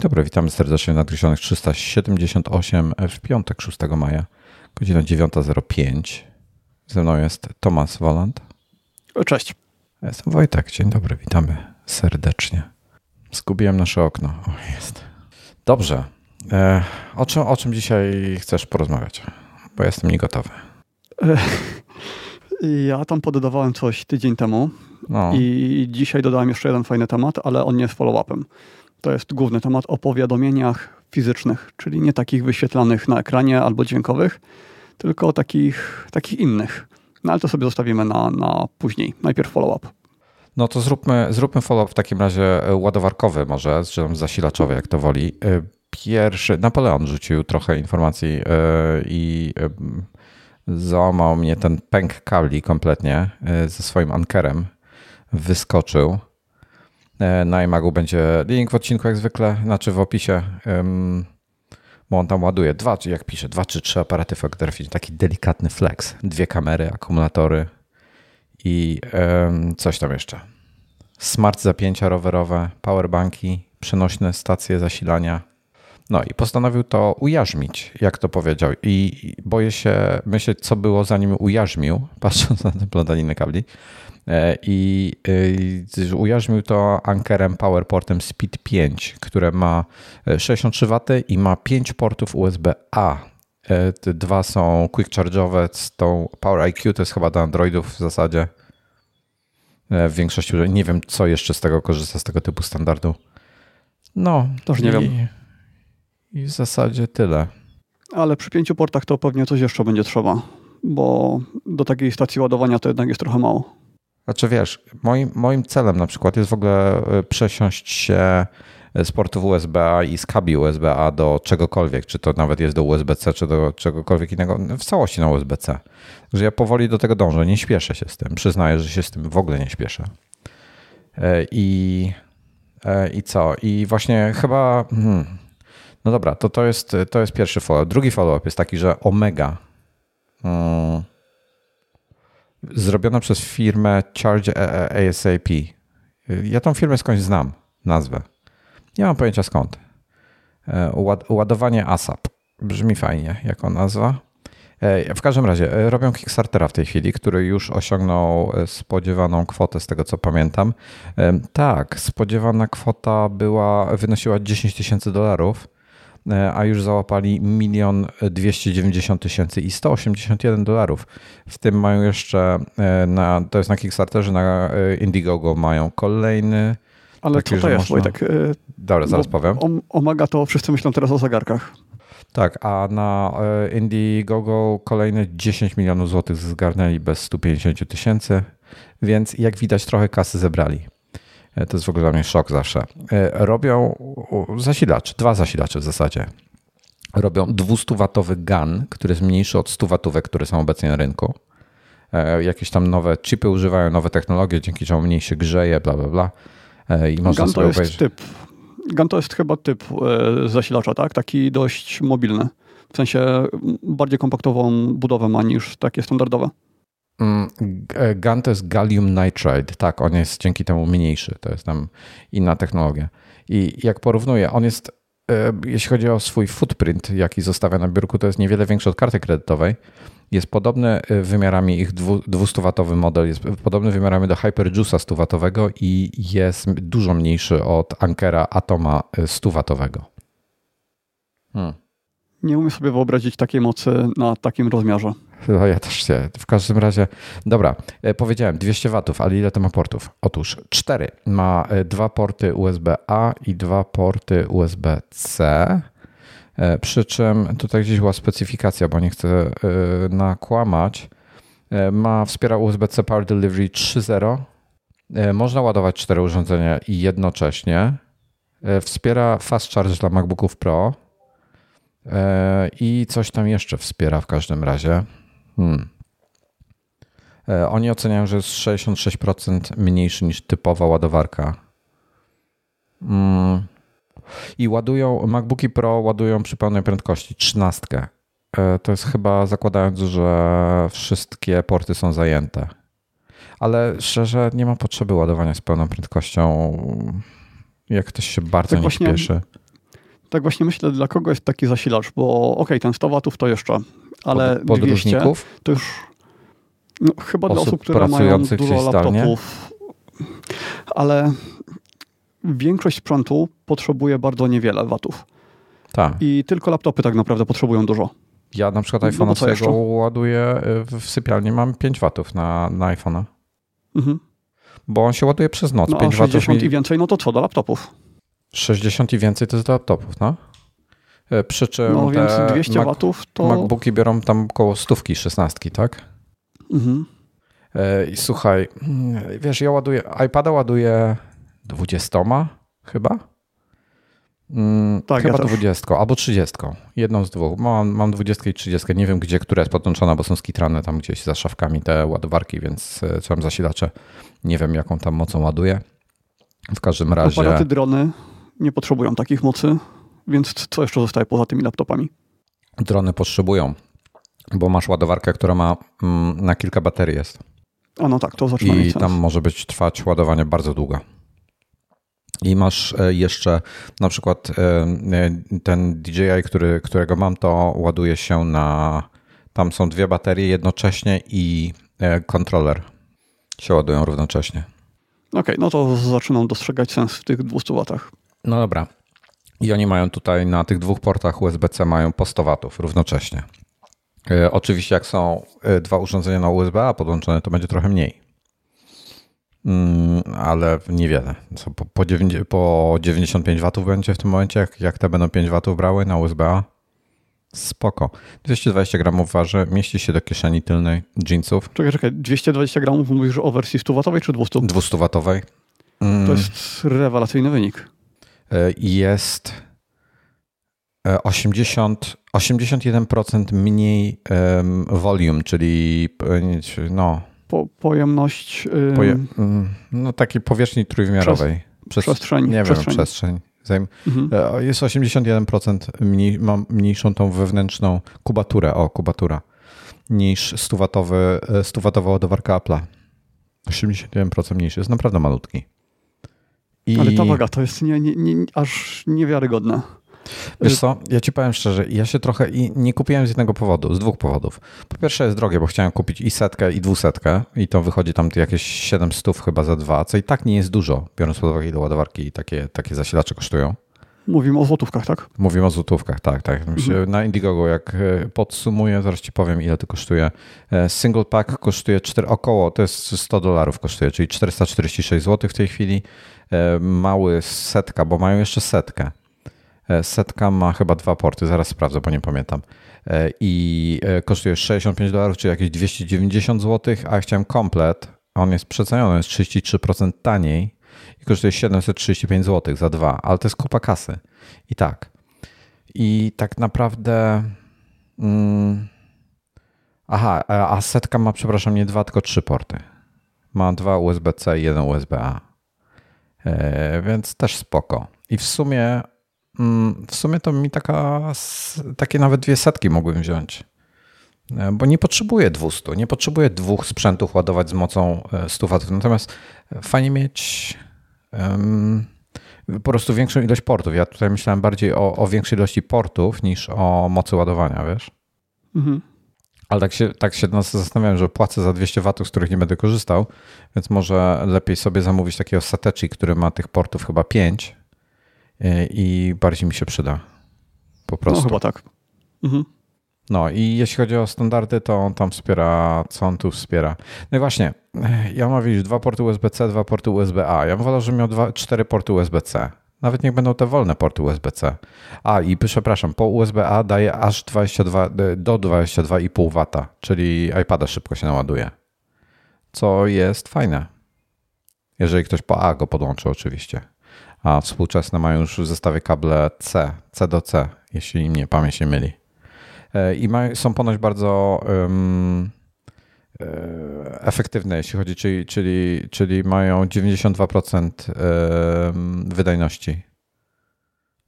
dobry, witamy serdecznie na Nadgryzionych 378 w piątek 6 maja, godzina 9.05. Ze mną jest Tomasz Woland. Cześć. Ja jestem Wojtek, dzień dobry, witamy serdecznie. Zgubiłem nasze okno. O, jest. Dobrze. E, o, czym, o czym dzisiaj chcesz porozmawiać? Bo jestem niegotowy. Ja tam poddawałem coś tydzień temu no. i dzisiaj dodałem jeszcze jeden fajny temat, ale on nie jest follow-upem. To jest główny temat o powiadomieniach fizycznych, czyli nie takich wyświetlanych na ekranie albo dźwiękowych, tylko takich, takich innych. No ale to sobie zostawimy na, na później. Najpierw follow-up. No to zróbmy, zróbmy follow-up w takim razie e, ładowarkowy może, czy zasilaczowy, jak to woli. E, pierwszy, Napoleon rzucił trochę informacji e, i załamał mnie ten pęk kabli kompletnie ze swoim ankerem. Wyskoczył na iMagu będzie link w odcinku jak zwykle, znaczy w opisie, bo on tam ładuje dwa, czy jak pisze, dwa czy trzy aparaty fotograficzne, taki delikatny flex, dwie kamery, akumulatory i coś tam jeszcze. Smart zapięcia rowerowe, powerbanki, przenośne stacje zasilania. No i postanowił to ujarzmić, jak to powiedział. I boję się myśleć, co było zanim ujarzmił, patrząc na te plątaniny kabli. E, i e, ujarzmił to ankerem PowerPortem Speed 5, które ma 63 W i ma 5 portów USB-A. E, te dwa są quick charge'owe, z tą Power IQ to jest chyba do Androidów w zasadzie. W większości nie wiem, co jeszcze z tego korzysta, z tego typu standardu. No, to już nie wiem. I w zasadzie tyle. Ale przy pięciu portach to pewnie coś jeszcze będzie trzeba, bo do takiej stacji ładowania to jednak jest trochę mało. Znaczy wiesz, moim, moim celem na przykład jest w ogóle y, przesiąść się z portów USB-A i z kabli USB-A do czegokolwiek, czy to nawet jest do USB-C, czy do czegokolwiek innego, w całości na USB-C. Że ja powoli do tego dążę, nie śpieszę się z tym. Przyznaję, że się z tym w ogóle nie śpieszę. E, I, e, i co? I właśnie chyba... Hmm, no dobra, to, to, jest, to jest pierwszy follow-up. Drugi follow-up jest taki, że Omega... Hmm, zrobiona przez firmę Charge ASAP. Ja tą firmę skądś znam, nazwę. Nie mam pojęcia skąd. E, ładowanie ASAP. Brzmi fajnie jako nazwa. E, w każdym razie e, robią Kickstartera w tej chwili, który już osiągnął spodziewaną kwotę, z tego co pamiętam. Tak, spodziewana kwota była, wynosiła 10 tysięcy dolarów a już załapali milion dwieście dziewięćdziesiąt tysięcy i 181 dolarów. W tym mają jeszcze, e, na, to jest na Kickstarterze, na e, Indiegogo mają kolejny. Ale taki, to jest, można... Wojtek? Dobra, zaraz powiem. Omega to wszyscy myślą teraz o zegarkach. Tak, a na Indiegogo kolejne 10 milionów złotych zgarnęli bez 150 tysięcy, więc jak widać trochę kasy zebrali. E, to jest w ogóle dla mnie szok zawsze. E, robią zasilacz, dwa zasilacze w zasadzie. Robią 200-watowy GAN, który jest mniejszy od 100 watówek, które są obecnie na rynku. E, jakieś tam nowe chipy używają, nowe technologie, dzięki czemu mniej się grzeje, bla, bla, bla. I można GAN to jest obejrzeć. typ. GAN to jest chyba typ zasilacza, tak? Taki dość mobilny. W sensie bardziej kompaktową budowę ma niż takie standardowe. Mm, GAN to jest gallium nitride, tak, on jest dzięki temu mniejszy, to jest tam inna technologia. I jak porównuję, on jest, e, jeśli chodzi o swój footprint, jaki zostawia na biurku, to jest niewiele większy od karty kredytowej. Jest podobny e, wymiarami, ich 200-watowy model jest podobny wymiarami do Hyperjuice'a 100-watowego i jest dużo mniejszy od Ankera Atoma 100-watowego. Hmm. Nie umiem sobie wyobrazić takiej mocy na takim rozmiarze. No ja też się. W każdym razie, dobra, e, powiedziałem 200 watów, ale ile to ma portów? Otóż 4. Ma e, dwa porty USB-A i dwa porty USB-C. E, przy czym tutaj gdzieś była specyfikacja, bo nie chcę nakłamać. Ma wspiera USB-C Power Delivery 3.0. Można ładować cztery urządzenia i jednocześnie. Wspiera Fast Charge dla MacBooków Pro. I coś tam jeszcze wspiera w każdym razie. Hmm. E, oni oceniają, że jest 66% mniejszy niż typowa ładowarka. Hmm. I ładują, MacBooki Pro ładują przy pełnej prędkości 13. E, to jest chyba zakładając, że wszystkie porty są zajęte. Ale szczerze, nie ma potrzeby ładowania z pełną prędkością. Jak ktoś się bardzo tak nie śpieszy. Tak właśnie myślę, dla kogo jest taki zasilacz, bo okej, okay, ten 100 watów to jeszcze, ale Pod, 200 to już no, chyba osób dla osób, które mają dużo laptopów. Ale większość sprzętu potrzebuje bardzo niewiele watów. Tak. I tylko laptopy tak naprawdę potrzebują dużo. Ja na przykład iPhone'a no swojego ładuję y, w sypialni, mam 5 watów na, na iPhone'a. Mhm. Bo on się ładuje przez noc. No, 5 a 60 watów i więcej, no to co, do laptopów? 60 i więcej to jest do laptopów, no. E, przy czym no więc 200 Mac, watów to... MacBooki biorą tam około stówki, 16, tak? Mhm. E, I słuchaj, wiesz, ja ładuję, iPada ładuję 20 chyba? Mm, tak, chyba ja 20 albo 30. Jedną z dwóch. Mam, mam 20 i 30. Nie wiem, gdzie która jest podłączona, bo są skitrane tam gdzieś za szafkami te ładowarki, więc co mam zasilacze. Nie wiem, jaką tam mocą ładuję. W każdym razie. Aparaty drony nie potrzebują takich mocy, więc co jeszcze zostaje poza tymi laptopami? Drony potrzebują, bo masz ładowarkę, która ma mm, na kilka baterii jest. A no tak, to zaczyna I tam może być trwać ładowanie bardzo długo. I masz e, jeszcze na przykład e, e, ten DJI, który, którego mam, to ładuje się na. Tam są dwie baterie jednocześnie i kontroler się ładują równocześnie. Okej, okay, no to zaczynam dostrzegać sens w tych 200 watach. No dobra. I oni mają tutaj na tych dwóch portach USB-C mają po 100 watów równocześnie. Oczywiście jak są dwa urządzenia na USB-A podłączone, to będzie trochę mniej. Mm, ale niewiele. Co, po, po, 9, po 95 watów będzie w tym momencie, jak, jak te będą 5 watów brały na USB-A? Spoko. 220 gramów waży, mieści się do kieszeni tylnej jeansów. Czekaj, czekaj, 220 gramów mówisz o wersji 100 watowej czy 200? 200 watowej. Mm. To jest rewelacyjny wynik. Jest 80, e, 81% mniej um, volume, czyli e, no, po, pojemność. Poje, mm, no takiej powierzchni trójwymiarowej. Przez, przestrzeń. Nie przestrzeń. wiem, przestrzeń. Mhm. E, jest 81% mniej, mam mniejszą tą wewnętrzną kubaturę, o kubatura, niż 100-watowa ładowarka Apple'a. 81% mniejszy, jest naprawdę malutki. I... Ale ta waga to jest nie, nie, nie, aż niewiarygodne. Wiesz co, ja ci powiem szczerze, ja się trochę i nie kupiłem z jednego powodu, z dwóch powodów. Po pierwsze jest drogie, bo chciałem kupić i setkę, i dwusetkę i to wychodzi tam jakieś 700 chyba za dwa, co i tak nie jest dużo, biorąc pod uwagę ile ładowarki i takie, takie zasilacze kosztują. Mówimy o złotówkach, tak? Mówimy o złotówkach, tak, tak. Mhm. Na Indiegogo jak e, podsumuję, zaraz ci powiem ile to kosztuje. E, single pack kosztuje 4, około, to jest 100 dolarów kosztuje, czyli 446 zł w tej chwili. E, mały setka, bo mają jeszcze setkę E, setka ma chyba dwa porty, zaraz sprawdzę, bo nie pamiętam. E, I kosztuje 65 dolarów, czyli jakieś 290 zł, a ja chciałem komplet. On jest przeceniony, jest 33% taniej i kosztuje 735 zł za dwa, ale to jest kupa kasy. I tak. I tak naprawdę. Mm, aha, a setka ma, przepraszam, nie dwa, tylko trzy porty. Ma dwa USB-C i jeden USB-A. Więc też spoko. I w sumie Mm, w sumie to mi taka, takie nawet dwie setki mogłem wziąć. E, bo nie potrzebuję 200, nie potrzebuję dwóch sprzętów ładować z mocą 100 W. Natomiast fajnie mieć um, po prostu większą ilość portów. Ja tutaj myślałem bardziej o, o większej ilości portów niż o mocy ładowania, wiesz? Mhm. Ale tak się, tak się zastanawiałem, że płacę za 200 W, z których nie będę korzystał, więc może lepiej sobie zamówić takiego Satechi, który ma tych portów chyba 5 E, i bardziej mi się przyda. Po prostu. No chyba tak. Mhm. No i jeśli chodzi o standardy, to on tam wspiera, co on tu wspiera. No i właśnie, e, ja mam widzieć dwa porty USB-C, dwa porty USB-A. Ja bym wolał, że miał dwa, cztery porty USB-C. Nawet niech będą te wolne porty USB-C. A i przepraszam, po USB-A daje aż 22, e, do 22,5 W, czyli iPada szybko się naładuje. Co jest fajne. Jeżeli ktoś po A go podłączy oczywiście a współczesne mają już w zestawie kable C, C do C, jeśli mnie pamięć nie myli. E, I są ponoć bardzo um, efektywne, jeśli chodzi, czyli, czyli, czyli mają 92% wydajności.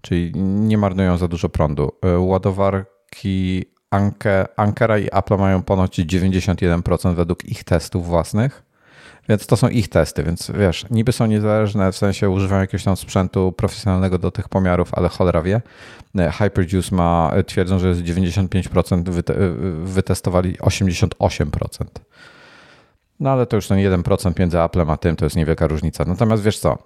Czyli nie marnują za dużo prądu. E, ładowarki Ankera i Apple mają ponoć 91% według ich testów własnych Więc to są ich testy, więc wiesz, niby są niezależne, w sensie używają jakiegoś tam sprzętu profesjonalnego do tych pomiarów, ale cholera wie. Hyperjuice ma, twierdzą, że jest 95%, wytestowali 88%. No ale to już ten 1% między Applem a tym to jest niewielka różnica. Natomiast wiesz co,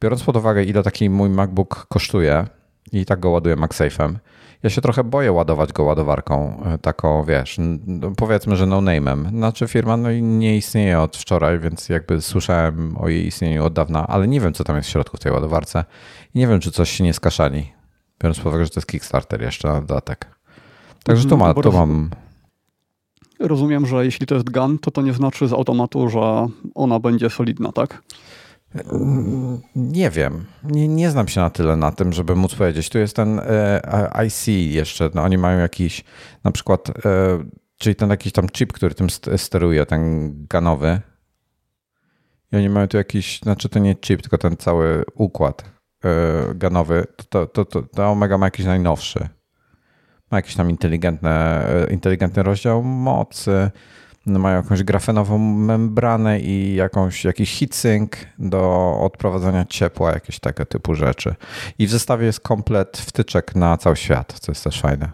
biorąc pod uwagę ile taki mój MacBook kosztuje i tak go ładuję MagSafe'em, ja się trochę boję ładować go ładowarką e, taką, wiesz, no powiedzmy, że no-name'em. Znaczy firma no, nie istnieje od wczoraj, więc jakby słyszałem o jej istnieniu od dawna, ale nie wiem, co tam jest w środku w tej ładowarce i nie wiem, czy coś się nie skaszali, biorąc pod uwagę, że to jest Kickstarter jeszcze na dodatek. Także tu, ma, tu mam... Rozumiem, że jeśli to jest GAN, to to nie znaczy z automatu, że ona będzie solidna, tak? Nie wiem. Nie, nie znam się na tyle na tym, żeby móc powiedzieć. Tu jest ten e, IC jeszcze. No, oni mają jakiś na przykład, e, czyli ten jakiś tam chip, który tym steruje, ten ganowy. I oni mają tu jakiś, znaczy to nie chip, tylko ten cały układ e, ganowy. To, to, to, to Omega ma jakiś najnowszy. Ma jakiś tam inteligentny, rozdział mocy mają jakąś grafenową membranę i jakąś, jakiś heatsink do odprowadzania ciepła, jakieś tego typu rzeczy. I w zestawie jest komplet wtyczek na cały świat, co jest też fajne.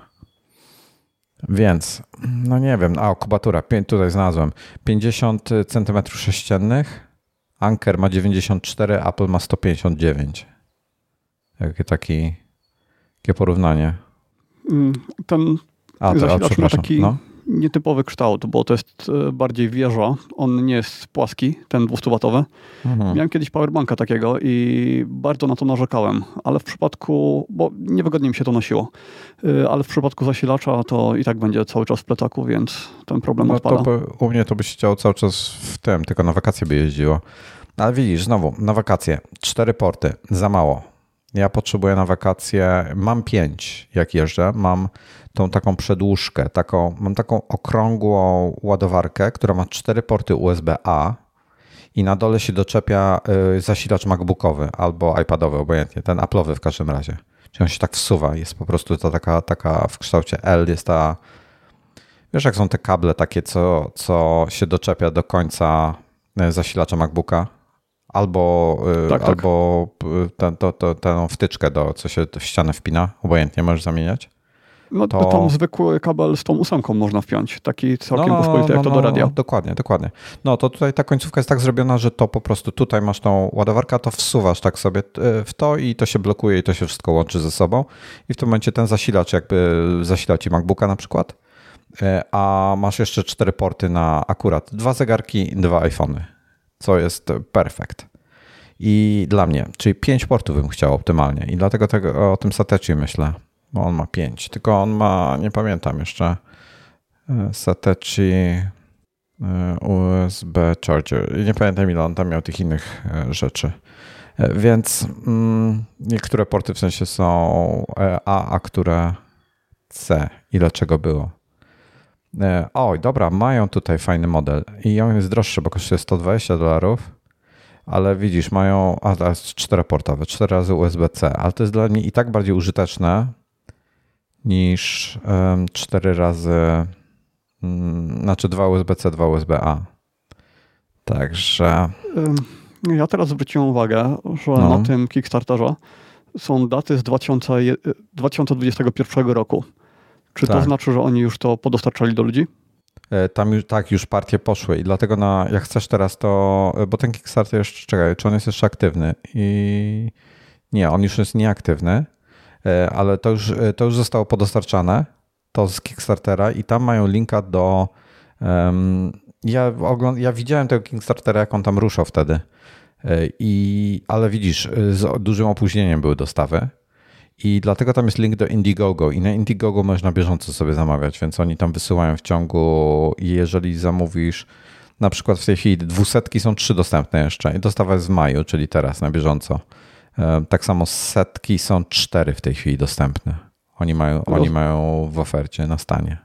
Więc, no nie wiem, a kubatura, tutaj znalazłem 50 cm3, Anker ma 94, Apple ma 159. Jakie taki, takie porównanie. Mm, ten a, to, a, ma taki no nietypowy kształt, bo to jest e, bardziej wieża. On nie jest płaski, ten 200-watowy. Mhm. Miałem kiedyś powerbanka takiego i bardzo na to narzekałem, ale w przypadku, bo niewygodnie mi się to nosiło, e, ale w przypadku zasilacza to i tak będzie cały czas w plecaku, więc ten problem no odpada. To, u mnie to byś chciał cały czas w tym, tylko na wakacje by jeździło. Ale widzisz, znowu, na wakacje, cztery porty, za mało. Ja potrzebuję na wakacje, mam pięć, jak jeżdżę, mam tą taką przedłużkę, taką, mam taką okrągłą ładowarkę, która ma cztery porty USB-A i na dole się doczepia y, zasilacz MacBookowy albo iPadowy, obojętnie, ten Apple'owy w każdym razie. Czyli on się tak wsuwa, jest po prostu to taka, taka w kształcie L, jest ta, wiesz jak są te kable takie, co, co się doczepia do końca y, zasilacza MacBooka? Albo, y, tak, tak. albo tę to, to, tę wtyczkę, do, co się w ścianę wpina, obojętnie możesz zamieniać. No to... tam zwykły kabel z tą ósemką można wpiąć, taki całkiem no, pospolity jak no, to do radia. No, dokładnie, dokładnie. No to tutaj ta końcówka jest tak zrobiona, że to po prostu tutaj masz tą ładowarkę, to wsuwasz tak sobie e, w to i to się blokuje i to się wszystko łączy ze sobą i w tym momencie ten zasilacz jakby zasila ci MacBooka na przykład, e, a masz jeszcze cztery porty na akurat dwa zegarki, dwa iPhony, co jest perfekt. I dla mnie, czyli pięć portów bym chciał optymalnie i dlatego tego, o tym Satechi myślę bo on ma 5. Tylko on ma, nie pamiętam jeszcze, e, Satechi e, USB Charger. Nie pamiętam ile on tam miał tych innych e, rzeczy. Więc mm, niektóre porty w sensie są A, a które C. Ile czego było. Oj, dobra, mają tutaj fajny model i on jest droższy, bo kosztuje 120 dolarów, ale widzisz, mają, a to jest czteroportowe, 4 razy USB-C, ale to jest dla mnie i tak bardziej użyteczne, niż 4 razy, mm, znaczy 2 USB-C, 2 USB-A. Także. Ja teraz zwróciłem uwagę, że no. na tym Kickstarterze są daty z 2000, 2021 roku. Czy tak. to znaczy, że oni już to podostarczali do ludzi? E, tam już, tak, już partie poszły i dlatego na, jak chcesz teraz to, bo ten Kickstarter jeszcze, czekaj, czy on jest jeszcze aktywny i nie, on już jest nieaktywny, E, ale to już, e, to już zostało podostarczane, to z Kickstartera i tam mają linka do... Um, ja, ogląd- ja widziałem tego Kickstartera, jak on tam ruszał wtedy, e, i, ale widzisz, z dużym opóźnieniem były dostawy i dlatego tam jest link do Indiegogo i na Indiegogo można bieżąco sobie zamawiać, więc oni tam wysyłają w ciągu, jeżeli zamówisz na przykład w tej chwili dwusetki są trzy dostępne jeszcze i dostawa jest w maju, czyli teraz na bieżąco. E, tak samo setki są cztery w tej chwili dostępne. Oni mają, Roz... oni mają w ofercie na stanie.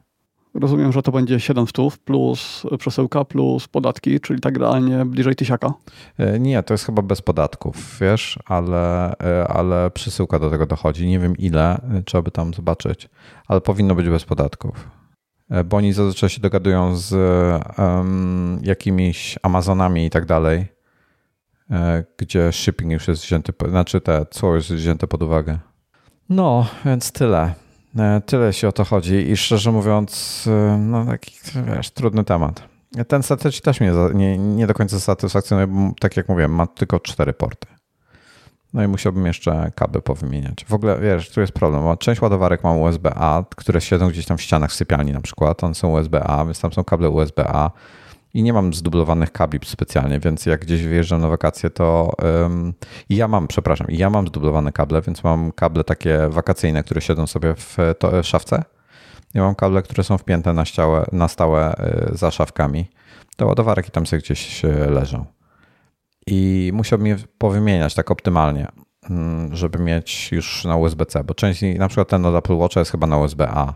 Rozumiem, że to będzie 700 plus przesyłka plus podatki, czyli tak realnie bliżej tysiaka. E, nie, to jest chyba bez podatków, wiesz, ale, e, ale przesyłka do tego dochodzi. Nie wiem ile, trzeba by tam zobaczyć, ale powinno być bez podatków. bo oni zazwyczaj się dogadują z um, jakimiś Amazonami i tak dalej, gdzie shipping już jest wzięty, znaczy te, co jest wzięte pod uwagę. No, więc tyle. Tyle się o to chodzi i szczerze mówiąc, no taki, wiesz, trudny temat. Ten strategy też mnie nie, nie do końca satysfakcjonuje, bo tak jak mówiłem, ma tylko cztery porty. No i musiałbym jeszcze kable powymieniać. W ogóle, wiesz, tu jest problem. Część ładowarek mam USB-A, które siedzą gdzieś tam w ścianach sypialni na przykład. One są USB-A, więc tam są kable USB-A i nie mam zdublowanych kabli specjalnie, więc jak gdzieś wyjeżdżam na wakacje, to i ja mam, przepraszam, i ja mam zdublowane kable, więc mam kable takie wakacyjne, które siedzą sobie w to, szafce ja mam kable, które są wpięte na, ściałe, na stałe y, za szafkami. Te ładowarki tam sobie gdzieś y, leżą. I musiałbym je powymieniać tak optymalnie, mm, żeby mieć już na USB-C, bo część, na przykład ten od Apple Watcha jest chyba na USB-A.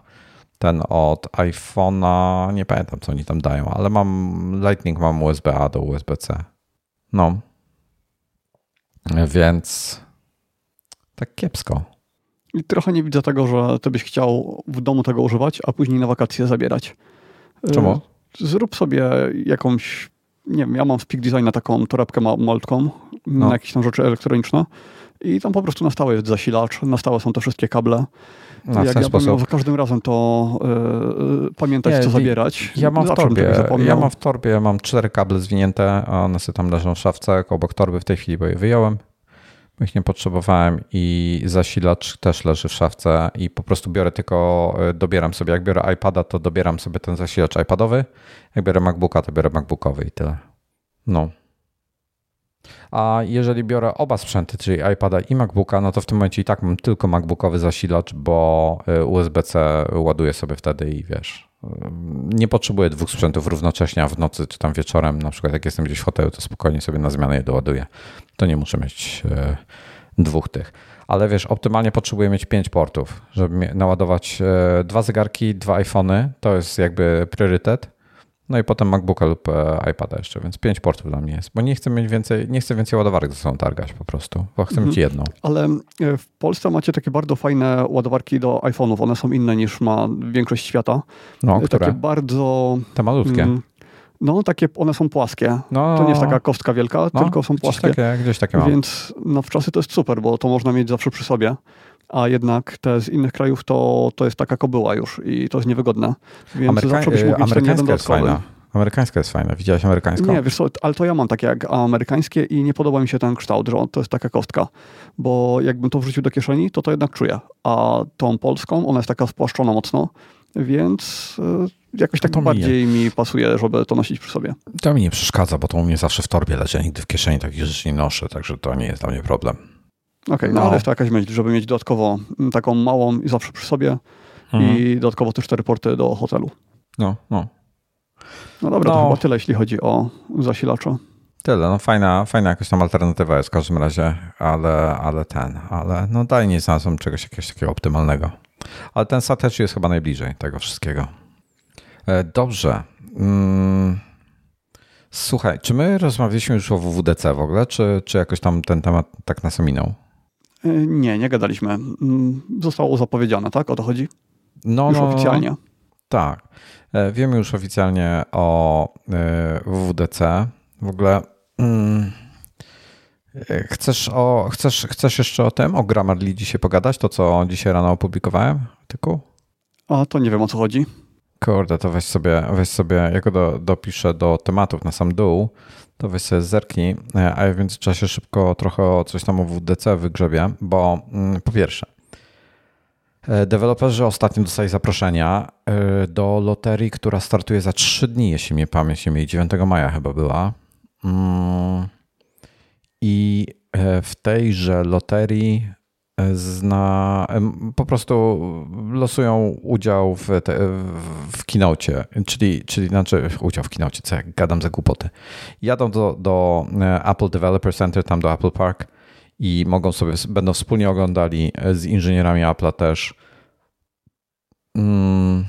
Ten od iPhone'a, nie pamiętam co oni tam dają, ale mam Lightning, mam USB-A do USB-C. No. Więc tak kiepsko. I trochę nie widzę tego, że ty byś chciał w domu tego używać, a później na wakacje zabierać. Czemu? E, zrób sobie jakąś, nie wiem, ja mam w Peak Design na taką torebkę maltką, no. na jakieś tam rzeczy elektroniczne i tam po prostu na stałe jest zasilacz, na stałe są te wszystkie kable. No, jak ja sposób. miał za każdym razem to yy, pamiętać, nie, co zabierać. Ja mam, w torbie, ja mam w torbie, ja mam cztery kable zwinięte, a one sobie tam leżą w szafce obok torby w tej chwili, bo je wyjąłem bo ich nie potrzebowałem i zasilacz też leży w szafce i po prostu biorę tylko, e, dobieram sobie, jak biorę iPada, to dobieram sobie ten zasilacz iPadowy, jak biorę MacBooka, to biorę MacBookowy i tyle. No. A jeżeli biorę oba sprzęty, czyli iPada i MacBooka, no to w tym momencie i tak mam tylko MacBookowy zasilacz, bo e, USB-C ładuję sobie wtedy i wiesz, e, nie potrzebuję dwóch sprzętów równocześnie, a w nocy czy tam wieczorem, na przykład jak jestem gdzieś w hotelu, to spokojnie sobie na zmianę je doładuję. To nie muszę mieć e, dwóch tych. Ale wiesz, optymalnie potrzebuję mieć pięć portów, żeby naładować dwa zegarki, dwa iPhony, to jest jakby priorytet no i potem MacBooka lub e, iPada jeszcze, więc pięć portów dla mnie jest, bo nie chcę mieć więcej, nie chcę więcej ładowarek ze sobą targać po prostu, bo chcę mhm. mieć jedną. Ale e, w Polsce macie takie bardzo fajne ładowarki do iPhone'ów, one są inne niż ma większość świata. No, e, które? Takie bardzo... Te malutkie. Mm, no, takie, one są płaskie. No, to nie jest taka kostka wielka, no, tylko są płaskie. Gdzieś takie, gdzieś takie mam. Więc no, w czasy to jest super, bo to można mieć zawsze przy sobie a jednak te z innych krajów to, to jest taka kobyła już i to jest niewygodne. Więc Ameryka zawsze byś mógł Amerykańska jest fajna. Amerykańska jest fajna. Widziałeś amerykańską? Nie, wiesz co, ale to ja mam takie jak amerykańskie i nie podoba mi się ten kształt, że to jest taka kostka. Bo jakbym to wrzucił do kieszeni, to to jednak czuję. A tą polską, ona jest taka spłaszczona mocno, więc y, jakoś tak to bardziej mi, mi pasuje, żeby to nosić przy sobie. To mi nie przeszkadza, bo to u mnie zawsze w torbie leży, nigdy w kieszeni takich rzeczy nie noszę, także to nie jest dla mnie problem. Okej, okay, no, no ale jest to jakaś myśl, żeby mieć dodatkowo mm, taką małą i zawsze przy sobie mhm. i dodatkowo te cztery porty do hotelu. No, no. No dobra, no. to chyba tyle, jeśli chodzi o zasilacza. Tyle, no fajna, fajna jakaś tam alternatywa jest w każdym razie, ale, ale ten, ale no dalej nie znalazłem czegoś jakiegoś takiego optymalnego. Ale ten Satechi jest chyba najbliżej tego wszystkiego. E, dobrze. Mm. Słuchaj, czy my rozmawialiśmy już o WWDC w ogóle, czy, czy jakoś tam ten temat tak nas ominął? E, nie, nie gadaliśmy. Mm, zostało zapowiedziane, tak? O to chodzi? No, już no, oficjalnie. Tak. E, wiemy już oficjalnie o e, WWDC. W ogóle hmm, chcesz, o, chcesz, chcesz jeszcze o tym, o Grammarly dzisiaj pogadać? To, co dzisiaj rano opublikowałem w A to nie wiem, o co chodzi. Kurde, to weź sobie, weź sobie jako do, dopiszę do tematów na sam dół, to weź sobie zerknij, a ja w międzyczasie szybko trochę coś tam o WDC wygrzebię, bo mm, po pierwsze, E, deweloperzy ostatnio dostali zaproszenia e, do loterii, która startuje za 3 dni, jeśli mnie pamięć nie mieli, 9 maja chyba była. Mm. I e, w tejże loterii zna, po prostu losują udział w, te, w kinocie, czyli, czyli znaczy udział w kinocie, co jak gadam za głupoty. Jadą do, do Apple Developer Center, tam do Apple Park i mogą sobie, będą wspólnie oglądali z inżynierami Apple'a też mm,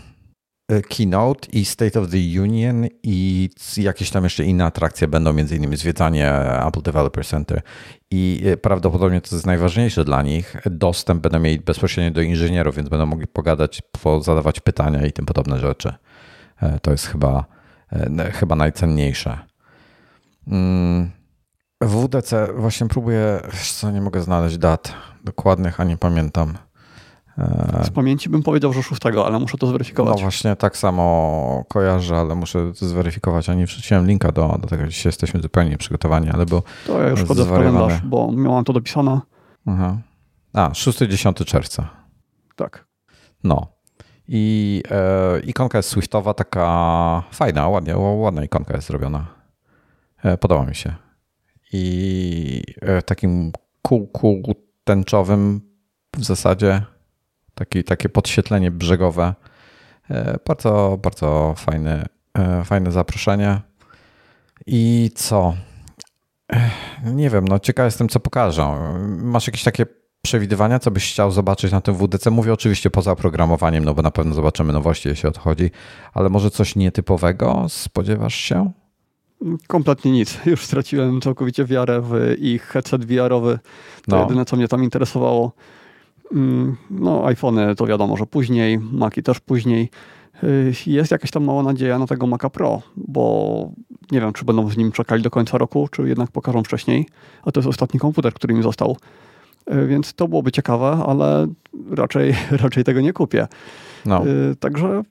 Keynote i State of the Union i jakieś tam jeszcze inne atrakcje będą, między innymi zwiedzanie Apple Developer Center i e, prawdopodobnie to jest najważniejsze dla nich. Dostęp będą mieli bezpośrednio do inżynierów, więc będą mogli pogadać, zadawać pytania i tym podobne rzeczy. to jest chyba, chyba najcenniejsze. Mm, WDC właśnie próbuję, co nie mogę znaleźć dat dokładnych, a nie pamiętam. Z pamięci bym powiedział, że 6, ale muszę to zweryfikować. No właśnie, tak samo kojarzę, ale muszę to zweryfikować. A nie wrzuciłem linka do, do tego, dzisiaj jesteśmy zupełnie przygotowani, ale był To ja już wchodzę w kalendarz, bo miałam to dopisane. Aha. A, 6-10 czerwca. Tak. No. I e, ikonka jest Swiftowa, taka fajna, ładnie, ładna ikonka jest zrobiona. E, podoba mi się. I e, takim kółku tęczowym w zasadzie taki, takie podświetlenie brzegowe. E, bardzo, bardzo fajne, fajne zaproszenie. I co? Nie wiem, no ciekaw jestem, co pokażą. Masz jakieś takie przewidywania, co byś chciał zobaczyć na tym WDC? Mówię oczywiście poza oprogramowaniem, no bo na pewno zobaczymy nowości, jeśli odchodzi, ale może coś nietypowego spodziewasz się? Kompletnie nic. Już straciłem całkowicie wiarę w ich headset VR-owy. To no. jedyne, co mnie tam interesowało. Mm, no, iPhony to wiadomo, że później, Maci też później. Y, jest jakaś tam mała nadzieja na tego Maca Pro, bo nie wiem, czy będą z nim czekali do końca roku, czy jednak pokażą wcześniej. A to jest ostatni komputer, który mi został. Y, więc to byłoby ciekawe, ale raczej, raczej tego nie kupię. No. Y, także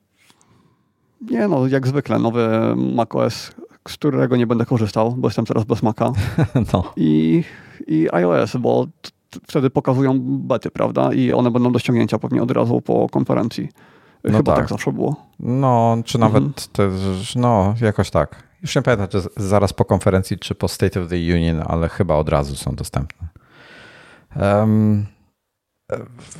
nie no, jak zwykle nowy macOS z którego nie będę korzystał, bo jestem teraz bez Maca. No. I, I iOS, bo wtedy pokazują bety, prawda? I one będą do ściągnięcia pewnie od razu po konferencji. No Chyba tak. tak. zawsze było. No, czy nawet mhm. też, no, jakoś tak. Już nie pamiętam, czy zaraz po konferencji, czy po State of the Union, ale chyba od razu są dostępne. Um,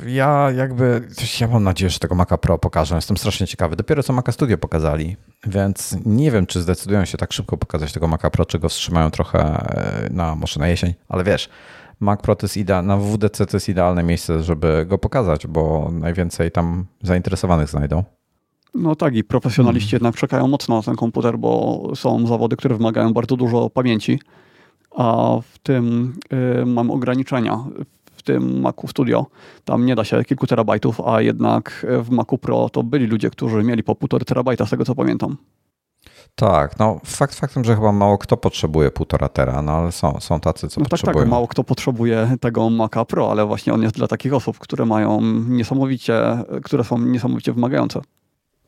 ja jakby, ja mam nadzieję, że tego Maca Pro pokażę. Jestem strasznie ciekawy. Dopiero co Maca Studio pokazali, więc nie wiem, czy zdecydują się tak szybko pokazać tego Maca Pro, czy go wstrzymają trochę e, na, może na jesień, ale wiesz, Mac Pro to jest idealne, na WDC to jest idealne miejsce, żeby go pokazać, bo najwięcej tam zainteresowanych znajdą. No tak, i profesjonaliści hmm. jednak czekają mocno na ten komputer, bo są zawody, które wymagają bardzo dużo pamięci, a w tym y, mam ograniczenia w tym Macu Studio. Tam nie da się kilku terabajtów, a jednak w Macu Pro to byli ludzie, którzy mieli po półtorej terabajta, z tego co pamiętam. Tak, no fakt faktem, że chyba mało kto potrzebuje półtora tera, no ale są, są tacy, co no potrzebują. Tak, tak, mało kto potrzebuje tego Maca Pro, ale właśnie on jest dla takich osób, które mają niesamowicie, które są niesamowicie wymagające.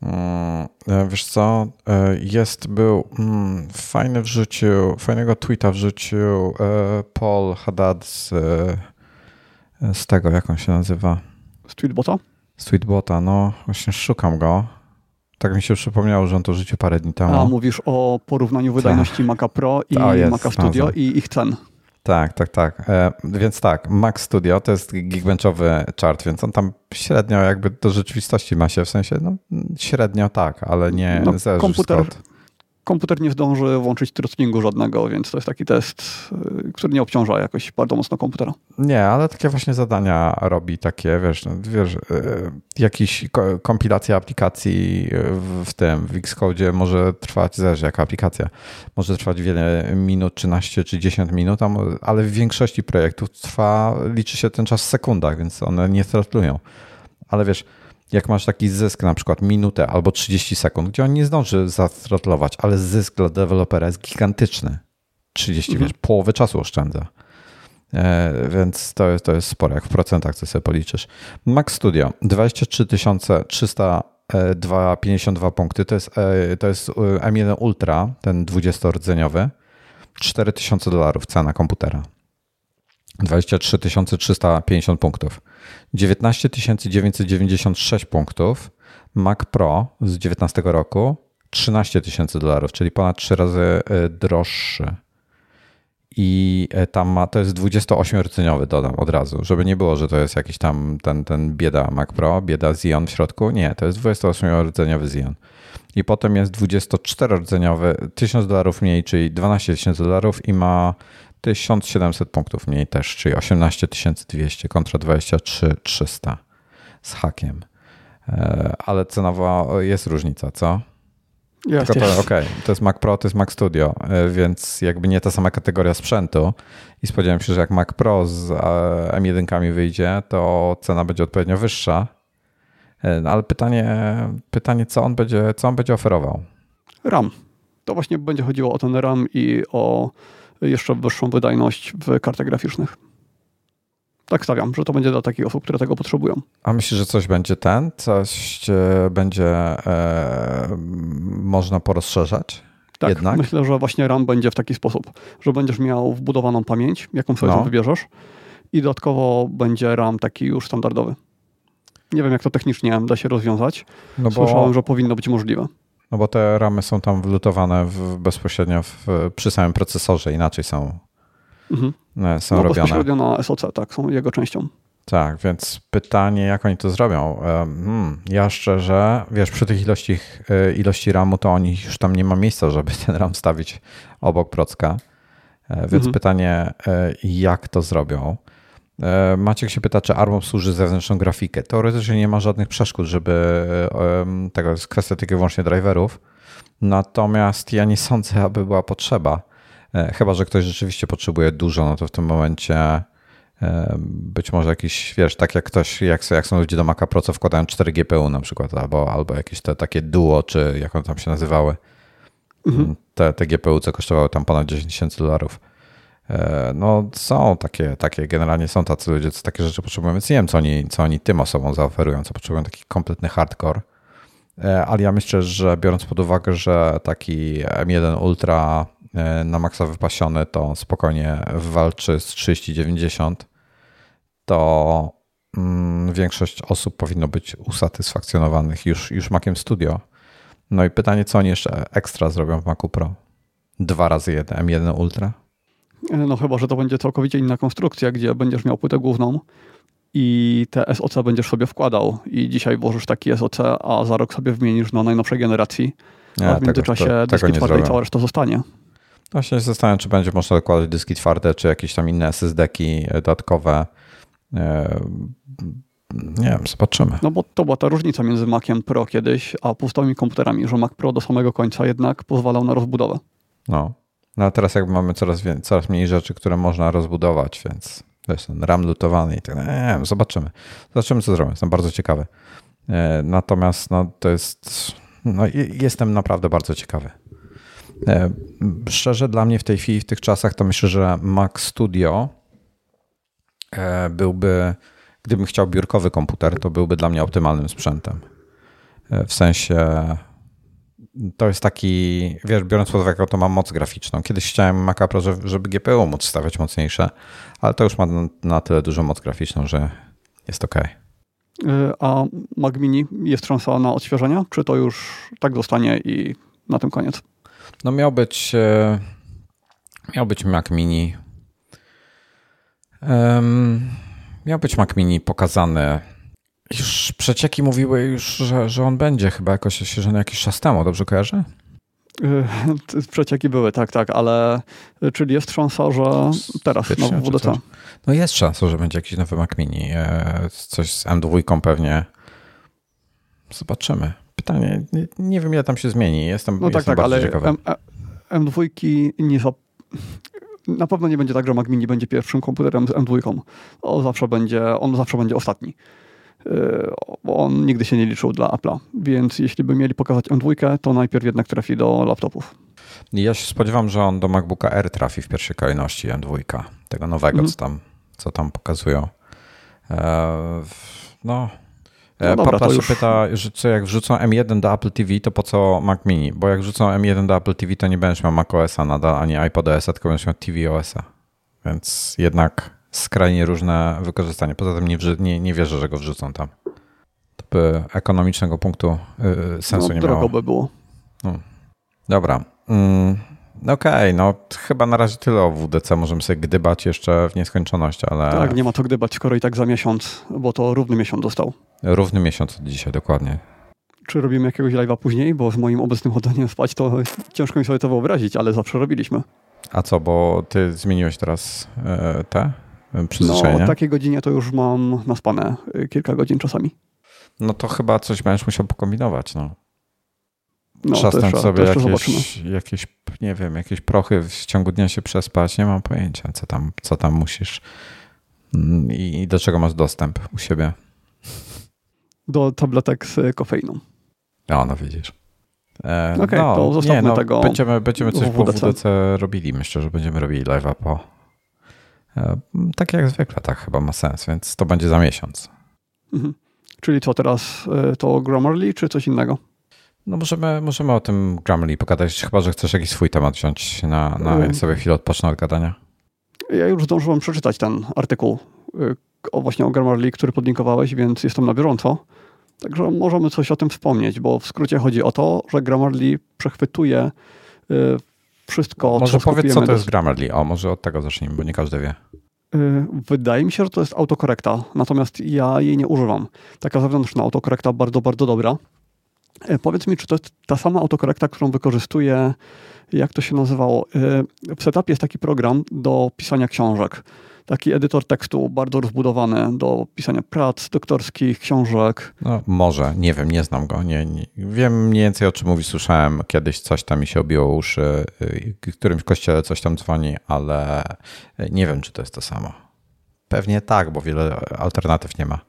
Mm, e, wiesz co, e, jest, był mm, fajny wrzucił, fajnego tweeta wrzucił e, Paul Haddad z z tego, jak on się nazywa? Tweetbota? Tweetbota, no właśnie szukam go. Tak mi się przypomniało, że on to życie parę dni temu. A, mówisz o porównaniu wydajności tak. Maca Pro i jest, Maca Studio i ich cen. Tak, tak, tak. E, więc tak, Mac Studio to jest geekbenchowy chart, więc on tam średnio jakby do rzeczywistości ma się, w sensie no, średnio tak, ale nie no, komputer, komputer nie zdąży włączyć throttlingu żadnego, więc to jest taki test, y, który nie obciąża jakoś bardzo mocno komputera. Nie, ale takie właśnie zadania robi takie, wiesz, no, wiesz y, jakiś kompilacja aplikacji w tym, w Xcode może trwać, zależy jaka aplikacja, może trwać wiele minut, 13 czy 10 minut, ale w większości projektów trwa, liczy się ten czas w sekundach, więc one nie throttlują. Ale wiesz, jak masz taki zysk na przykład minutę albo 30 sekund, gdzie on nie zdąży zatrotlować, ale zysk dla dewelopera jest gigantyczny. 30, mhm. wiesz, połowę czasu oszczędza. E, więc to jest, to jest sporo, jak w procentach co sobie policzysz. Max Studio 23 352 punkty, to jest, e, to jest M1 Ultra, ten 20-rdzeniowy, 4000 dolarów cena komputera. 23 350 punktów. 19 996 punktów. Mac Pro z 19 roku 13 tysięcy dolarów, czyli ponad 3 razy e, droższy. I e, tam ma, to jest 28-rdzeniowy, dodam od razu, żeby nie było, że to jest jakiś tam ten, ten bieda Mac Pro, bieda Xeon w środku. Nie, to jest 28-rdzeniowy Xeon. I potem jest 24-rdzeniowy, 1000 dolarów mniej, czyli 12 tysięcy dolarów i ma 1700 punktów mniej też, czyli 18200 kontra 23300 z hakiem. E, ale cenowo jest różnica, co? Jest, Tylko to, okay, to jest Mac Pro, to jest Mac Studio, e, więc jakby nie ta sama kategoria sprzętu i spodziewam się, że jak Mac Pro z e, M1 wyjdzie, to cena będzie odpowiednio wyższa, No, ale pytanie, pytanie co, on będzie, co on będzie oferował? RAM. To właśnie będzie chodziło o ten RAM i o jeszcze wyższą wydajność w kartach graficznych. Tak stawiam, że to będzie dla takich osób, które tego potrzebują. A myślisz, że coś będzie ten? Coś e, będzie e, można porozszerzać? Tak, Jednak? myślę, że właśnie RAM będzie w taki sposób, że będziesz miał wbudowaną pamięć, jaką sobie no. wybierzesz i dodatkowo będzie RAM taki już standardowy. Nie wiem, jak to technicznie da się rozwiązać. No bo... Słyszałem, że powinno być możliwe. No bo te ramy są tam wlutowane w, bezpośrednio w, przy samym procesorze, inaczej są, mhm. E, są no, robione. Bezpośrednio na SoC, tak, są jego częścią. Tak, więc pytanie, jak oni to zrobią? Hmm, ja szczerze, wiesz, przy tych ilości, e, ilości RAMu, to oni już tam nie ma miejsca, żeby ten RAM stawić obok procka. E, więc mhm. pytanie, jak to zrobią? E, Maciek się pyta, czy ARM służy zewnętrzną grafikę. Teoretycznie nie ma żadnych przeszkód, żeby tego jest kwestia tylko wyłącznie driverów. Natomiast ja nie sądzę, aby była potrzeba. E, chyba, że ktoś rzeczywiście potrzebuje dużo, no to w tym momencie e, być może jakiś, wiesz, tak jak ktoś, jak, jak są ludzie do Maca Pro, co wkładają 4 GPU na przykład, albo, albo jakieś te takie duo, czy jak one tam się nazywały. Mhm. Te, te GPU, co kosztowały tam ponad 10 tysięcy dolarów no są takie, takie, generalnie są tacy ludzie, co takie rzeczy potrzebują, więc nie wiem, co oni, co oni tym osobom zaoferują, co potrzebują taki kompletny hardcore. E, ale ja myślę, że biorąc pod uwagę, że taki M1 Ultra e, na maksa wypasiony to spokojnie walczy z 3090, to mm, większość osób powinno być usatysfakcjonowanych już, już Maciem Studio. No i pytanie, co oni jeszcze ekstra zrobią w Macu Pro? Dwa razy jeden M1 Ultra? No chyba, że to będzie całkowicie inna konstrukcja, gdzie będziesz miał płytę główną i te SOC będziesz sobie wkładał i dzisiaj włożysz taki SOC, a za rok sobie wymienisz na najnowszej generacji, a w międzyczasie tego, to, dyski twarde i cała reszta zostanie. Właśnie się zastanawiam, czy będzie można dokładać dyski twarde, czy jakieś tam inne SSD-ki dodatkowe. E, nie wiem, zobaczymy. No bo to była ta różnica między Maciem Pro kiedyś, a pustymi komputerami, że Mac Pro do samego końca jednak pozwalał na rozbudowę. No, no a teraz jakby mamy coraz, więcej, coraz mniej rzeczy, które można rozbudować, więc jest ten RAM lutowany i tak dalej. Nie wiem, zobaczymy. Zobaczymy, co zrobią. Jestem bardzo ciekawy. E, natomiast no, to jest. No, jestem naprawdę bardzo ciekawy. E, szczerze, dla mnie w tej chwili, w tych czasach, to myślę, że Mac Studio e, byłby, gdybym chciał biurkowy komputer, to byłby dla mnie optymalnym sprzętem. W sensie to jest taki, wiesz, biorąc pod uwagę, to ma moc graficzną. Kiedyś chciałem Maca Pro, żeby GPU móc stawiać mocniejsze, ale to już ma na tyle dużą moc graficzną, że jest ok. A Mac Mini jest szansa na odświeżenie? Czy to już tak zostanie i na tym koniec? No miał być, e, miał być Mac Mini. Um, miał być Mac Mini pokazany już przecieki mówiły już, że, że on będzie chyba jakoś oświeżony jakiś czas temu, dobrze kojarzę? Yy, przecieki były, tak, tak, ale czyli jest szansa, że teraz na WDC. No jest szansa, że będzie jakiś nowy Mac Mini. E, coś z M2 pewnie. Zobaczymy. Pytanie, nie, nie wiem ile tam się zmieni. Jestem, no tak, tak, ale ciekawy. M, M2 nie za... Na pewno nie będzie tak, że Mac Mini będzie pierwszym komputerem z M2. On zawsze będzie, on zawsze będzie ostatni. Y, on nigdy się nie liczył dla Apple'a, więc jeśli by mieli pokazać M2, to najpierw jednak trafi do laptopów. Ja się spodziewam, że on do MacBooka R trafi w pierwszej kolejności M2, tego nowego, mm. co, tam, co tam pokazują. E, no, no e, dobra, już... pyta, że co jak wrzucą M1 do Apple TV, to po co Mac Mini? Bo jak wrzucą M1 do Apple TV, to nie będziesz miał Mac OS-a nadal, ani iPod-OS-a, tylko będziesz miał TV OS-a. Więc jednak skrajnie różne wykorzystanie. Poza tym nie, nie, nie wierzę, że go wrzucą tam. To by ekonomicznego punktu yy, sensu no, nie miało. by było. No. Dobra. Mm, Okej, okay, no chyba na razie tyle o WDC. Możemy sobie gdybać jeszcze w nieskończoność, ale... Tak, nie ma to gdybać, skoro i tak za miesiąc, bo to równy miesiąc dostał. Równy miesiąc od dzisiaj, dokładnie. Czy robimy jakiegoś live'a później? Bo z moim obecnym chodzeniem spać to ciężko mi sobie to wyobrazić, ale zawsze robiliśmy. A co, bo ty zmieniłeś teraz e, te przyzwyczajenia? No, o takiej godzinie to już mam naspane y, kilka godzin czasami. No to chyba coś będziesz musiał pokombinować, no. No, Trzasnąć sobie jakieś, jakieś, nie wiem, jakieś prochy w ciągu dnia się przespać. Nie mam pojęcia, co tam, co tam musisz mm, i, i do czego masz dostęp u siebie. do tabletek z kofeiną. No, no widzisz. E, Okej, okay, no, to zostawmy nie, no, tego. Będziemy, będziemy coś WWDC. po WDC robili. Myślę, że będziemy robili live'a po. E, tak jak zwykle, tak chyba ma sens, więc to będzie za miesiąc. Mhm. Czyli co teraz? E, to Grammarly czy coś innego? No możemy, możemy o tym Grammarly pogadać, chyba że chcesz jakiś swój temat wziąć na, na um, sobie chwilę odpocznę od gadania. Ja już zdążyłem przeczytać ten artykuł o właśnie o Grammarly, który podlinkowałeś, więc jestem na bieżąco. Także możemy coś o tym wspomnieć, bo w skrócie chodzi o to, że Grammarly przechwytuje wszystko, Może powiedz, co to jest Grammarly. O, może od tego zacznijmy, bo nie każdy wie. Y, wydaje mi się, że to jest autokorekta, natomiast ja jej nie używam. Taka zewnętrzna autokorekta, bardzo, bardzo dobra. E, powiedz mi, czy to jest ta sama autokorekta, którą wykorzystuje, jak to się nazywało? E, w setupie jest taki program do pisania książek. Taki edytor tekstu bardzo rozbudowany do pisania prac doktorskich, książek. No, może, nie wiem, nie znam go. Nie, nie, Wiem mniej więcej o czym mówi, słyszałem kiedyś coś tam mi się obiło uszy, y, w którymś kościele coś tam dzwoni, ale nie wiem, czy to jest to samo. Pewnie tak, bo wiele alternatyw nie ma.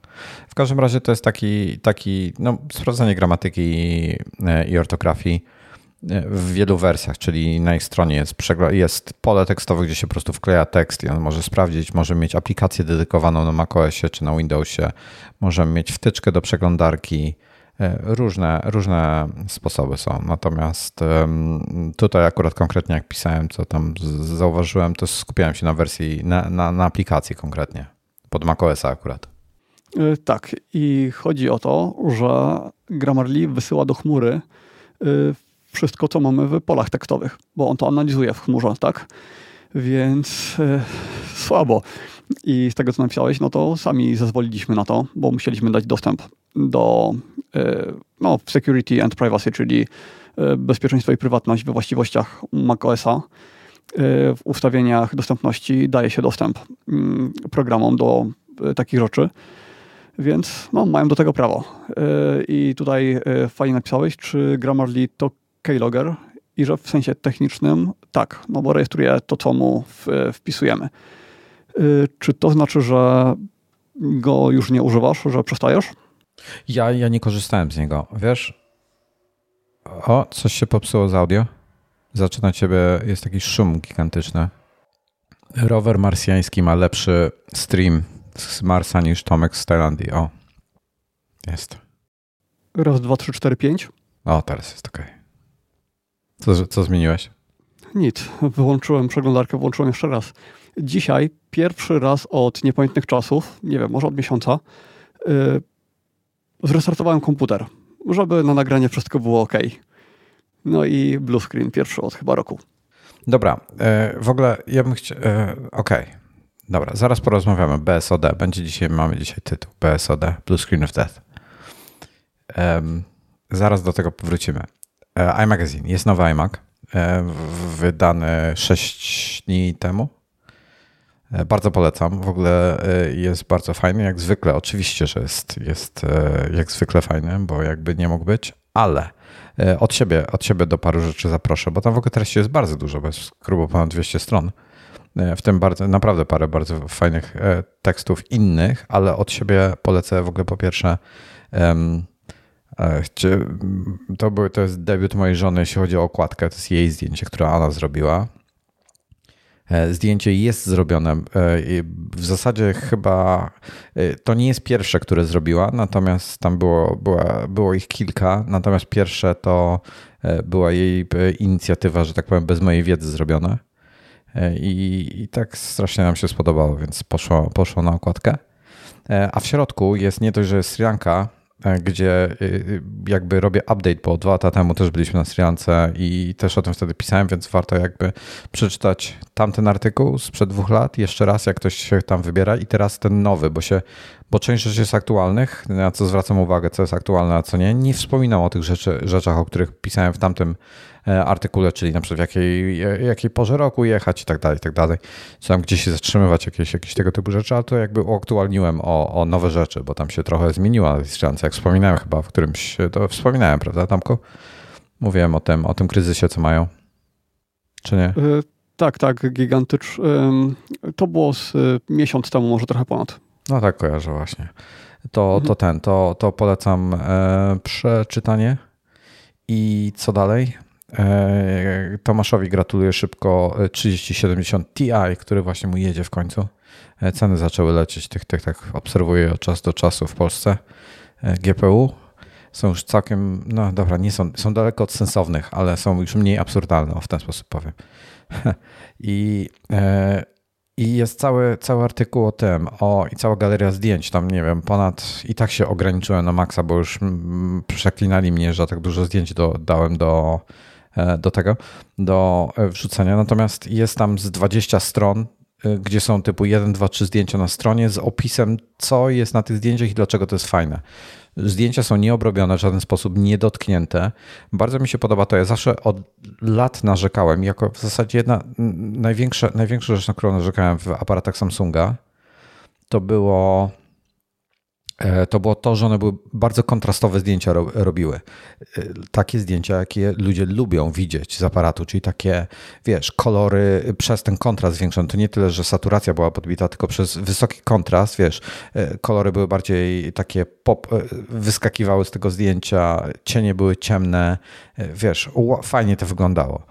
W każdym razie to jest taki, taki no, sprawdzanie gramatyki i ortografii w wielu wersjach, czyli na ich stronie jest, jest pole tekstowe, gdzie się po prostu wkleja tekst i on może sprawdzić, może mieć aplikację dedykowaną na macOSie czy na Windowsie, możemy mieć wtyczkę do przeglądarki, e, różne, różne sposoby są. Natomiast tutaj akurat konkretnie jak pisałem, co tam zauważyłem, to skupiałem się na wersji, na, na, na aplikacji konkretnie, pod macOSa akurat. Y, tak, i chodzi o to, że Grammarly wysyła do chmury y, wszystko, co mamy w polach tekstowych, bo on to analizuje w chmurze, tak? Więc y, słabo. I z tego, co napisałeś, no to sami zezwoliliśmy na to, bo musieliśmy dać dostęp do no, security and privacy, czyli bezpieczeństwo i prywatność we właściwościach macOSa. W ustawieniach dostępności daje się dostęp mm, programom do takich rzeczy. Więc no, mają do tego prawo. E, I tutaj e, fajnie napisałeś, czy Grammarly to keylogger i że w sensie technicznym tak, no bo rejestruje to, co mu wpisujemy. E, czy to znaczy, że go już nie używasz, że przestajesz? Ja, ja nie korzystałem z niego. Wiesz, o, coś się popsuło z audio. Zaczyna ciebie, jest jakiś szum gigantyczny. Rower marsjański ma lepszy stream z Marsa niż Tomek z Tajlandii. O, jest. Raz, dwa, trzy, cztery, pięć. O, teraz jest ok. Co, co zmieniłeś? Nic. Wyłączyłem przeglądarkę, włączyłem jeszcze raz. Dzisiaj pierwszy raz od niepamiętnych czasów, nie wiem, może od miesiąca, yy, zrestartowałem komputer, żeby na nagranie wszystko było ok. No i blue screen pierwszy od chyba roku. Dobra, yy, w ogóle ja bym chciał. Yy, Okej. Okay. Dobra, zaraz porozmawiamy. BSOD. Będzie dzisiaj, mamy dzisiaj tytuł. BSOD, Blue Screen of Death. Um, zaraz do tego wrócimy. E, iMagazine. Jest nowy iMac. E, wydany 6 dni temu. E, bardzo polecam. W ogóle jest bardzo fajny, jak zwykle. Oczywiście, że jest, jest jak zwykle fajny, bo jakby nie mógł być, ale od siebie, od siebie do paru rzeczy zaproszę, bo tam w ogóle treści jest bardzo dużo, jest grubo ponad 200 stron. W tym bardzo, naprawdę parę bardzo fajnych tekstów innych, ale od siebie polecę w ogóle po pierwsze to, był, to jest debiut mojej żony, jeśli chodzi o okładkę. To jest jej zdjęcie, które ona zrobiła. Zdjęcie jest zrobione. W zasadzie chyba to nie jest pierwsze, które zrobiła, natomiast tam było, było ich kilka. Natomiast pierwsze to była jej inicjatywa, że tak powiem, bez mojej wiedzy zrobione. E, I, I, tak strasznie nam się spodobało, więc poszło, poszło na okładkę. E, a w środku jest nie dość, że jest Sri Lanka, e, gdzie jakby robię update, bo dwa lata temu też byliśmy na Sri Lance i też o tym wtedy pisałem, więc warto jakby przeczytać tamten artykuł sprzed dwóch lat, jeszcze raz, jak ktoś się tam wybiera. I teraz ten nowy, bo się, bo część rzeczy jest aktualnych, na co zwracam uwagę, co jest aktualne, a co nie. Nie wspominam o tych rzeczy, rzeczach, o których pisałem w tamtym E, artykule, czyli na przykład w jakiej, jakiej porze roku jechać i tak dalej, i tak dalej. Czy tam gdzieś się zatrzymywać, jakieś, jakieś tego typu rzeczy, ale to jakby uaktualniłem o, o nowe rzeczy, bo tam się trochę zmieniła na jak wspominałem chyba w którymś, to wspominałem, prawda Tamko? Mówiłem o tym, o tym kryzysie, co mają. Czy nie? Yy, tak, tak, gigantyczny. Yy, to było z miesiąc temu, może trochę ponad. No tak, kojarzę właśnie. to, mhm. to ten, to, to polecam e, przeczytanie. I co dalej? E, Tomaszowi gratuluję szybko 3070 Ti, który właśnie mu jedzie w końcu. E, ceny zaczęły lecieć, tych, tych tak obserwuję od czasu do czasu w Polsce. E, GPU są już całkiem, no dobra, nie są, są daleko od sensownych, ale są już mniej absurdalne, w ten sposób powiem. I, e, i jest cały, cały artykuł o tym, o, i cała galeria zdjęć, tam nie wiem, ponad, i tak się ograniczyłem na maksa, bo już przeklinali mnie, że tak dużo zdjęć do, dałem do, e, do tego, do e, wrzucenia. Natomiast jest tam z 20 stron, gdzie są typu 1, 2, 3 zdjęcia na stronie z opisem, co jest na tych zdjęciach i dlaczego to jest fajne. Zdjęcia są nieobrobione, w żaden sposób niedotknięte. Bardzo mi się podoba to. Ja zawsze od lat narzekałem, jako w zasadzie jedna największa, największa rzecz, na którą narzekałem w aparatach Samsunga, to było to było to, że one były bardzo kontrastowe zdjęcia robiły. E, takie zdjęcia, jakie ludzie lubią widzieć z aparatu, czyli takie, wiesz, kolory przez ten kontrast zwiększony. To nie tyle, że saturacja była podbita, tylko przez wysoki kontrast, wiesz, e, kolory były bardziej takie pop, wyskakiwały z tego zdjęcia, cienie były ciemne, wiesz, fajnie to wyglądało.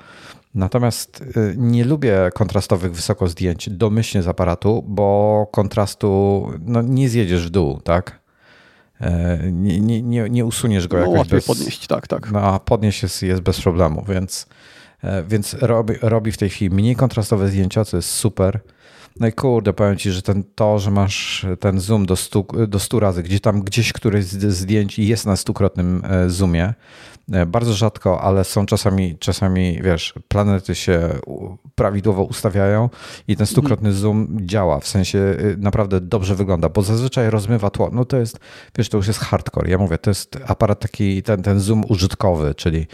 Natomiast nie lubię kontrastowych wysoko zdjęć domyślnie z aparatu, bo kontrastu no, nie zjedziesz w dół, tak? E, nie, nie, nie, nie usuniesz go no, jakoś łatwiej bez, podnieść, tak, tak. No, a podnieść jest, jest bez problemu, więc, e, więc robi, robi w tej chwili mniej kontrastowe zdjęcia, co jest super. No i kurde, powiem ci, że ten, to, że masz ten zoom do 100, do 100 razy, gdzie tam gdzieś któreś z zdjęć jest na stukrotnym e, zoomie, bardzo rzadko, ale są czasami, czasami wiesz, planety się prawidłowo ustawiają i ten stukrotny mhm. zoom działa, w sensie y, naprawdę dobrze wygląda, bo zazwyczaj rozmywa tło. No to jest, wiesz, to już jest hardcore. Ja mówię, to jest aparat taki, ten, ten zoom użytkowy, czyli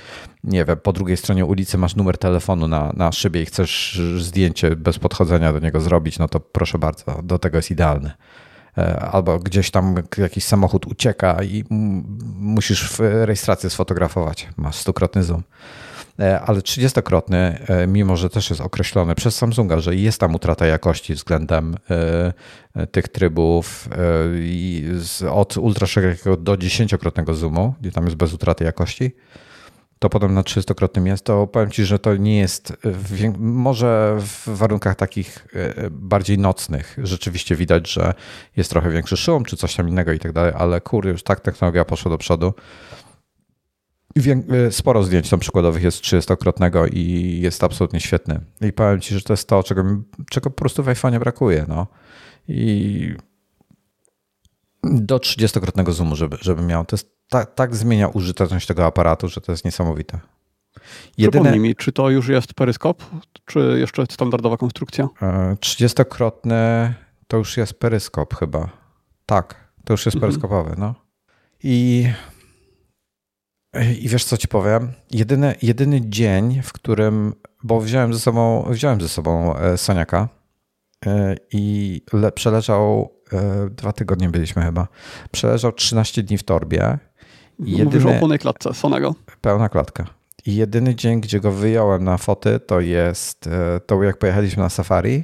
nie wiem, po drugiej stronie ulicy masz numer telefonu na, na szybie i chcesz zdjęcie bez podchodzenia do niego zrobić, no to proszę bardzo, do tego jest idealny. E, albo gdzieś tam jakiś samochód ucieka i musisz w rejestrację sfotografować. Masz stukrotny zoom. E, ale trzydziestokrotny, e, mimo że też jest określony przez Samsunga, że jest tam utrata jakości względem tych trybów od ultraszerokiego do dziesięciokrotnego zoomu, gdzie tam jest bez utraty jakości, to potem na 300-krotnym jest, to powiem Ci, że to nie jest, może w warunkach takich e, bardziej nocnych rzeczywiście widać, że jest trochę większy szum, czy coś tam innego i tak dalej, ale kurde, już tak technologia poszła do przodu. E, sporo zdjęć tam przykładowych jest 30-krotnego i jest absolutnie świetny. I powiem Ci, że to jest to, czego, czego po prostu w iPhone brakuje. No. I do 30-krotnego zoomu, żeby, żeby miał. To jest tak, tak zmienia użyteczność tego aparatu, że to jest niesamowite. Jedyne... Przypomnij mi, czy to już jest peryskop, czy jeszcze standardowa konstrukcja? 30-krotny e, to już jest peryskop chyba. Tak, to już jest mhm. peryskopowy, no. I, I wiesz co ci powiem? Jedyny, jedyny dzień, w którym, bo wziąłem ze sobą, wziąłem ze sobą e, Soniaka e, i le, przeleżał, dwa tygodnie byliśmy chyba, przeleżał 13 dni w torbie Jedyny, Mówisz o pełnej klatce Sonego. Pełna klatka. I jedyny dzień, gdzie go wyjąłem na foty, to jest e, to, jak pojechaliśmy na safari.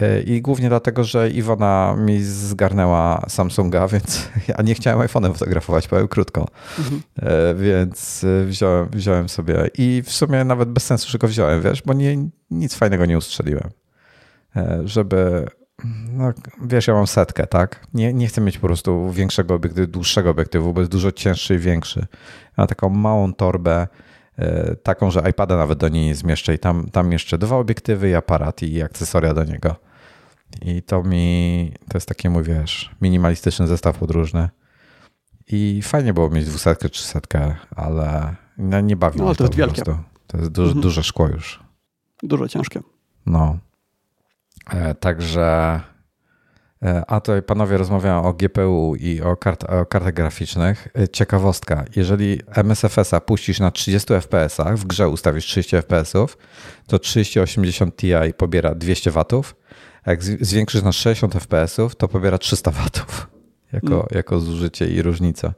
E, I głównie dlatego, że Iwona mi zgarnęła Samsunga, więc ja nie chciałem iPhone'em fotografować, powiem krótko. Mhm. E, więc wziąłem, wziąłem sobie i w sumie nawet bez sensu, że go wziąłem, wiesz, bo nie, nic fajnego nie ustrzeliłem. Żeby no, wiesz, ja mam setkę, tak? Nie, nie chcę mieć po prostu większego obiektywu, dłuższego obiektywu, bo jest dużo cięższy i większy. Mam taką małą torbę, e, taką, że iPada nawet do niej nie zmieszczę i tam, tam jeszcze dwa obiektywy i aparat i akcesoria do niego. I to mi, to jest taki mój, wiesz, minimalistyczny zestaw podróżny. I fajnie było mieć dwusetkę, trzysetkę, ale no, nie bawi no, to, to jest wielkie. To jest duże, mhm. duże szkło już. Dużo ciężkie. No. E, także. E, a tutaj panowie rozmawiają o GPU i o, kart, o kartach graficznych. E, ciekawostka, jeżeli MSFS-a puścisz na 30 fps, w grze ustawisz 30 fps, to 3080 Ti pobiera 200 W. Jak zwiększysz na 60 fps, to pobiera 300 W jako, mm. jako zużycie i różnica.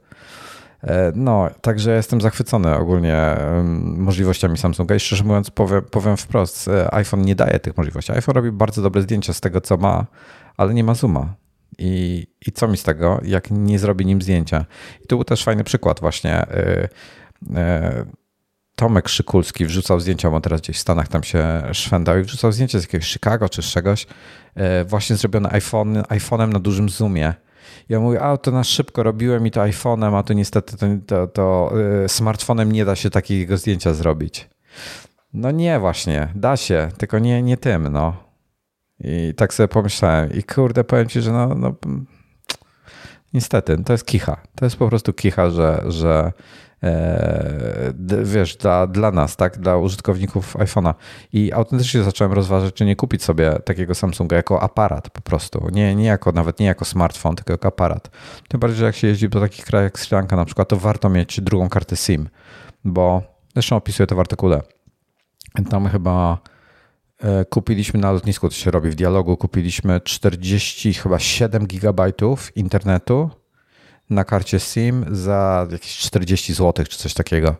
E, no, także jestem zachwycony ogólnie możliwościami Samsunga i szczerze mówiąc powiem, powiem wprost, e, iPhone nie daje tych możliwości. iPhone robi bardzo dobre zdjęcia z tego, co ma, ale nie ma zooma. I, I co mi z tego, jak nie zrobię nim zdjęcia? I to był też fajny przykład właśnie. Yy, Tomek Szykulski wrzucał zdjęcia, bo teraz gdzieś w Stanach tam się szwendał i wrzucał zdjęcie z jakiegoś Chicago czy z czegoś, właśnie zrobione iPhone, iPhone'em na dużym zoomie. Ja mówię, a to na szybko robiłem i to iPhone'em, a to niestety to, to, to smartfonem nie da się takiego zdjęcia zrobić. No nie właśnie, da się, tylko nie, nie tym, no. I tak sobie pomyślałem i kurde, powiem ci, że no, no niestety, to jest kicha. To jest po prostu kicha, że, że wiesz, dla, dla nas, tak, dla użytkowników iPhone'a. I autentycznie zacząłem rozważać, czy nie kupić sobie takiego Samsunga jako aparat po prostu. Nie, nie jako, nawet nie jako smartfon, tylko jako aparat. Tym bardziej, że jak się jeździ do takich krajów jak Sri Lanka na przykład, to warto mieć drugą kartę SIM, bo zresztą opisuję to w artykule. Tam chyba E, kupiliśmy na lotnisku, to się robi w dialogu, kupiliśmy 40, chyba 7 gigabajtów internetu na karcie SIM za jakieś 40 zł czy coś takiego.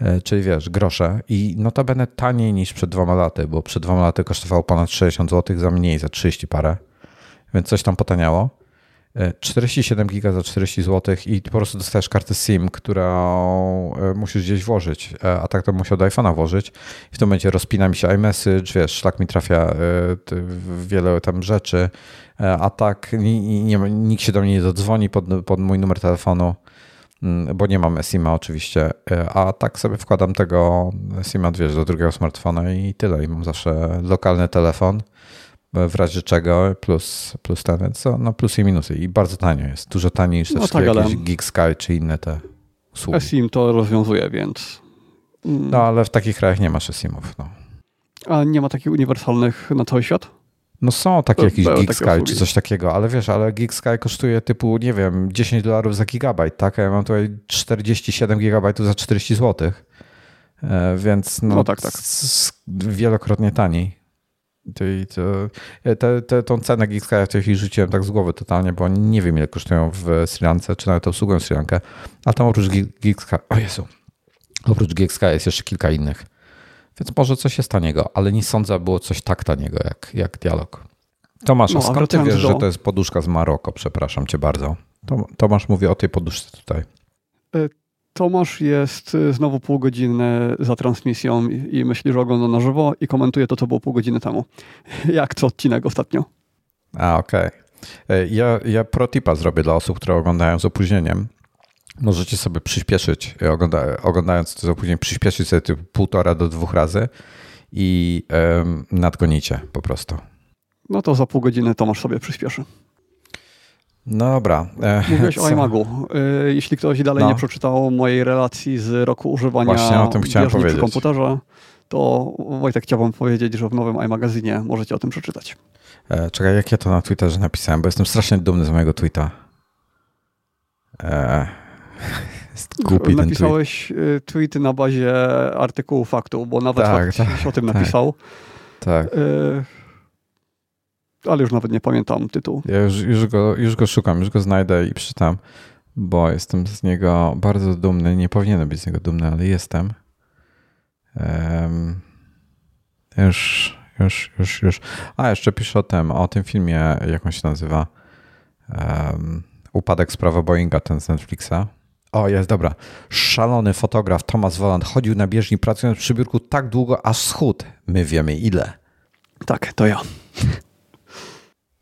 E, czyli wiesz, grosze. I notabene taniej niż przed dwoma laty, bo przed dwoma laty kosztowało ponad 60 zł za mniej, za 30 parę. Więc coś tam potaniało. 47 giga za 40 zł i po prostu dostajesz kartę SIM, którą e, musisz gdzieś włożyć, e, a tak to musiał do iPhone'a włożyć. I w tym momencie rozpina mi się iMessage, wiesz, szlak mi trafia e, wiele tam rzeczy, a tak nikt się do mnie nie dodzwoni pod, pod mój numer telefonu, mm, bo nie mam SIM-a oczywiście, a tak sobie wkładam tego SIM-a, wiesz, do drugiego smartfona i tyle. I mam zawsze lokalny telefon, w razie czego plus, plus ten, więc no plus i minusy. I bardzo tanio jest, dużo taniej niż no tak, jakieś Geek Sky czy inne te usługi. SIM to rozwiązuje, więc... Mm. No ale w takich krajach nie masz SIM-ów. No. A nie ma takich uniwersalnych na cały świat? No są takie jakieś Geek Sky czy coś takiego, ale wiesz, ale Geek Sky kosztuje typu, nie wiem, 10 dolarów za gigabajt, tak? A ja mam tutaj 47 gigabajtów za 40 zł. E, więc no, no tak, tak. wielokrotnie taniej. To, te, te, tą cenę w tej chwili rzuciłem tak z głowy totalnie, bo nie wiem ile kosztują w Sri Lance, czy nawet obsługują Sri Lankę, a tam oprócz Geekska, o Jezu, oprócz Geekska jest jeszcze kilka innych. Więc może coś jest taniego, ale nie sądzę, było coś tak taniego jak, jak dialog. Tomasz, no, a skąd ty wiesz, do... że to jest poduszka z Maroko? Przepraszam cię bardzo. Tomasz mówi o tej poduszce tutaj. Tomasz jest y, znowu pół godziny za transmisją i myśli, że ogląda na żywo i komentuje to, co było pół godziny temu. Jak co odcinek ostatnio. A, okej. Okay. E, ja, ja protipa zrobię dla osób, które oglądają z opóźnieniem. Możecie sobie przyspieszyć, e, ogląda, oglądając to z opóźnieniem, przyspieszyć sobie typu półtora do dwóch razy i nadgonicie po prostu. No to za pół godziny Tomasz sobie przyspieszy. Dobra. E, Mówiłeś co? o iMagu. E, jeśli ktoś dalej no. nie przeczytał mojej relacji z roku używania Właśnie o tym chciałem powiedzieć. komputerze, to Wojtek chciałbym powiedzieć, że w nowym iMagazynie możecie o tym przeczytać. E, czekaj, jak ja to na Twitterze napisałem, bo jestem strasznie dumny z mojego tweeta. E, jest głupi Napisałeś ten tweet. tweety na bazie artykułu faktu, bo nawet tak, tak, o tym tak, napisał. Tak. E, ale już nawet nie pamiętam tytułu. Ja już, już, go, już go szukam, już go znajdę i przeczytam, bo jestem z niego bardzo dumny. Nie powinienem być z niego dumny, ale jestem. Um, już, już, już, już. A, jeszcze piszę o tym, o tym filmie, jak on się nazywa. Um, Upadek sprawa Boeinga, ten z Netflixa. O, jest dobra. Szalony fotograf Thomas Woland chodził na bieżni pracując przy biurku tak długo, aż schód. My wiemy ile. Tak, to ja.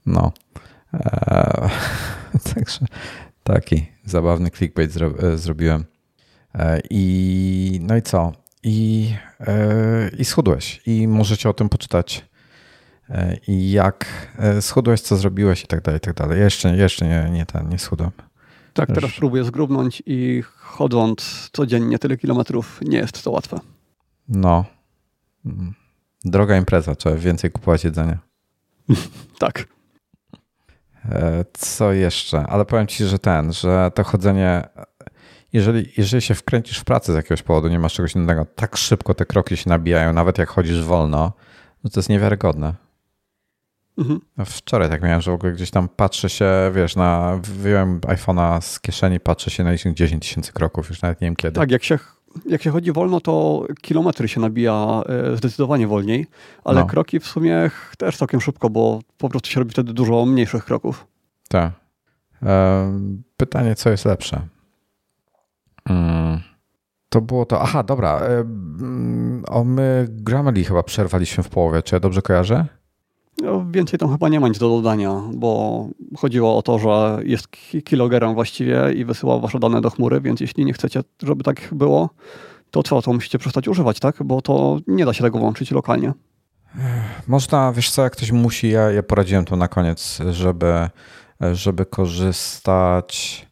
No. Eee, także taki zabawny clickbait zro, e, zrobiłem. Eee, I no i co? I, e, I schudłeś. I możecie o tym poczytać. E, I jak schudłeś, co zrobiłeś i tak dalej, i tak dalej. Jeszcze, jeszcze nie, nie, ten, nie schudłem. Tak, teraz Już. próbuję zgrubnąć i chodząc codziennie tyle kilometrów nie jest to łatwe. No. Mm. Droga impreza, trzeba więcej kupować jedzenia. tak. E, co jeszcze? Ale powiem ci, że ten, że to chodzenie, jeżeli, jeżeli się wkręcisz w pracę z jakiegoś powodu, nie masz czegoś innego, tak szybko te kroki się nabijają, nawet jak chodzisz wolno, no to jest niewiarygodne. Mhm. No wczoraj tak miałem, że w ogóle gdzieś tam patrzę się, wiesz, na, wyjąłem iPhone'a z kieszeni, patrzę się na 10 tysięcy kroków, już nawet nie wiem kiedy. Tak, jak się jak się chodzi wolno, to kilometry się nabija e, zdecydowanie wolniej, ale no. kroki w sumie też całkiem szybko, bo po prostu się robi wtedy dużo mniejszych kroków. Tak. Pytanie, co jest lepsze? Hmm. To było to. Aha, dobra. O, my Grammarly chyba przerwaliśmy w połowie. Czy ja dobrze kojarzę? No, więcej tam chyba nie ma nic do dodania, bo chodziło o to, że jest kilogerem właściwie i wysyła wasze dane do chmury, więc jeśli nie chcecie, żeby tak było, to co, to musicie przestać używać, tak? Bo to nie da się tego włączyć lokalnie. Można, wiesz co, jak ktoś musi, ja, ja poradziłem to na koniec, żeby, żeby korzystać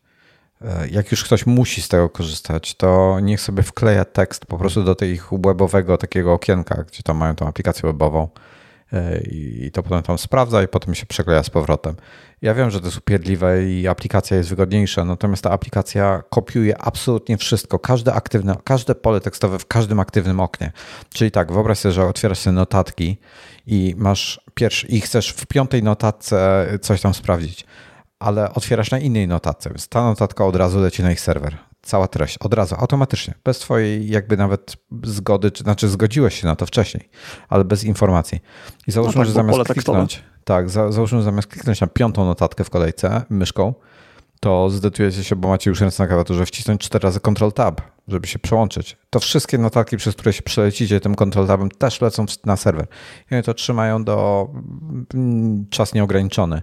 e, jak już ktoś musi z tego korzystać, to niech sobie wkleja tekst po prostu do tej webowego takiego okienka, gdzie tam mają tą aplikację webową i to potem tam sprawdza i potem się przekleja z powrotem. Ja wiem, że to jest upierdliwe i aplikacja jest wygodniejsza, natomiast ta aplikacja kopiuje absolutnie wszystko, każde aktywne, każde pole tekstowe w każdym aktywnym oknie. Czyli tak, wyobraź sobie, że otwierasz sobie notatki i masz pierwszy, i chcesz w piątej notatce coś tam sprawdzić, ale otwierasz na innej notatce, więc ta notatka od razu leci na ich serwer cała treść od razu, automatycznie, bez twojej jakby nawet zgody, czy znaczy zgodziłeś się na to wcześniej, ale bez informacji. I załóżmy, no tak, że zamiast kliknąć, tak, za, załóżmy, że zamiast kliknąć na piątą notatkę w kolejce myszką, to zdecydujecie się, bo macie już ręce na klawiaturze, wcisnąć cztery razy Ctrl Tab, żeby się przełączyć. To wszystkie notatki, przez które się przelecicie tym Ctrl Tabem, też lecą na serwer. I oni to trzymają do mm, czas nieograniczony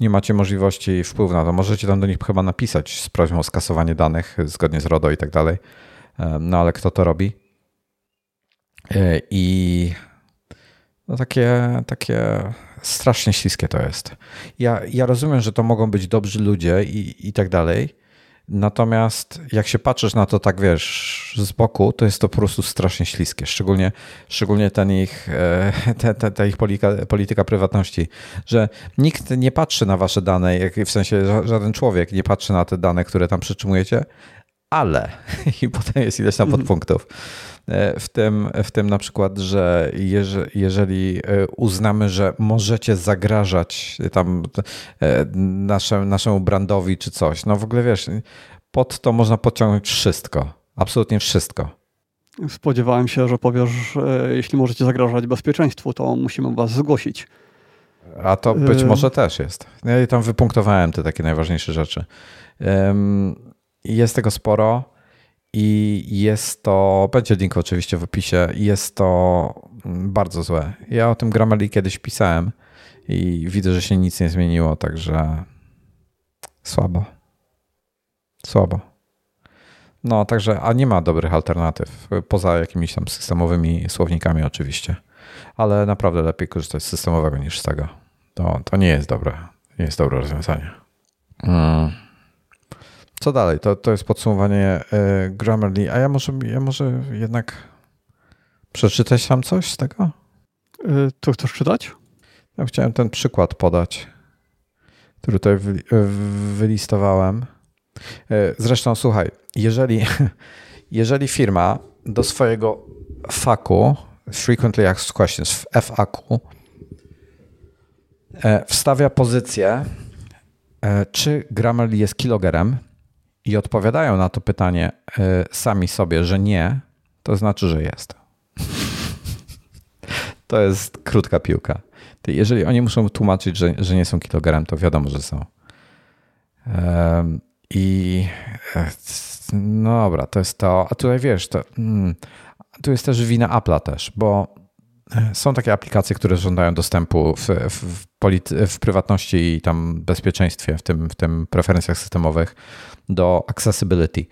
nie macie możliwości wpływu na to. Możecie tam do nich chyba napisać z prośbą o skasowanie danych zgodnie z RODO i tak dalej. No ale kto to robi? E, I no takie, takie strasznie śliskie to jest. Ja, ja rozumiem, że to mogą być dobrzy ludzie i, i tak dalej, Natomiast jak się patrzysz na to tak, wiesz, z boku, to jest to po prostu strasznie śliskie. Szczególnie, szczególnie ten ich, e, te, te, te ich polityka, polityka prywatności, że nikt nie patrzy na wasze dane, jak w sensie żaden człowiek nie patrzy na te dane, które tam przytrzymujecie, ale i potem jest ileś tam mhm. podpunktów. E, w tym, w tym na przykład, że jeżeli e, uznamy, że możecie zagrażać tam e, naszemu, naszemu brandowi czy coś, no w ogóle wiesz, pod to można podciągnąć wszystko, absolutnie wszystko. Spodziewałem się, że powiesz, że jeśli możecie zagrażać bezpieczeństwu, to musimy was zgłosić. A to być może też jest. Ja tam wypunktowałem te takie najważniejsze rzeczy. Jest tego sporo. I jest to, będzie link oczywiście w opisie, jest to bardzo złe. Ja o tym Grammarly kiedyś pisałem i widzę, że się nic nie zmieniło, także słabo. Słabo. No, także, a nie ma dobrych alternatyw, poza jakimiś tam systemowymi słownikami oczywiście. Ale naprawdę lepiej korzystać z systemowego niż z tego. To, to nie jest dobre, nie jest dobre rozwiązanie. Mm. Co dalej? To, to jest podsumowanie y, Grammarly. A ja może, ja może jednak przeczytać tam coś z tego? Y, to chcesz czytać? Ja chciałem ten przykład podać, który tutaj wy, wylistowałem. Zresztą słuchaj, jeżeli, jeżeli firma do swojego faku, Frequently Asked Questions, w FAQ, wstawia pozycję, czy Grammarly jest kilogerem, i odpowiadają na to pytanie e, sami sobie, że nie, to znaczy, że jest. to jest krótka piłka. Jeżeli oni muszą tłumaczyć, że, że nie są kilogramem, to wiadomo, że są. I e, no dobra, to jest to. A tutaj wiesz, to, hmm, tu jest też wina Apple'a też, bo e, są takie aplikacje, które żądają dostępu w, w, w, w prywatności i tam bezpieczeństwie, w tym, w tym preferencjach systemowych do accessibility.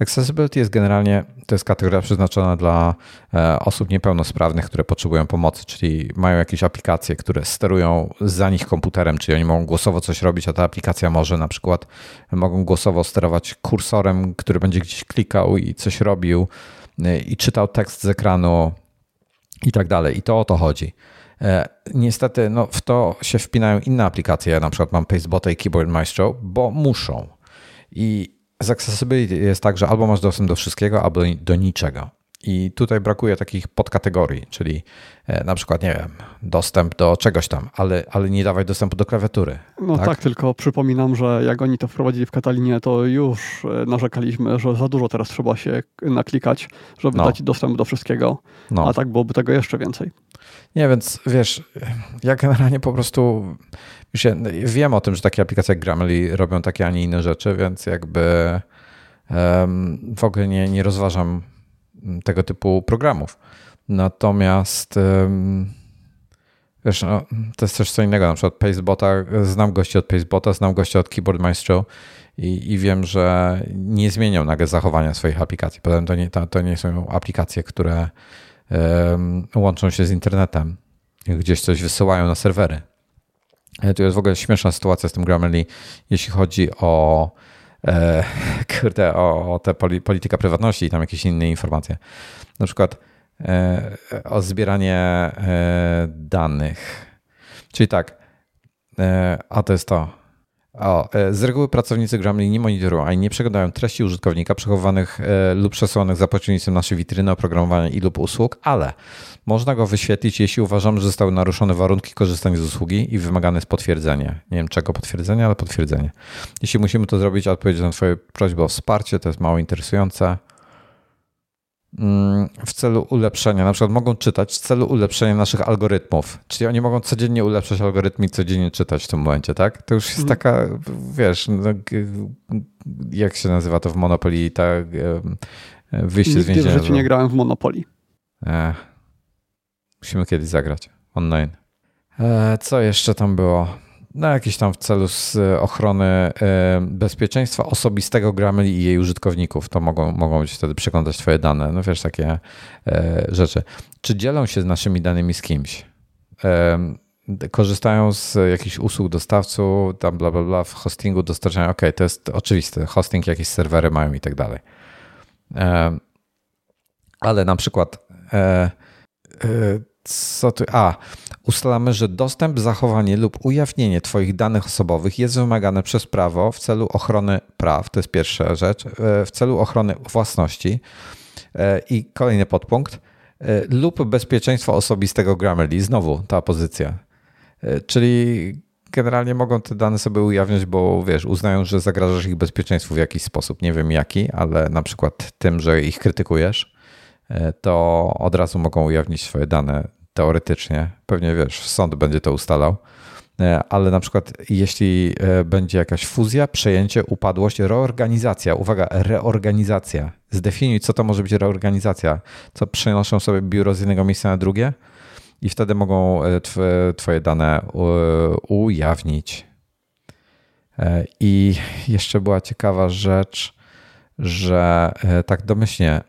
Accessibility jest generalnie, to jest kategoria przeznaczona dla e, osób niepełnosprawnych, które potrzebują pomocy, czyli mają jakieś aplikacje, które sterują za nich komputerem, czyli oni mogą głosowo coś robić, a ta aplikacja może na przykład mogą głosowo sterować kursorem, który będzie gdzieś klikał i coś robił e, i czytał tekst z ekranu i tak dalej. I to o to chodzi. E, niestety no, w to się wpinają inne aplikacje. Ja na przykład mam Pastebota i Keyboard Maestro, bo muszą. I z accessibility jest tak, że albo masz dostęp do wszystkiego, albo do niczego. I tutaj brakuje takich podkategorii, czyli e, na przykład, nie wiem, dostęp do czegoś tam, ale, ale nie dawaj dostępu do klawiatury. No tak? tak? tylko przypominam, że jak oni to wprowadzili w Katalinie, to już e, narzekaliśmy, że za dużo teraz trzeba się naklikać, żeby no. dać dostęp do wszystkiego, no. a tak byłoby tego jeszcze więcej. Nie, więc wiesz, ja generalnie po prostu wiem o tym, że takie aplikacje jak Grammarly robią takie, a nie inne rzeczy, więc jakby um, w ogóle nie, nie rozważam tego typu programów. Natomiast wiesz, no, to jest coś co innego. Na przykład Pacebota, znam gości od Pacebota, znam gości od Keyboard Maestro i, i wiem, że nie zmienią nagle zachowania swoich aplikacji. Potem to nie, to, to nie są aplikacje, które um, łączą się z internetem, gdzieś coś wysyłają na serwery. E, tu jest w ogóle śmieszna sytuacja z tym Grammarly, jeśli chodzi o e, kurde, o, o tę politykę prywatności i tam jakieś inne informacje. Na przykład e, o zbieranie danych. Czyli tak, a to jest to. O, e, z reguły pracownicy Grammarly nie monitorują ani nie przeglądają treści użytkownika przechowanych e, lub przesyłanych za pośrednictwem naszej witryny oprogramowania i lub usług, ale można go wyświetlić, jeśli uważamy, że zostały naruszone warunki korzystania z usługi i wymagane jest potwierdzenie. Nie wiem czego potwierdzenie, ale potwierdzenie. Jeśli musimy to zrobić, odpowiedzieć na Twoje prośbę o wsparcie, to jest mało interesujące. Mm, w celu ulepszenia, na przykład mogą czytać w celu ulepszenia naszych algorytmów. Czyli oni mogą codziennie ulepszać algorytmy i codziennie czytać w tym momencie, tak? To już jest mhm. taka, wiesz, no, jak się nazywa to w Monopoly, tak wyjście Nigdy z więzienia. w życiu nie grałem w Monopoly. Ech. Musimy kiedyś zagrać online. E, co jeszcze tam było? No jakiś tam w celu z e, ochrony e, bezpieczeństwa osobistego Grammarly i jej użytkowników. To mogą, mogą być wtedy przeglądać twoje dane. No wiesz, takie rzeczy. Czy dzielą się z naszymi danymi z kimś? Korzystają z jakichś usług dostawców, tam bla bla bla, w hostingu dostarczają. Ok, to jest oczywiste. Hosting, jakieś serwery mają i tak dalej. Ale na przykład co? A, ustalamy, że dostęp, zachowanie lub ujawnienie Twoich danych osobowych jest wymagane przez prawo w celu ochrony praw. To jest pierwsza rzecz. E, w celu ochrony własności. E, I kolejny podpunkt. E, lub bezpieczeństwa osobistego Grammarly. Znowu ta pozycja. Czyli generalnie mogą te dane sobie ujawniać, bo wiesz, uznają, że zagrażasz ich bezpieczeństwu w jakiś sposób. Nie wiem jaki, ale na przykład tym, że ich krytykujesz to od razu mogą ujawnić swoje dane teoretycznie. Pewnie wiesz, sąd będzie to ustalał. E, ale na przykład, jeśli e, będzie jakaś fuzja, przejęcie, upadłość, reorganizacja, uwaga, reorganizacja. Zdefiniuj, co to może być reorganizacja. Co przenoszą sobie biuro z jednego miejsca na drugie i wtedy mogą e, Twoje dane ujawnić. I jeszcze była ciekawa rzecz, że tak domyślnie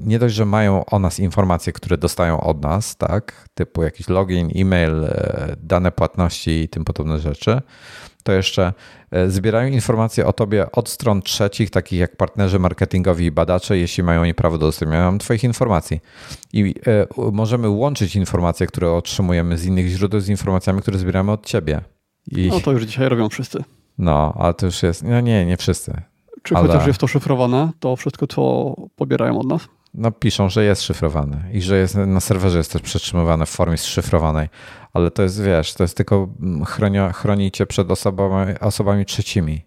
nie dość, że mają o nas informacje, które dostają od nas, tak, typu jakiś login, e-mail, e, dane płatności i tym podobne rzeczy, to jeszcze e, zbierają informacje o tobie od stron trzecich, takich jak partnerzy marketingowi i badacze, jeśli mają oni prawo do udostępniania twoich informacji. I możemy łączyć informacje, które otrzymujemy z innych źródeł z informacjami, które zbieramy od ciebie. I... No to już dzisiaj robią wszyscy. No, ale to już jest, no nie, nie wszyscy. Czy ale... chociaż jest to szyfrowane, to wszystko, co pobierają od nas? No piszą, że jest szyfrowane i że jest, na serwerze jest też przetrzymywane w formie szyfrowanej, ale to jest, wiesz, to jest tylko mm, chroni, cię przed osobami, osobami trzecimi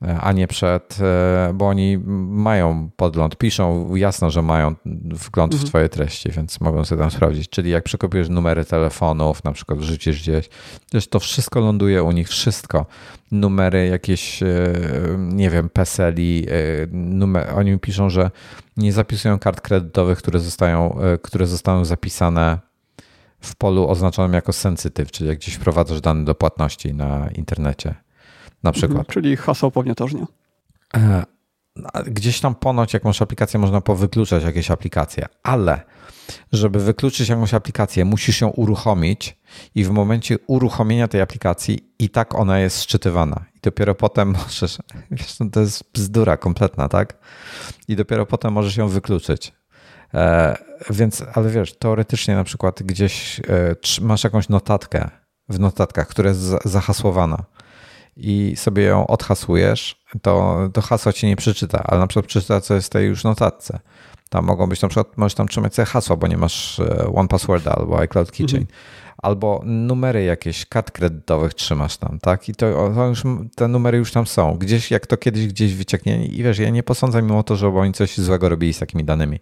a nie przed, e, bo oni mają podgląd, piszą jasno, że mają wgląd mhm. w twoje treści, więc mogą sobie tam sprawdzić. Czyli jak przekopiujesz numery telefonów, na przykład wrzucisz gdzieś, też to wszystko ląduje u nich, wszystko. Numery jakieś, e, nie wiem, PESELi, e, numer, oni piszą, że nie zapisują kart kredytowych, które zostają, które zostaną zapisane w polu oznaczonym jako sensitive, czyli jak gdzieś wprowadzasz dane do płatności na internecie na przykład. Mhm, czyli hasło pewnie też nie. Gdzieś tam ponoć jakąś aplikację można powykluczać jakieś aplikacje, ale żeby wykluczyć jakąś aplikację, musisz ją uruchomić i w momencie uruchomienia tej aplikacji i tak ona jest szczytywana. I dopiero potem możesz, wiesz, no to jest bzdura kompletna, tak? I dopiero potem możesz ją wykluczyć. E, więc, ale wiesz, teoretycznie na przykład gdzieś e, masz jakąś notatkę w notatkach, która jest zahasłowana i sobie ją odhasujesz, to, to hasło ci nie przeczyta, ale na przykład przeczyta, co jest w tej już notatce. Tam mogą być na przykład, możesz tam trzymać sobie hasła, bo nie masz e, One Passworda albo iCloud Keychain. Mhm. Albo numery jakieś kart kredytowych trzymasz tam, tak? I to, to, już, te numery już tam są. Gdzieś, jak to kiedyś gdzieś wycieknie. I wiesz, ja nie posądzę mimo to, że oni coś złego robili z takimi danymi.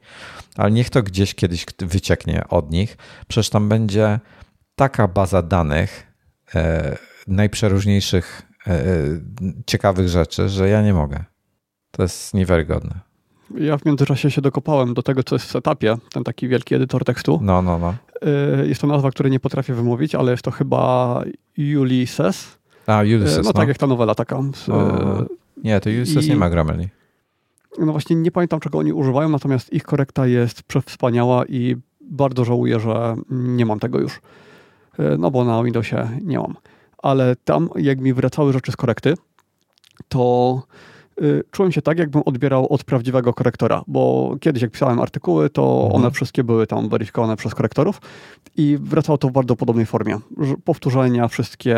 Ale niech to gdzieś kiedyś wycieknie od nich. Przecież tam będzie taka baza danych e, najprzeróżniejszych ciekawych rzeczy, że ja nie mogę. To jest niewiarygodne. Ja w międzyczasie się dokopałem do tego, co jest w setupie, ten taki wielki edytor tekstu. No, no, no. Y, jest to nazwa, której nie potrafię wymówić, ale jest to chyba Ulysses. A, Ulysses, no, no. tak jak ta nowela taka. Nie, to Ulysses I... nie ma Grammarly. No właśnie nie pamiętam, czego oni używają, natomiast ich korekta jest przewspaniała i bardzo żałuję, że nie mam tego już. No bo na Windowsie nie mam. Ale tam, jak mi wracały rzeczy z korekty, to Y, czułem się tak, jakbym odbierał od prawdziwego korektora, bo kiedyś jak pisałem artykuły, to mhm. one wszystkie były tam weryfikowane przez korektorów i wracało to w bardzo podobnej formie. Powtórzenia, wszystkie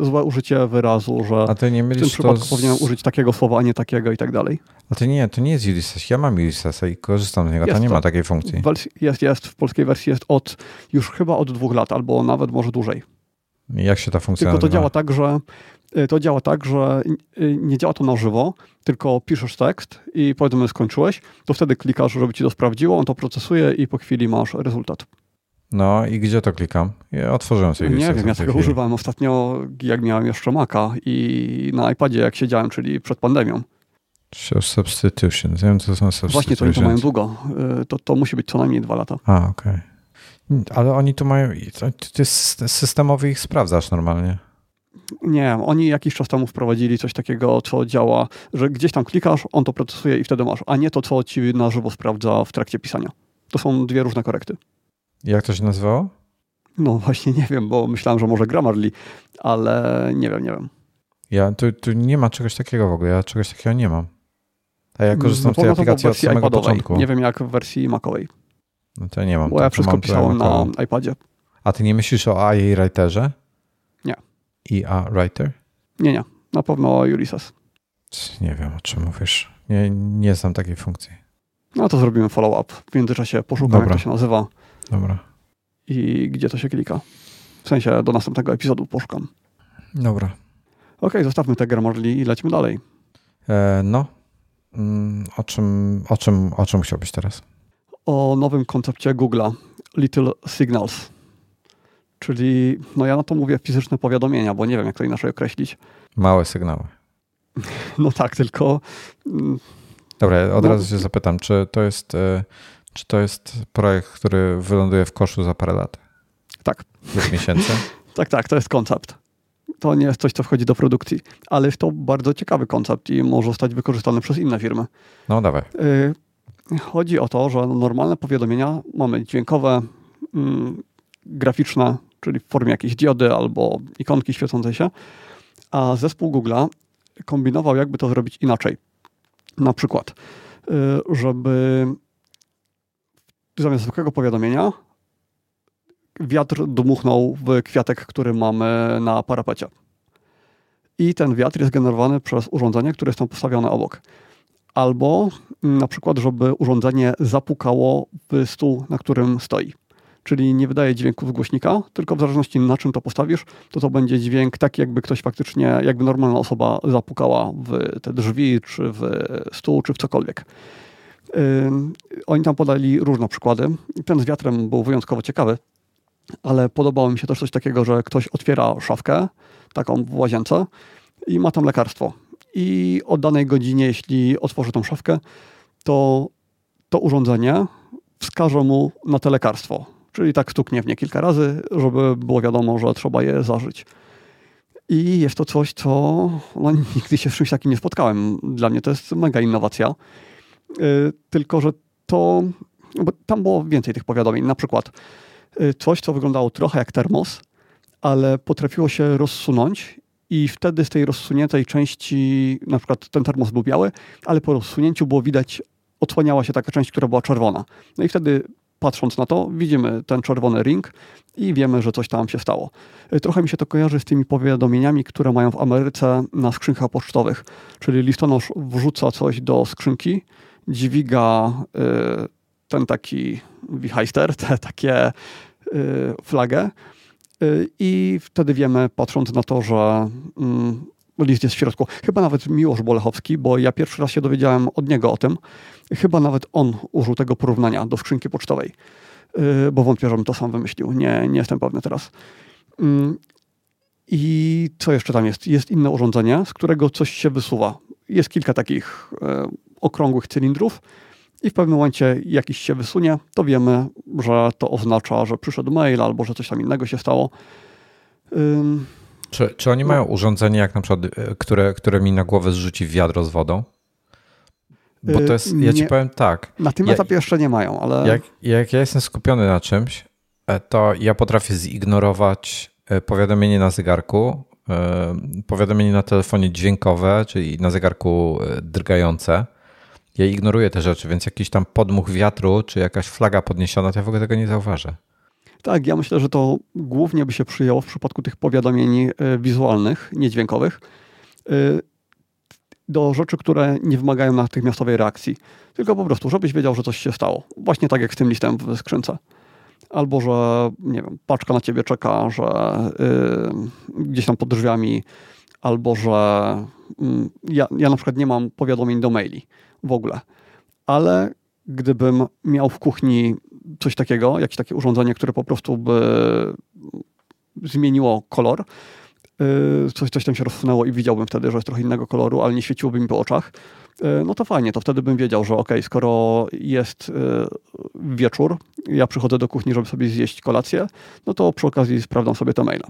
y, złe użycie wyrazu, że a ty nie w tym przypadku z... powinienem użyć takiego słowa, a nie takiego i tak dalej. A to nie, to nie jest Ulysses. Ja mam Ulyssesa i korzystam z niego. Jest to nie to. ma takiej funkcji. Jest, jest. W polskiej wersji jest od już chyba od dwóch lat, albo nawet może dłużej. Jak się ta funkcja Tylko nazywa? to działa tak, że Y, to działa tak, że y, nie działa to na żywo, tylko piszesz tekst i powiedzmy skończyłeś, to wtedy klikasz, żeby ci to sprawdziło, on to procesuje i po chwili masz rezultat. No i gdzie to klikam? Ja otworzyłem sobie Nie wiem, ja tego używałem ostatnio, jak miałem jeszcze Maca i na iPadzie, jak siedziałem, czyli przed pandemią. Ja wiem, co są substitutions. Właśnie, to oni to mają długo. Y, to, to musi być co najmniej dwa lata. A, okej. Okay. Ale oni tu mają... Jest systemowy ich sprawdzasz normalnie. Nie, oni jakiś czas temu wprowadzili coś takiego, co działa, że gdzieś tam klikasz, on to procesuje i wtedy masz, a nie to, co ci na żywo sprawdza w trakcie pisania. To są dwie różne korekty. Jak to się nazywało? No właśnie nie wiem, bo myślałem, że może Grammarly, ale nie wiem, nie wiem. Ja, tu, tu nie ma czegoś takiego w ogóle, ja czegoś takiego nie mam. A ja korzystam no, z tej aplikacji od samego iPadowej. początku. Nie wiem jak w wersji Macowej. No to nie mam. Bo ja wszystko pisałem na iPadzie. A ty nie myślisz o AI Writerze? EA Writer? Nie, nie. Na pewno Ulysses. Nie wiem, o czym mówisz. Nie, nie znam takiej funkcji. No to zrobimy follow-up. W międzyczasie poszukam, Dobra. jak to się nazywa. Dobra. I gdzie to się klika. W sensie do następnego epizodu poszukam. Dobra. Okej, okay, zostawmy te Grammarly i lecimy dalej. E, no. Mm, o czym, o, czym, o czym chciałbyś teraz? O nowym koncepcie Google'a. Little Signals. Czyli, no ja na to mówię fizyczne powiadomienia, bo nie wiem, jak to inaczej określić. Małe sygnały. No tak, tylko. Mm, Dobra, od no, razu się zapytam, czy to jest, e, czy to jest projekt, który wyląduje w koszu za parę lat? Tak. Lub miesięcy? tak, tak, to jest koncept. To nie jest coś, co wchodzi do produkcji, ale jest to bardzo ciekawy koncept i może zostać wykorzystany przez inne firmy. No dawaj. E, chodzi o to, że normalne powiadomienia mamy dźwiękowe, mm, graficzne, czyli w formie jakiejś diody albo ikonki świecącej się, a zespół Google'a kombinował, jakby to zrobić inaczej. Na przykład, y, żeby zamiast zwykłego powiadomienia wiatr dmuchnął w kwiatek, który mamy na parapecie. I ten wiatr jest generowany przez urządzenie, które jest tam postawione obok. Albo na przykład, żeby urządzenie zapukało w stół, na którym stoi czyli nie wydaje dźwięku z głośnika, tylko w zależności na czym to postawisz, to to będzie dźwięk taki, jakby ktoś faktycznie, jakby normalna osoba zapukała w te drzwi, czy w stół, czy w cokolwiek. Yy, oni tam podali różne przykłady. Ten z wiatrem był wyjątkowo ciekawy, ale podobało mi się też coś takiego, że ktoś otwiera szafkę, taką w łazience i ma tam lekarstwo. I o danej godzinie, jeśli otworzy tą szafkę, to to urządzenie wskaże mu na te lekarstwo Czyli tak stuknie w nie kilka razy, żeby było wiadomo, że trzeba je zażyć. I jest to coś, co no, nigdy się z czymś takim nie spotkałem. Dla mnie to jest mega innowacja. Yy, tylko, że to. Bo tam było więcej tych powiadomień. Na przykład yy, coś, co wyglądało trochę jak termos, ale potrafiło się rozsunąć i wtedy z tej rozsuniętej części, na przykład ten termos był biały, ale po rozsunięciu było widać, odsłaniała się taka część, która była czerwona. No i wtedy patrząc na to, widzimy ten czerwony ring i wiemy, że coś tam się stało. Y, trochę mi się to kojarzy z tymi powiadomieniami, które mają w Ameryce na skrzynkach pocztowych, czyli listonosz wrzuca coś do skrzynki, dźwiga ten taki wichajster, te takie flagę i wtedy wiemy, patrząc na to, że mm, list jest w środku. Chyba nawet Miłosz Bolechowski, bo ja pierwszy raz się dowiedziałem od niego o tym. Chyba nawet on użył tego porównania do skrzynki pocztowej, y, bo wątpię, żebym to sam wymyślił. Nie, nie jestem pewny teraz. Mm, I co jeszcze tam jest? Jest inne urządzenie, z którego coś się wysuwa. Jest kilka takich e, okrągłych cylindrów i w pewnym momencie jakiś się wysunie, to wiemy, że to oznacza, że przyszedł mail albo że coś tam innego się stało. Czy, czy oni no. mają urządzenie, jak na przykład, e, które, które mi na głowę zrzuci wiadro z wodą? Bo to jest, ja ci powiem tak. Na tym ja, etapie jeszcze nie mają, ale. Jak, jak ja jestem skupiony na czymś, e, to ja potrafię zignorować e, powiadomienie na zegarku, powiadomienie na telefonie dźwiękowe, czyli na zegarku drgające. Ja ignoruję te rzeczy, więc jakiś tam podmuch wiatru, czy jakaś flaga podniesiona, to ja w ogóle tego nie zauważę. Tak, ja myślę, że to głównie by się przyjęło w przypadku tych powiadomień e, wizualnych, niedźwiękowych, e, do rzeczy, które nie wymagają natychmiastowej reakcji. Tylko po prostu, żebyś wiedział, że coś się stało. Właśnie tak jak z tym listem w skrzynce. Albo, że nie wiem, paczka na ciebie czeka, że yy, gdzieś tam pod drzwiami, albo, że yy, ja, ja na przykład nie mam powiadomień do maili w ogóle. Ale gdybym miał w kuchni coś takiego, jakieś takie urządzenie, które po prostu by zmieniło kolor, y, coś, coś tam się rozsunęło i widziałbym wtedy, że jest trochę innego koloru, ale nie świeciłoby mi po oczach, y, no to fajnie, to wtedy bym wiedział, że ok, skoro jest y, wieczór, ja przychodzę do kuchni, żeby sobie zjeść kolację, no to przy okazji sprawdzam sobie te maile.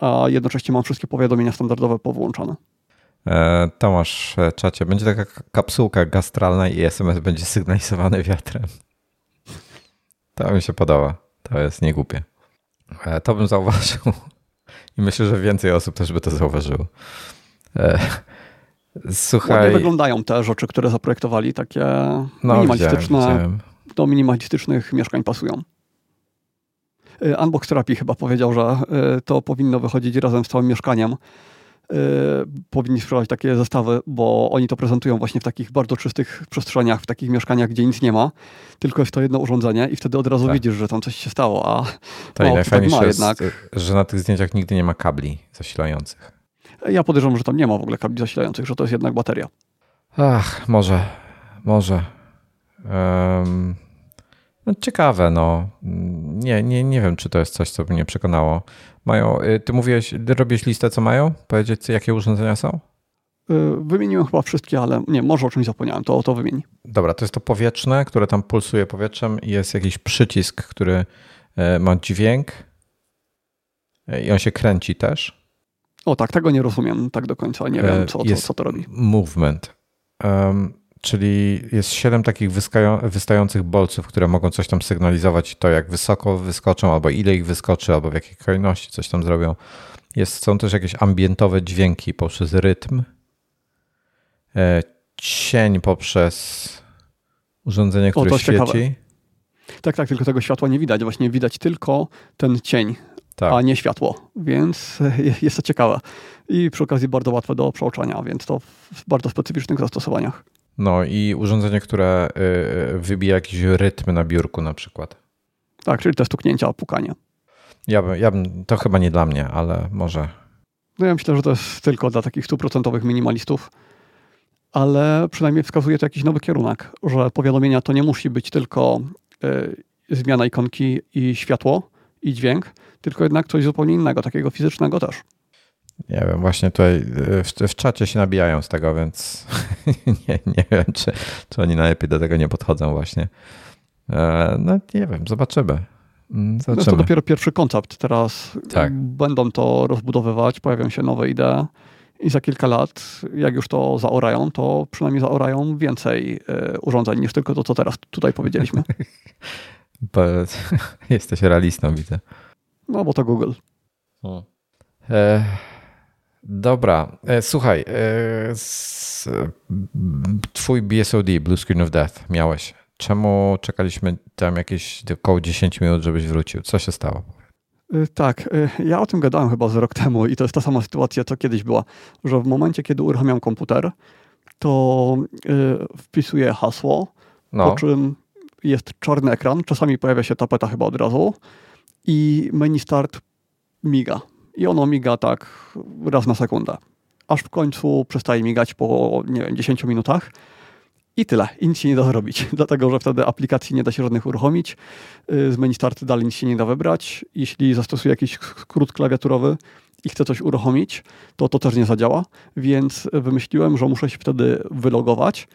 A jednocześnie mam wszystkie powiadomienia standardowe powłączone. E, Tomasz w czacie, będzie taka kapsułka gastralna i SMS będzie sygnalizowany wiatrem. To mi się podoba. To jest niegłupie. E, to bym zauważył. I myślę, że więcej osób też by to zauważyło. E, słuchaj. Ładnie wyglądają te rzeczy, które zaprojektowali, takie no, minimalistyczne. Widziałem, widziałem. Do minimalistycznych mieszkań pasują. E, Unbox Therapy chyba powiedział, że to powinno wychodzić razem z całym mieszkaniem powinni sprzedawać takie zestawy, bo oni to prezentują właśnie w takich bardzo czystych przestrzeniach, w takich mieszkaniach, gdzie nic nie ma, tylko jest to jedno urządzenie i wtedy od razu tak. widzisz, że tam coś się stało, a to o, najfajniejsze tak jest, jednak. że na tych zdjęciach nigdy nie ma kabli zasilających. Ja podejrzewam, że tam nie ma w ogóle kabli zasilających, że to jest jednak bateria. Ach, może, może. Um, no ciekawe, no. Nie, nie, nie wiem, czy to jest coś, co by mnie przekonało. Mają, y, ty mówiłeś, robisz listę, co mają? Powiedzieć, jakie urządzenia są? Y, wymieniłem chyba wszystkie, ale nie, może o czymś zapomniałem, to, to wymień. Dobra, to jest to powietrzne, które tam pulsuje powietrzem i jest jakiś przycisk, który y, ma dźwięk i on się kręci też. O tak, tego nie rozumiem tak do końca, nie wiem co, co, co to robi. Movement. Um, czyli jest siedem takich wystających bolców, które mogą coś tam sygnalizować, to jak wysoko wyskoczą, albo ile ich wyskoczy, albo w jakiej kolejności coś tam zrobią. Jest, są też jakieś ambientowe dźwięki poprzez rytm, e, cień poprzez urządzenie, które o, świeci. Ciekawe. Tak, tak, tylko tego światła nie widać. Właśnie widać tylko ten cień, tak. a nie światło, więc jest to ciekawe. I przy okazji bardzo łatwe do przeoczania, więc to w bardzo specyficznych zastosowaniach. No i urządzenie, które y, wybija jakiś rytm na biurku na przykład. Tak, czyli te stuknięcia, pukanie. Ja bym, ja bym, to chyba nie dla mnie, ale może. No ja myślę, że to jest tylko dla takich stuprocentowych minimalistów, ale przynajmniej wskazuje to jakiś nowy kierunek, że powiadomienia to nie musi być tylko y, zmiana ikonki i światło i dźwięk, tylko jednak coś zupełnie innego, takiego fizycznego też. Nie wiem, właśnie tutaj e, w, w czacie się nabijają z tego, więc nie, nie wiem, czy, czy oni najlepiej do tego nie podchodzą właśnie. E, no nie wiem, zobaczymy. Mm, zobaczymy. No to dopiero pierwszy koncept. Teraz tak. będą to rozbudowywać, pojawią się nowe idee i za kilka lat, jak już to zaorają, to przynajmniej zaorają więcej e, urządzeń niż tylko to, co teraz tutaj powiedzieliśmy. jesteś realistą, widzę. No, bo to Google. Hmm. Dobra, e, słuchaj, e, twój BSOD, Blue Screen of Death, miałeś. Czemu czekaliśmy tam jakieś około 10 minut, żebyś wrócił? Co się stało? E, tak, ja o tym gadałem chyba z rok temu i to jest ta sama sytuacja, co kiedyś była, że w momencie, kiedy uruchamiam komputer, to wpisuję hasło, no. po czym jest czarny ekran, czasami pojawia się tapeta chyba od razu i menu start miga. I ono miga tak raz na sekundę. Aż w końcu przestaje migać po, nie wiem, 10 minutach. I tyle. I nic się nie da zrobić, dlatego że wtedy aplikacji nie da się żadnych uruchomić. Y, z menu start dalej nic się nie da wybrać. Jeśli zastosuję jakiś skrót klawiaturowy i chcę coś uruchomić, to to też nie zadziała. Więc wymyśliłem, że muszę się wtedy wylogować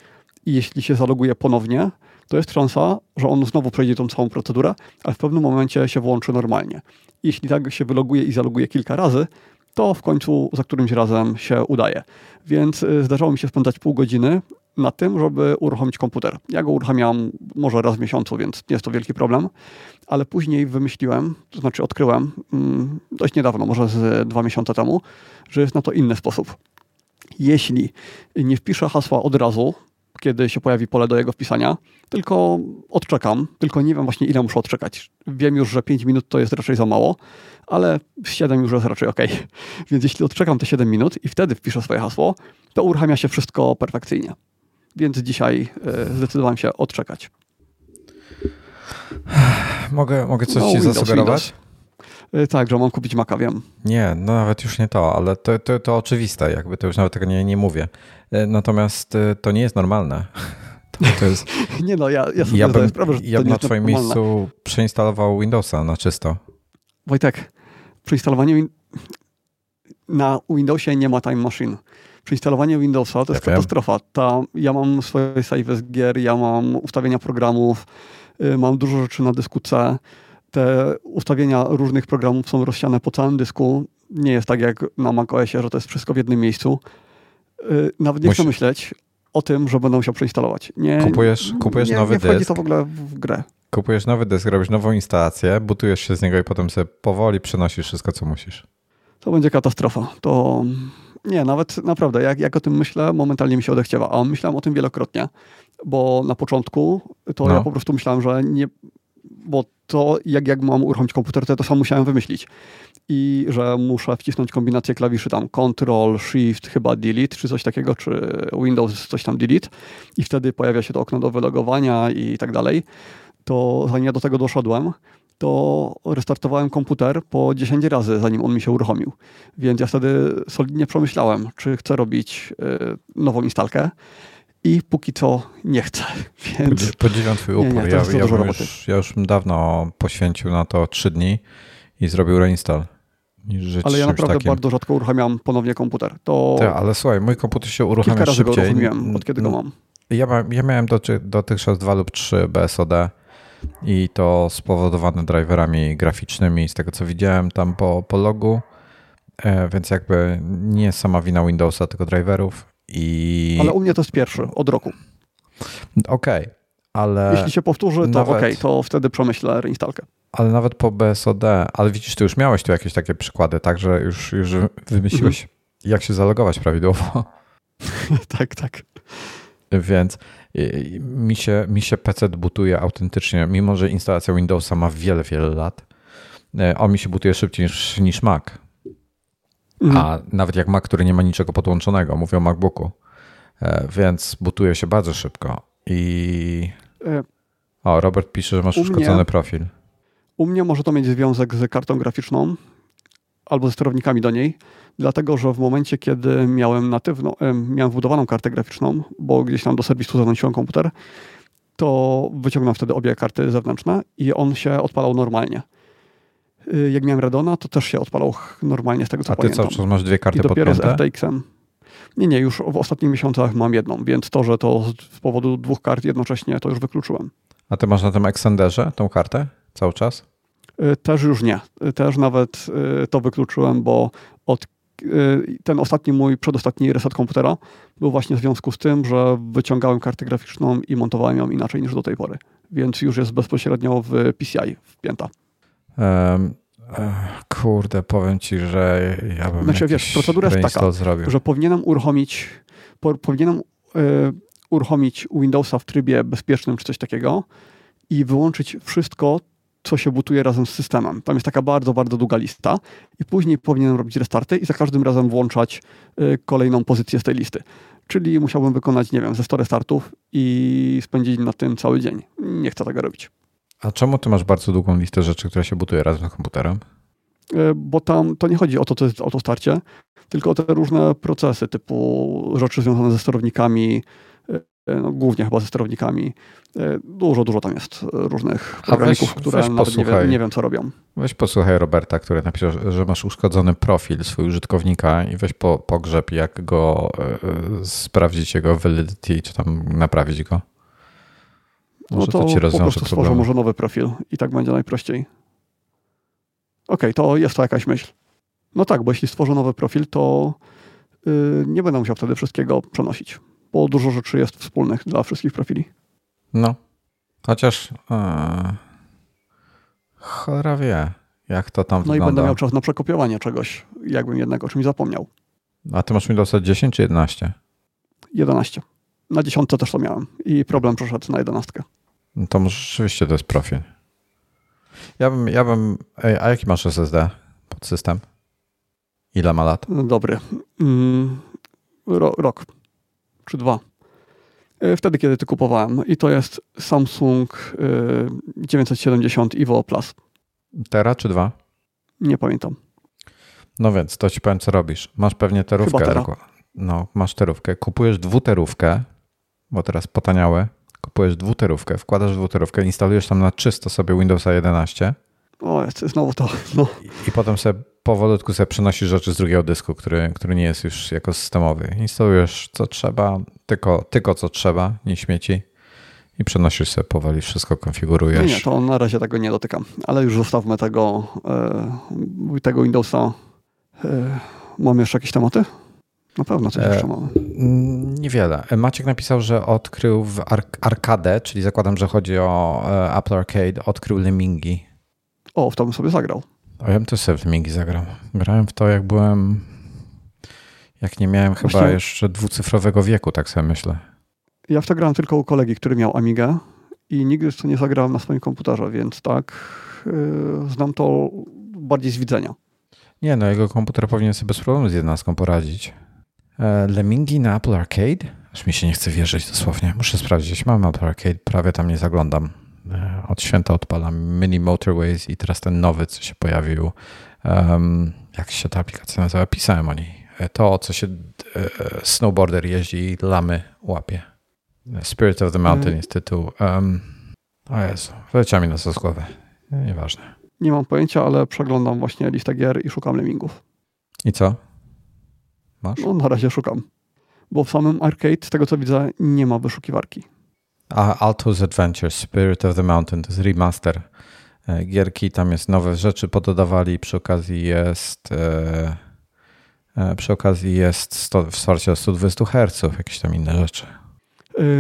i jeśli się zaloguję ponownie, to jest szansa, że on znowu przejdzie tą całą procedurę, ale w pewnym momencie się włączy normalnie. Jeśli tak się wyloguje i zaloguje kilka razy, to w końcu za którymś razem się udaje. Więc y, zdarzało mi się spędzać pół godziny na tym, żeby uruchomić komputer. Ja go uruchamiam może raz w miesiącu, więc nie jest to wielki problem, ale później wymyśliłem, to znaczy odkryłem mm, dość niedawno, może z dwa miesiące temu, że jest na to inny sposób. Jeśli nie wpiszę hasła od razu, kiedy się pojawi pole do jego wpisania, tylko odczekam, tylko nie wiem właśnie ile muszę odczekać. Wiem już, że 5 minut to jest raczej za mało, ale 7 już jest raczej ok. Więc jeśli odczekam te 7 minut i wtedy wpiszę swoje hasło, to uruchamia się wszystko perfekcyjnie. Więc dzisiaj e, zdecydowałem się odczekać. Mogę, mogę coś no, ci Windows, zasugerować? Windows. E, tak, że mam kupić Maca, wiem. Nie, no nawet już nie to, ale to, to, to oczywiste, jakby to już nawet tego nie, nie mówię. E, natomiast to nie jest normalne. Jest... nie no, ja, ja sobie ja bym, sprawę, że ja bym na twoim normalne. miejscu przeinstalował Windowsa na czysto. Wojtek, przeinstalowanie win... na Windowsie nie ma Time Machine przeinstalowanie Windowsa to jest katastrofa. Ta, ja mam swoje save z gier, ja mam ustawienia programów, y, mam dużo rzeczy na dysku C. Te ustawienia różnych programów są rozsiane po całym dysku. Nie jest tak jak na macOSie, że to jest wszystko w jednym miejscu. Y, nawet nie Musi... chcę myśleć o tym, że będę musiał przeinstalować. Nie, kupujesz kupujesz nie, nowy nie dysk. to w ogóle w grę. Kupujesz nowy dysk, robisz nową instalację, butujesz się z niego i potem sobie powoli przenosisz wszystko, co musisz. To będzie katastrofa. To nie, nawet naprawdę, jak, jak o tym myślę, momentalnie mi się odechciewa. A myślałem o tym wielokrotnie, bo na początku to no. ja po prostu myślałem, że nie, bo to jak, jak mam uruchomić komputer, to ja to sam musiałem wymyślić. I że muszę wcisnąć kombinację klawiszy tam Ctrl, Shift, chyba Delete, czy coś takiego, czy Windows, coś tam Delete. I wtedy pojawia się to okno do wylogowania i tak dalej. To zanim ja do tego doszedłem, to restartowałem komputer po 10 razy, zanim on mi się uruchomił. Więc ja wtedy solidnie przemyślałem, czy chcę robić y, nową instalkę i póki co nie chcę. Więc... Podziwiam twój upór. Nie, nie, ja, ja, już, ja już dawno poświęcił na to 3 dni i zrobił reinstall. Ale ja naprawdę takim... bardzo rzadko uruchamiam ponownie komputer. To tak, ale słuchaj, mój komputer się uruchamia Kilka razy szybciej. go uruchomiłem, od kiedy go mam. Ja, ja miałem dotychczas dwa lub trzy BSOD i to spowodowane driverami graficznymi z tego co widziałem tam po, po logu, e, więc jakby nie sama wina Windowsa, tylko driverów. I... Ale u mnie to jest pierwszy od roku. Okej, okay, ale. Jeśli się powtórzy, to nawet... okej, okay, to wtedy przemyślę reinstalkę. Ale nawet po BSOD, ale widzisz, ty już miałeś tu jakieś takie przykłady, tak, że już, już wymyśliłeś, mhm. jak się zalogować prawidłowo. tak, tak. Więc mi się, mi się PC butuje autentycznie, mimo że instalacja Windowsa ma wiele, wiele lat. E, on mi się butuje szybciej niż, niż Mac. Mhm. A nawet jak Mac, który nie ma niczego podłączonego, mówię o MacBooku. E, więc butuje się bardzo szybko. I. E, o, Robert pisze, że masz uszkodzony mnie, profil. U mnie może to mieć związek z kartą graficzną albo ze sterownikami do niej, dlatego że w momencie, kiedy miałem natywną, miałem wbudowaną kartę graficzną, bo gdzieś tam do serwisu zanosiłem komputer, to wyciągnąłem wtedy obie karty zewnętrzne i on się odpalał normalnie. Y, jak miałem Redona, to też się odpalał normalnie z tego, co A ty pamiętam. cały czas masz dwie karty I dopiero podpięte? z RTX-em. Nie, nie, już w ostatnich miesiącach mam jedną, więc to, że to z powodu dwóch kart jednocześnie, to już wykluczyłem. A ty masz na tym Extenderze tą kartę cały czas? Y, też już nie. Y, też nawet to wykluczyłem, bo od ten ostatni mój, przedostatni reset komputera był właśnie w związku z tym, że wyciągałem kartę graficzną i montowałem ją inaczej niż do tej pory. Więc już jest bezpośrednio w PCI wpięta. Um, kurde, powiem ci, że ja bym Znaczy wiesz, procedura jest taka, zrobił. że powinienem uruchomić po, powinienem y, uruchomić Windowsa w trybie bezpiecznym czy coś takiego i wyłączyć wszystko, co się butuje razem z systemem. Tam jest taka bardzo, bardzo długa lista i później powinienem robić restarty i za każdym razem włączać y, kolejną pozycję z tej listy. Czyli musiałbym wykonać, nie wiem, ze 100 startów i spędzić na tym cały dzień. Nie chcę tego robić. A czemu ty masz bardzo długą listę rzeczy, które się butuje razem z komputerem? E, bo tam to nie chodzi o to, co jest autostarcie, tylko o te różne procesy, typu rzeczy związane ze sterownikami, e, no, głównie chyba ze sterownikami. E, dużo, dużo tam jest różnych programików, weź, które weź nawet nie, wiem, nie wiem, co robią. Weź posłuchaj Roberta, który napisał, że masz uszkodzony profil swój użytkownika i weź po, pogrzeb, jak go y, sprawdzić jego validity, czy tam naprawić go. Może no to, to ci po prostu stworzę może nowy profil i tak będzie najprościej. Okej, okay, to jest to jakaś myśl. No tak, bo jeśli stworzę nowy profil, to yy, nie będę musiał wtedy wszystkiego przenosić, bo dużo rzeczy jest wspólnych dla wszystkich profili. No, chociaż yy, cholera wie, jak to tam no wygląda. No i będę miał czas na przekopiowanie czegoś, jakbym jednak o czymś zapomniał. A ty masz Windowsa 10 czy 11? 11. Na 10 też to miałem i problem przeszedł na 11. No to może rzeczywiście to jest profil. Ja bym, ja bym. Ej, a jaki masz SSD pod system? Ile ma lat? Dobry. Mm, ro, rok czy dwa. E, wtedy, kiedy ty kupowałem. I to jest Samsung 970 e, Evo Plus. Tera czy dwa? Nie pamiętam. No więc, to ci powiem, co robisz. Masz pewnie terówkę. Chyba tera. No, masz terówkę. Kupujesz dwuterówkę, bo teraz potaniały kupujesz dwuterówkę, wkładasz dwuterówkę, instalujesz tam na czysto sobie Windowsa 11. O, znowu to. No. I, I, potem sobie powolutku sobie przenosisz rzeczy z drugiego dysku, który, który nie jest już jako systemowy. Instalujesz co trzeba, tylko, tylko co trzeba, nie śmieci. I przenosisz sobie powoli, wszystko konfigurujesz. Nie, nie, to na razie tego nie dotykam, ale już zostawmy tego, e, tego Windowsa. E, mam jeszcze jakieś tematy? Na pewno coś jeszcze e, mamy. Niewiele. Maciek napisał, że odkrył w Arcade, czyli zakładam, że chodzi o e, Apple Arcade, odkrył Lemingi. O, w to bym sobie zagrał. O, ja bym też sobie w Lemingi zagrał. Grałem w to, jak byłem... Jak nie miałem Właśnie... chyba jeszcze dwucyfrowego wieku, tak sobie myślę. Ja w to grałem tylko u kolegi, który miał Amigę i nigdy jeszcze nie zagrałem na swoim komputerze, więc tak yy, znam to bardziej z widzenia. Nie, no jego komputer powinien sobie bez problemu z jednostką poradzić. E, Lemingi na Apple Arcade? Aż mi się nie chce wierzyć dosłownie. Muszę sprawdzić. Mam Apple Arcade, prawie tam nie zaglądam. E, od święta odpalam Mini Motorways i teraz ten nowy, co się pojawił. Um, jak się ta aplikacja nazywa? Pisałem o niej. E, to, co się snowboarder jeździ i lamy łapie. Spirit of the Mountain jest tytuł. Um, o Jezu, wyleciał mi na z głowy. Nieważne. Nie mam pojęcia, ale przeglądam właśnie listę gier i szukam lemmingów. I co? Masz? No, na razie szukam. Bo w samym arcade, z tego co widzę, nie ma wyszukiwarki. A Alto's Adventure, Spirit of the Mountain, to jest remaster e, gierki. Tam jest nowe rzeczy pododawali. Przy okazji jest e, e, przy okazji jest 100, wsparcie 120 Hz, jakieś tam inne rzeczy.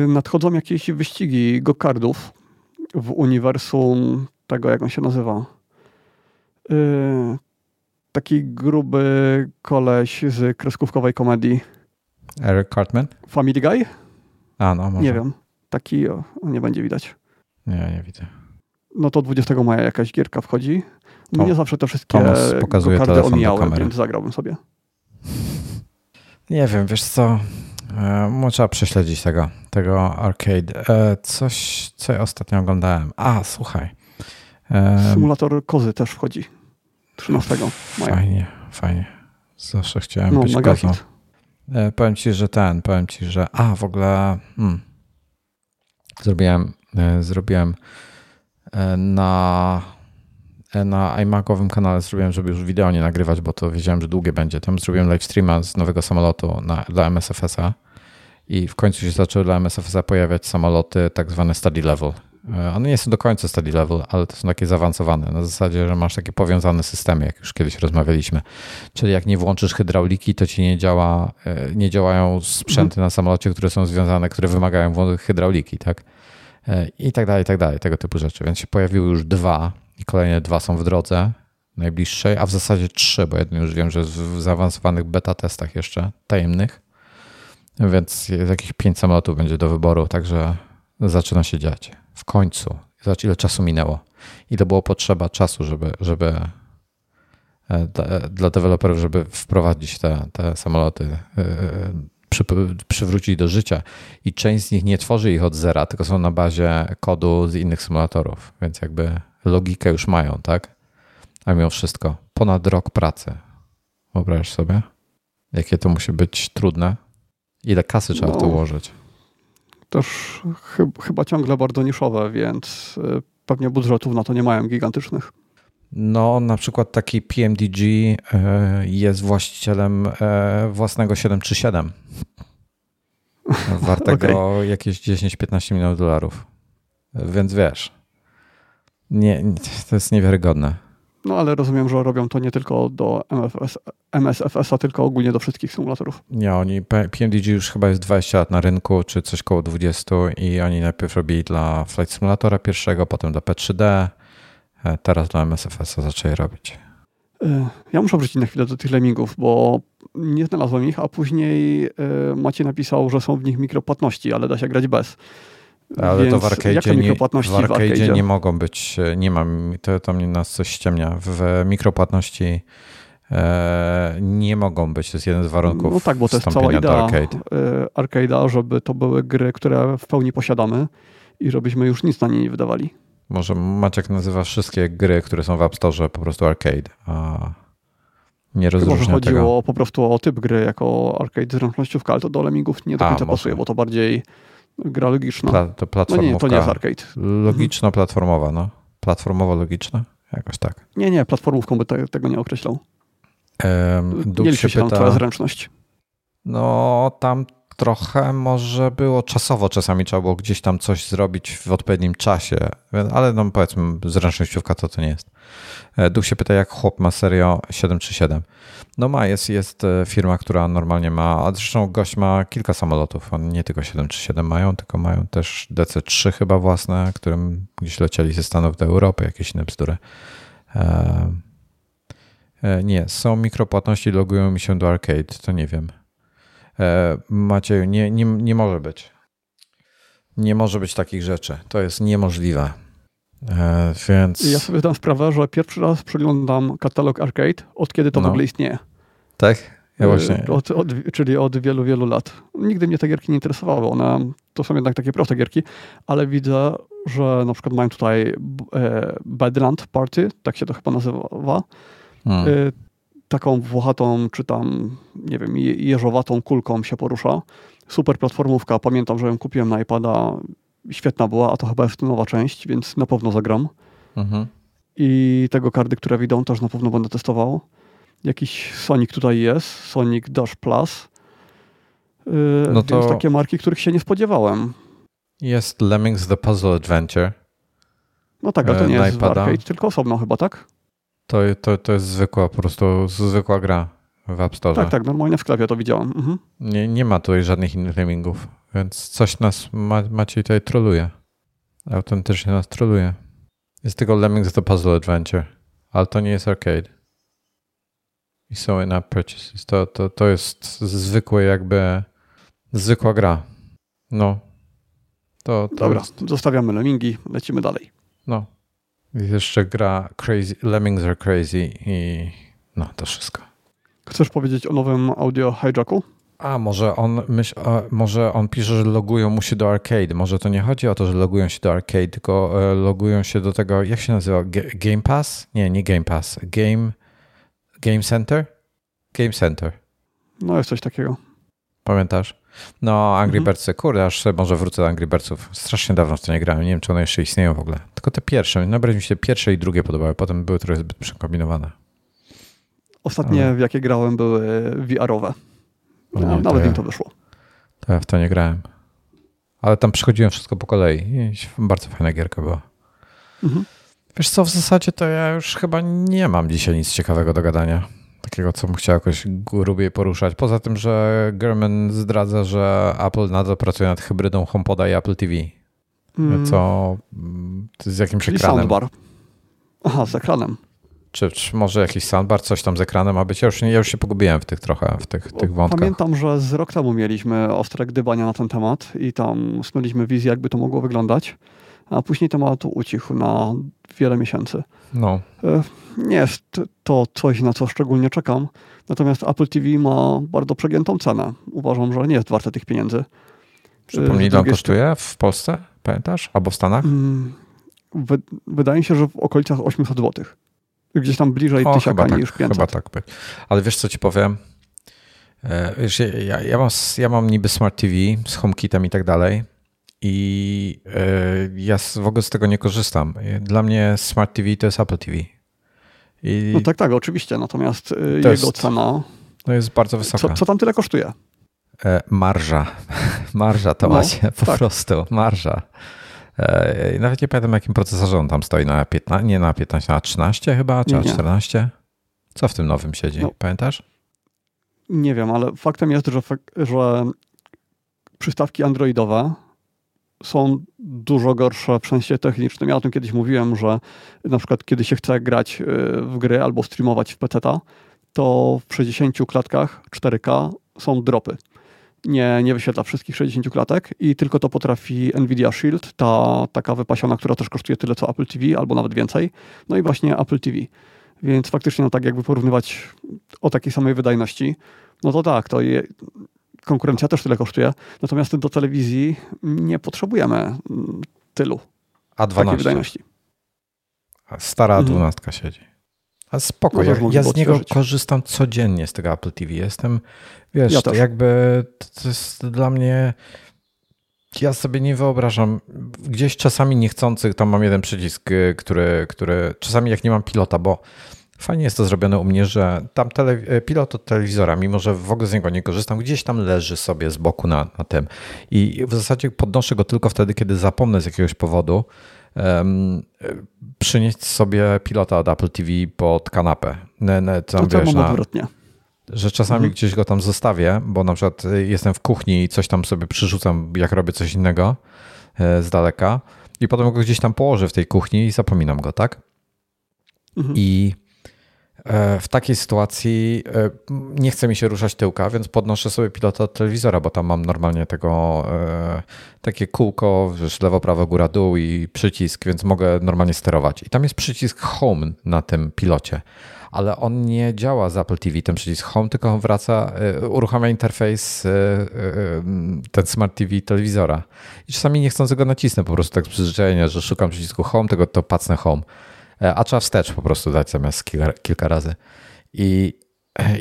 Nadchodzą jakieś wyścigi go-kardów w uniwersum tego, jak on się nazywa taki gruby koleś z kreskówkowej komedii. Eric Cartman? Family Guy? A, no może. Nie wiem. Taki, o, nie będzie widać. Nie, nie widzę. No to 20 maja jakaś gierka wchodzi. Mnie zawsze te wszystkie karty omijały, więc zagrałbym sobie. Nie wiem, wiesz co, e, trzeba prześledzić tego, tego arcade. E, coś, co ja ostatnio oglądałem. A, słuchaj. E, Symulator kozy też wchodzi. 13 maja. Fajnie, fajnie. Zawsze chciałem no, być kozą. E, powiem ci, że ten, powiem ci, że a w ogóle hmm, zrobiłem, e, zrobiłem e, na na iMacowym kanale zrobiłem, żeby już wideo nie nagrywać, bo to wiedziałem, że długie będzie. Tam zrobiłem live streama z nowego samolotu na, dla MSFS-a i w końcu się zaczęły dla MSFS-a pojawiać samoloty tak zwane study level, one nie są do końca study level, ale to są takie zaawansowane. Na zasadzie, że masz takie powiązane systemy, jak już kiedyś rozmawialiśmy. Czyli jak nie włączysz hydrauliki, to ci nie, działa, e, nie działają sprzęty mhm. na samolocie, które są związane, które wymagają hydrauliki, tak? E, I tak dalej, i tak dalej, tego typu rzeczy. Więc się pojawiły już dwa i kolejne dwa są w drodze najbliższej, a w zasadzie trzy, bo jeden już wiem, że w zaawansowanych beta testach jeszcze, tajemnych. Więc jakieś pięć samolotów będzie do wyboru, także zaczyna się dziać w końcu. Zobacz, ile czasu minęło. I to było potrzeba czasu, żeby, żeby e, dla deweloperów, żeby wprowadzić te, te samoloty e, przy, przywrócić do życia i część z nich nie tworzy ich od zera, tylko są na bazie kodu z innych symulatorów, więc jakby logikę już mają, tak? A mimo wszystko ponad rok pracy. Wyobraź sobie, jakie to musi być trudne. Ile kasy trzeba no, w to ułożyć? Też chyba ciągle bardzo niszowe, więc y, pewnie budżetów na to nie mają gigantycznych. No, na przykład taki PMDG e, jest właścicielem e, własnego 737. Wartego okay. jakieś 10-15 milionów dolarów. Więc wiesz, nie, to jest niewiarygodne. No ale rozumiem, że robią to nie tylko do MFS, MSFS-a, tylko ogólnie do wszystkich symulatorów. Nie, oni, PMDG już chyba jest 20 lat na rynku, czy coś koło 20 i oni najpierw robili dla Flight Simulatora pierwszego, potem dla P3D, E, teraz dla MSFS-a zaczęli robić. E, ja muszę wrócić na chwilę do tych lemmingów, bo nie znalazłem ich, a później e, Maciej napisał, że są w nich mikropłatności, ale da się grać bez. Ale Więc to w arcade, nie, w arcade nie mogą być, nie mam, to, to mnie nas coś ściemnia. W mikropłatności e, nie mogą być, to jest jeden z warunków No tak, bo to jest cała idea arcade. arcade'a, żeby to były gry, które w pełni posiadamy i żebyśmy już nic na nie nie wydawali. Może Maciek nazywa wszystkie gry, które są w App Store po prostu arcade, a nie rozróżnia Może chodziło tego. po prostu o typ gry jako arcade zręcznościówka, ale to do Lemmingów nie do końca pasuje, bo to bardziej gra logiczna. Pla, to platformówka. No nie, to nie jest arcade. Logiczno-platformowa, no. Platformowo-logiczna? Jakoś tak. Nie, nie, platformówką by te, tego nie określał. Um, nie liczy się pyta, twoja zręczność. No, tam trochę może było czasowo, czasami trzeba było gdzieś tam coś zrobić w odpowiednim czasie, ale no powiedzmy zręcznościówka to to nie jest. E, Duch się pyta, jak chłop ma serio 737. No ma, jest, jest e, firma, która normalnie ma, a zresztą gość ma kilka samolotów, on nie tylko 737 mają, tylko mają też DC-3 chyba własne, którym gdzieś lecieli ze Stanów do Europy, jakieś inne bzdury. E, nie, są mikropłatności, logują mi się do arcade, to nie wiem. E, Macieju, nie, nie, nie może być. Nie może być takich rzeczy. To jest niemożliwe. E, więc... Ja sobie zdam sprawę, że pierwszy raz przeglądam katalog Arcade, od kiedy to no. w ogóle istnieje. Tak? Ja e, właśnie. Od, od, czyli od wielu, wielu lat. Nigdy mnie te gierki nie interesowały. One to są jednak takie proste gierki, ale widzę, że na przykład mają tutaj Badland Party, tak się to chyba nazywa. Hmm taką włochatą, czy tam, nie wiem, jeżowatą kulką się porusza. Super platformówka, pamiętam, że ją kupiłem na iPada, świetna była, a to chyba jest nowa część, więc na pewno zagram. Mhm. I tego kardy, które widzą, też na pewno będę testował. Jakiś Sonic tutaj jest, Sonic Dash Plus. Yy, no to więc takie marki, których się nie spodziewałem. Jest Lemmings The Puzzle Adventure. No tak, ale to nie jest arcade, tylko osobno chyba, tak? To, to, to jest zwykła, po prostu zwykła gra w App Store. Tak, tak, normalnie w sklepie to widziałem. Mhm. Nie, nie ma tutaj żadnych innych lemmingów, więc coś nas ma, Maciej tutaj troluje. Autentycznie nas troluje. Jest tylko Lemmings The Puzzle Adventure, ale to nie jest arcade. I są in-app purchases. To, to, to jest zwykłe jakby, zwykła gra. No. To, to Dobra, jest... zostawiamy lemmingi, lecimy dalej. No, jeszcze gra Crazy, Lemmings are Crazy i no to wszystko. Chcesz powiedzieć o nowym audio hijacku? A, może on, myśl, a, może on pisze, że logują mu się do arcade. Może to nie chodzi o to, że logują się do arcade, tylko e, logują się do tego, jak się nazywa? Game Pass? Nie, nie Game Pass. Game, Game Center? Game Center. No jest coś takiego. Pamiętasz? No, Angry mhm. Birdsy, kurde, aż może wrócę do Angry Birdsów. Strasznie dawno w to nie grałem, nie wiem, czy one jeszcze istnieją w ogóle. Tylko te pierwsze, najbardziej mi się pierwsze i drugie podobały, potem były trochę zbyt przekombinowane. Ostatnie, Ale... w jakie grałem, były VR-owe. No, nawet ja, im to wyszło. To ja w to nie grałem. Ale tam przychodziłem wszystko po kolei. I bardzo fajna gierka była. Mhm. Wiesz co, w zasadzie to ja już chyba nie mam dzisiaj nic ciekawego do gadania takiego, co bym chciał jakoś grubiej poruszać. Poza tym, że German zdradza, że Apple nadal pracuje nad hybrydą HomePoda i Apple TV. Mm. Co z jakimś Czyli ekranem. soundbar. Aha, z ekranem. Czy, czy, może jakiś soundbar, coś tam z ekranem ma być? Ja już, ja już się pogubiłem w tych trochę, w tych, tych wątkach. Pamiętam, że z rok temu mieliśmy ostre gdybania na ten temat i tam snuliśmy wizję, jakby to mogło wyglądać. a później temat ucichł na wiele miesięcy. No. Nie jest to coś, na co szczególnie czekam, natomiast Apple TV ma bardzo przegiętą cenę. Uważam, że nie jest warte tych pieniędzy. Przypomnij, ile on kosztuje w Polsce? Pamiętasz? Albo w Stanach? Mm, wydaje mi się, że w okolicach 800 zł. Gdzieś tam bliżej o, tysiaka tak, niż 500. Chyba tak. Ale wiesz, co ci powiem? E, wiesz, ja, ja, mam, ja mam niby Smart TV z HomeKitem i tak dalej i e, ja w ogóle z tego nie korzystam. Dla mnie Smart TV to jest Apple TV. I no tak, tak, oczywiście. Natomiast e, jego jest, cena... To jest bardzo wysoka. Co, co tam tyle kosztuje? Marża. Marża to no, po tak. prostu. Marża. Nawet nie pamiętam, jakim procesorze on tam stoi. Na 15, nie na 15, na 13 chyba, czy na 14? Co w tym nowym siedzi? No. Pamiętasz? Nie wiem, ale faktem jest, że, że przystawki androidowe są dużo gorsze w sensie technicznym. Ja o tym kiedyś mówiłem, że na przykład kiedy się chce grać y, w gry albo streamować w PC, to w 60 klatkach 4K są dropy. Nie, nie wyświetla wszystkich 60 klatek i tylko to potrafi Nvidia Shield, ta taka wypasiona, która też kosztuje tyle co Apple TV albo nawet więcej. No i właśnie Apple TV. Więc faktycznie, no tak jakby porównywać o takiej samej wydajności, no to tak, to je, konkurencja też tyle kosztuje. Natomiast do telewizji nie potrzebujemy mm, tylu. A 12. wydajności. Stara mhm. dwunastka mhm. siedzi. A spoko, ja, ja z niego korzystam codziennie z tego Apple TV. Jestem, wiesz, ja jakby to jest dla mnie ja sobie nie wyobrażam. Gdzieś czasami niechcący, tam mam jeden przycisk, który, który czasami jak nie mam pilota, bo fajnie jest to zrobione u mnie, że tam tele, pilot od telewizora, mimo że w ogóle z niego nie korzystam, gdzieś tam leży sobie z boku na, na tym. I w zasadzie podnoszę go tylko wtedy, kiedy zapomnę z jakiegoś powodu przynieść sobie pilota od Apple TV pod kanapę. Tam, to wiesz, na, odwrotnie że czasami mhm. gdzieś go tam zostawię, bo na przykład y, jestem w kuchni i coś tam sobie przyrzucam, jak robię coś innego e, z daleka i potem go gdzieś tam położę w tej kuchni i zapominam go, tak? Mhm. I w takiej sytuacji e, nie chce mi się ruszać tyłka, więc podnoszę sobie pilota od telewizora, bo tam mam normalnie tego takie kółko, wiesz, lewo, prawo, góra, dół i przycisk, więc mogę normalnie sterować. I tam jest przycisk home na tym pilocie ale on nie działa z Apple TV, ten przycisk Home, tylko on wraca, uruchamia interfejs ten Smart TV telewizora. I czasami nie chcąc go nacisnę po prostu tak z przyzwyczajenia, że szukam przycisku Home, tego to pacnę Home. E, a trzeba wstecz po prostu dać zamiast kilka, kilka razy. I,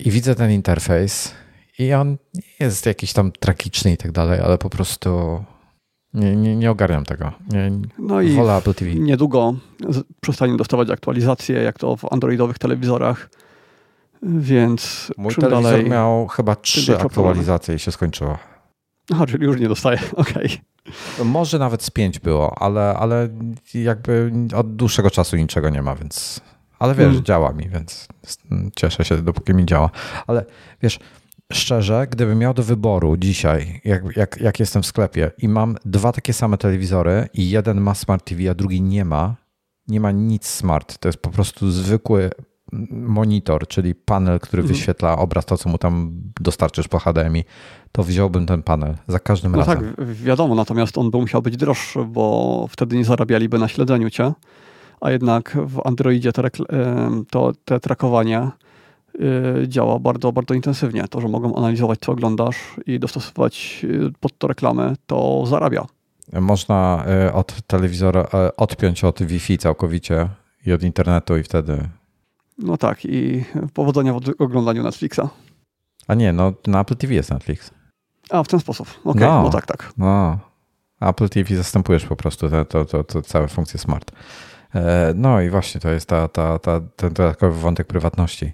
I widzę ten interfejs i on nie jest jakiś tam tragiczny i tak dalej, ale po prostu nie, nie, nie ogarniam tego. Nie, no i wolę Apple TV. Niedługo przestanie dostawać aktualizacje, jak to w androidowych telewizorach. Więc Mój telewizor dalej, miał chyba trzy aktualizacje i się skończyło. Aha, czyli już nie dostaje, okej. Okay. Może nawet z pięć było, ale, ale jakby od dłuższego czasu niczego nie ma, więc. Ale wiesz, hmm. działa mi, więc cieszę się, dopóki mi działa. Ale wiesz, szczerze, gdybym miał do wyboru dzisiaj, jak, jak, jak jestem w sklepie i mam dwa takie same telewizory i jeden ma Smart TV, a drugi nie ma, nie ma nic smart. To jest po prostu zwykły monitor, czyli panel, który mhm. wyświetla obraz, to co mu tam dostarczysz po HDMI, to wziąłbym ten panel za każdym no razem. tak, wiadomo, natomiast on by musiał być droższy, bo wtedy nie zarabialiby na śledzeniu cię, a jednak w Androidzie te, to, te trakowanie Y, działa bardzo, bardzo intensywnie. To, że mogą analizować, co oglądasz i dostosować y, pod to reklamy, to zarabia. Można y, od telewizora odpiąć od Wi-Fi całkowicie i od internetu i wtedy... No tak i powodzenia w oglądaniu Netflixa. A nie, no na Apple TV jest Netflix. A, w ten sposób. Okej, okay, no, no, tak, tak. No. Apple TV zastępujesz po prostu te, to, to, to całe funkcje smart. E, no i właśnie to jest ta, ta, ta, ten dodatkowy wątek prywatności.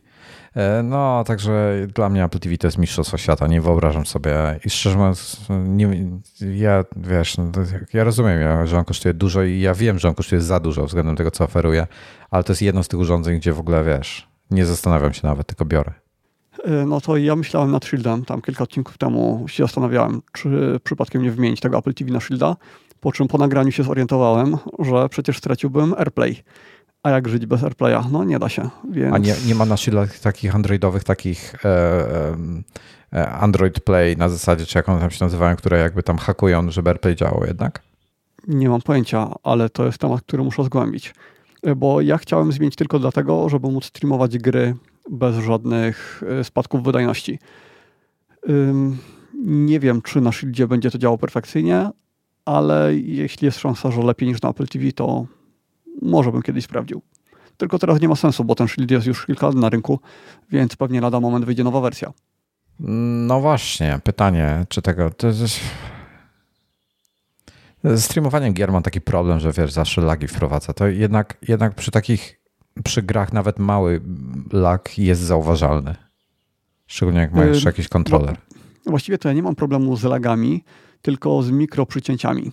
E, no, także dla mnie Apple TV to jest mistrzostwo świata. Nie wyobrażam sobie i szczerze mówiąc, nie, ja wiesz, no, ja rozumiem, że on kosztuje dużo i ja wiem, że on kosztuje za dużo względem tego, co oferuje, ale to jest jedno z tych urządzeń, gdzie w ogóle wiesz, nie zastanawiam się nawet, tylko biorę. E, no to ja myślałem nad Shieldem, tam kilka odcinków temu się zastanawiałem, czy przypadkiem nie wymienić tego Apple TV na Shielda, po czym po nagraniu się zorientowałem, że przecież straciłbym AirPlay. A jak żyć bez AirPlaya? No nie da się. Więc... A nie, nie ma na szylach takich androidowych, takich e, e, Android Play na zasadzie, czy jak one tam się nazywają, które jakby tam hakują, żeby AirPlay działał jednak? Nie mam pojęcia, ale to jest temat, który muszę zgłębić. Bo ja chciałem zmienić tylko dlatego, żeby móc streamować gry bez żadnych e, spadków wydajności. Nie wiem, czy na Shieldzie będzie to działało perfekcyjnie, ale jeśli jest szansa, że lepiej niż na Apple TV, to może bym kiedyś sprawdził. Tylko teraz nie ma sensu, bo ten Shield jest już kilka lat na rynku, więc pewnie lada moment wyjdzie nowa wersja. No właśnie, pytanie, czy tego. To jest... Z streamowaniem gier mam taki problem, że wiesz, zawsze lagi wprowadza. To jednak, jednak przy takich, przy grach nawet mały lag jest zauważalny. Szczególnie jak masz yy, jakiś kontroler. Właściwie to ja nie mam problemu z lagami, tylko z mikroprzycięciami.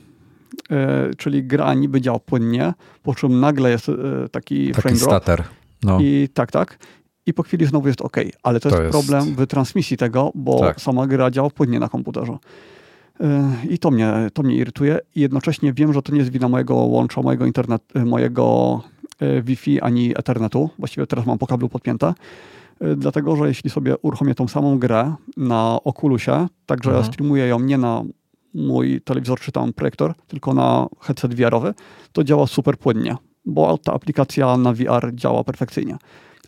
E, czyli gra niby działa płynnie, po czym nagle jest e, taki, taki frame drop. Stater. No. I tak, tak. I po chwili znowu jest OK. Ale to, to jest, jest, problem w transmisji tego, bo tak. sama gra działa płynnie na komputerze. E, I to mnie, to mnie irytuje. I jednocześnie wiem, że to nie jest wina mojego łącza, mojego internet, mojego Wi-Fi ani Ethernetu. Właściwie teraz mam po kablu podpięte. Dlatego, że jeśli sobie uruchomię tą samą grę na Oculusie, także mhm. streamuję ją nie na mój telewizor czy tam projektor, tylko na headset VR-owy, to działa super płynnie, bo ta aplikacja na VR działa perfekcyjnie.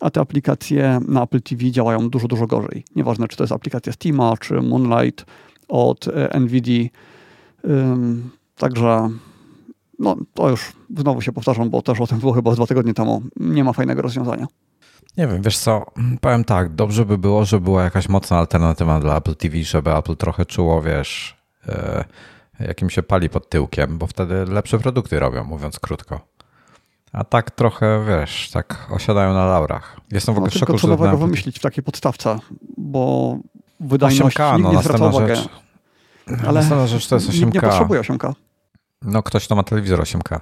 A te aplikacje na Apple TV działają dużo, dużo gorzej. Nieważne, czy to jest aplikacja Steama, czy Moonlight od e, NVIDIA. Ym, także no, to już znowu się powtarzam, bo też o tym było chyba dwa tygodnie temu. Nie ma fajnego rozwiązania. Nie wiem, wiesz co, powiem tak, dobrze by było, żeby była jakaś mocna alternatywa dla Apple TV, żeby Apple trochę czuło, wiesz, E, jakim się pali pod tyłkiem, bo wtedy lepsze produkty robią, mówiąc krótko. A tak trochę, wiesz, tak osiadają na laurach. Jestem w ogóle no, tylko co nowego wymyślić w takiej podstawce, bo wydajność 8K, nikt no, nie zwraca uwagę. Rzecz, ale następna rzecz to jest 8K. Nikt nie potrzebuje 8K. No ktoś, to ma telewizor 8K.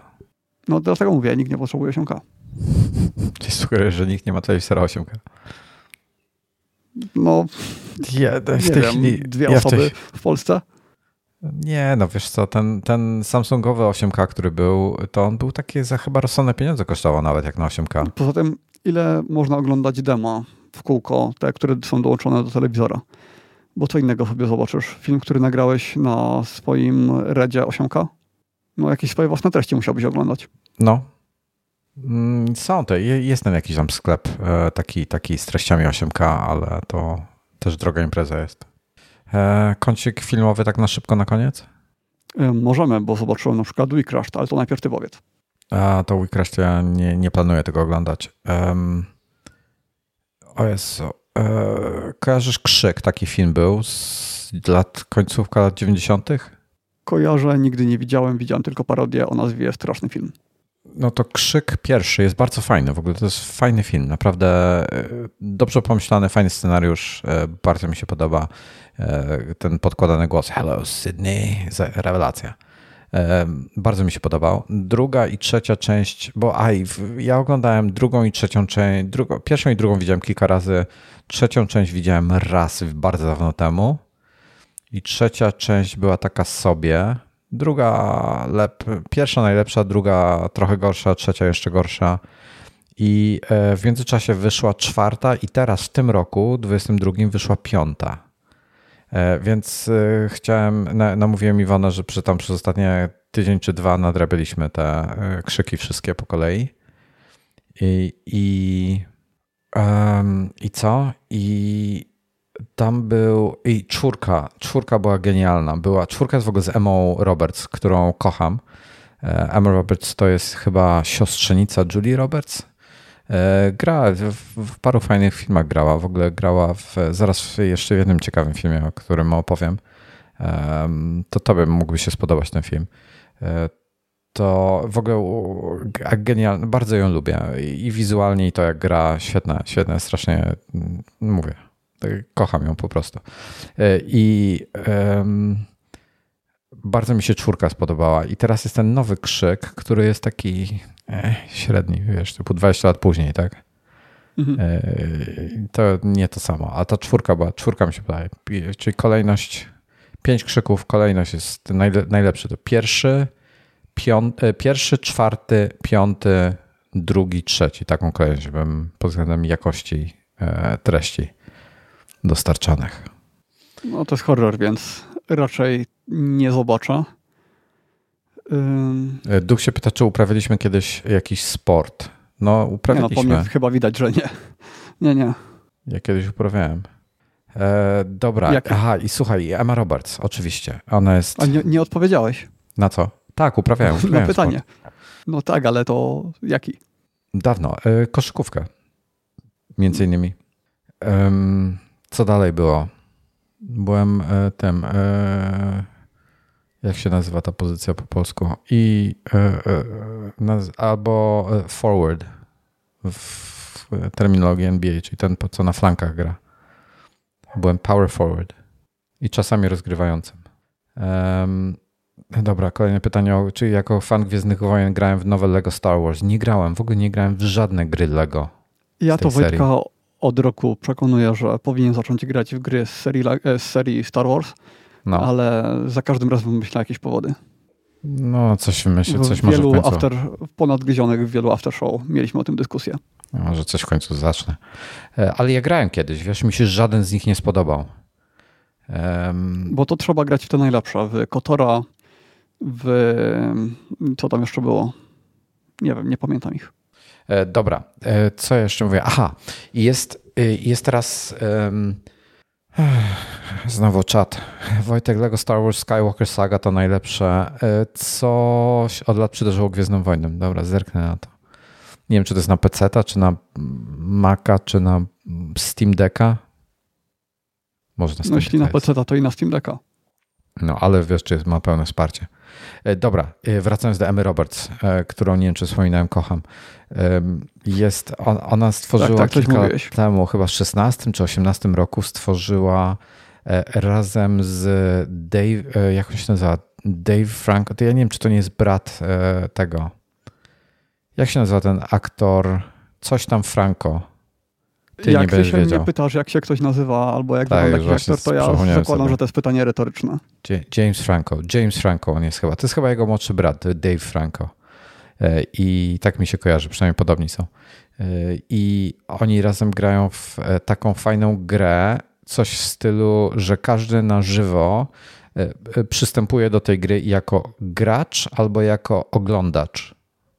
No dlatego mówię, nikt nie potrzebuje 8K. Czyli sugerujesz, że nikt nie ma telewizora 8K? No, ja, w tej wiem, chwili, dwie ja osoby w, tej... w Polsce. Nie, no wiesz co, ten, ten Samsungowy 8K, który był, to on był taki za chyba rozsądne pieniądze kosztował nawet jak na 8K. Poza tym, ile można oglądać demo w kółko, te, które są dołączone do telewizora? Bo co innego sobie zobaczysz? Film, który nagrałeś na swoim Redzie 8K? No jakieś swoje własne treści musiałbyś oglądać. No. Mm, są te, jest tam jakiś tam sklep e, taki, taki z treściami 8K, ale to też droga impreza jest. E, kącik filmowy tak na szybko na koniec? E, możemy, bo zobaczyłem na przykład WeCrashed, ale to najpierw ty powiedz. A, to WeCrashed ja nie, nie planuję tego oglądać. Um, o Jezu. E, kojarzysz Krzyk? Taki film był z lat, końcówka lat 90. Kojarzę, nigdy nie widziałem, widziałem tylko parodię o nazwie Straszny Film. No to Krzyk pierwszy jest bardzo fajny. W ogóle to jest fajny film. Naprawdę e, dobrze pomyślany, fajny scenariusz. E, bardzo mi się podoba e, ten podkładany głos. Hello Sydney. Rewelacja. Bardzo mi się podobał. Druga i trzecia część, bo aj, ja oglądałem drugą i trzecią część. Drugą, pierwszą i drugą widziałem kilka razy. Trzecią część widziałem raz bardzo dawno temu. I trzecia część była taka sobie druga lep, pierwsza najlepsza, druga trochę gorsza, trzecia jeszcze gorsza. I e, w międzyczasie wyszła czwarta i teraz w tym roku, 22, wyszła piąta. E, więc e, chciałem, namówiłem Iwona, że przy tam przez ostatnie tydzień czy dwa nadrabialiśmy te krzyki wszystkie po kolei. I, i, um, i co? I tam był i czwórka, czwórka była genialna. Była, czwórka jest w ogóle z Emma Roberts, którą kocham. E, Emma Roberts to jest chyba siostrzenica Julie Roberts. E, gra w, paru fajnych filmach grała. W ogóle grała w, zaraz w jeszcze jednym ciekawym filmie, o którym opowiem. To tobie mógłby się spodobać ten film. E, to w ogóle genialne, bardzo ją lubię i wizualnie i to jak gra, świetne, świetne, strasznie mm, mówię, kocham ją po prostu. E, I um, bardzo mi się czwórka spodobała. I teraz jest ten nowy krzyk, który jest taki eh, średni, wiesz, typu 20 lat później, tak? Mhm. E, to nie to samo. A ta czwórka była, czwórka mi się wydaje. Czyli kolejność, pięć krzyków, kolejność jest najle, najlepszy. To pierwszy, e, pierwszy, czwarty, piąty, drugi, trzeci. Taką kolejność bym pod względem jakości treści dostarczanych. No to jest horror, więc raczej nie zobaczę. Yy... Duch się pyta, czy uprawialiśmy kiedyś jakiś sport. No, uprawialiśmy. Nie, no, chyba widać, że nie. Nie, nie. Ja kiedyś uprawiałem. E, dobra, Jak? aha, i słuchaj, Emma Roberts, oczywiście. Ona jest. A nie, nie odpowiedziałeś. Na co? Tak, uprawiałem. Na pytanie. Sport. No tak, ale to jaki? Dawno. E, koszykówkę. Między innymi. E, co dalej było? Byłem e, tym. E, jak się nazywa ta pozycja po polsku? I e, e, albo forward w terminologii NBA, czyli ten, co na flankach gra. Byłem power forward i czasami rozgrywającym. Um, dobra, kolejne pytanie. Czy jako fan Gwiezdnych Wojen grałem w nowe Lego Star Wars? Nie grałem, w ogóle nie grałem w żadne gry Lego. Ja to Wojtka od roku przekonuję, że powinien zacząć grać w gry z serii, e, z serii Star Wars, no. ale za każdym razem myślę jakieś powody. No, coś myślę, coś wielu może w końcu... after, ponadgryzionych w wielu after show mieliśmy o tym dyskusję. Może coś w końcu zacznę. E, ale ja grałem kiedyś, wiesz, mi się żaden z nich nie spodobał. Um... Bo to trzeba grać w te najlepsze. W Kotora, w... co tam jeszcze było? Nie wiem, nie pamiętam ich. E, dobra, e, co jeszcze mówię? Aha, jest, jest teraz... Um... Znowu czat. Wojtek Lego Star Wars Skywalker Saga to najlepsze. Coś od lat przydarzyło Gwiezdną Wojną. Dobra, zerknę na to. Nie wiem, czy to jest na PC, czy na Maca, czy na Steam Decka. Może na Steam No jeśli na PC, to i na Steam Decka. No, ale wiesz, czy ma pełne wsparcie. E, dobra, e, wracając do Emmy Roberts, e, którą nie wiem, czy wspominałem, kocham. Jest, ona stworzyła tak, tak, kilka lat temu, chyba w 16 czy 18 roku, stworzyła razem z Dave, jak on się nazywa? Dave Franco. To ja nie wiem, czy to nie jest brat tego jak się nazywa ten aktor? Coś tam Franco. Ty jak nie się wiedział. mnie pytasz, jak się ktoś nazywa, albo jak tak, wygląda taki aktor, to ja zakładam, sobie. że to jest pytanie retoryczne. James Franco. James Franco on jest chyba. To jest chyba jego młodszy brat, Dave Franco. E, I tak mi się kojarzy, przynajmniej podobni są. E, I oni razem grają w e, taką fajną grę, coś w stylu, że każdy na żywo przystępuje do tej gry jako gracz albo jako oglądacz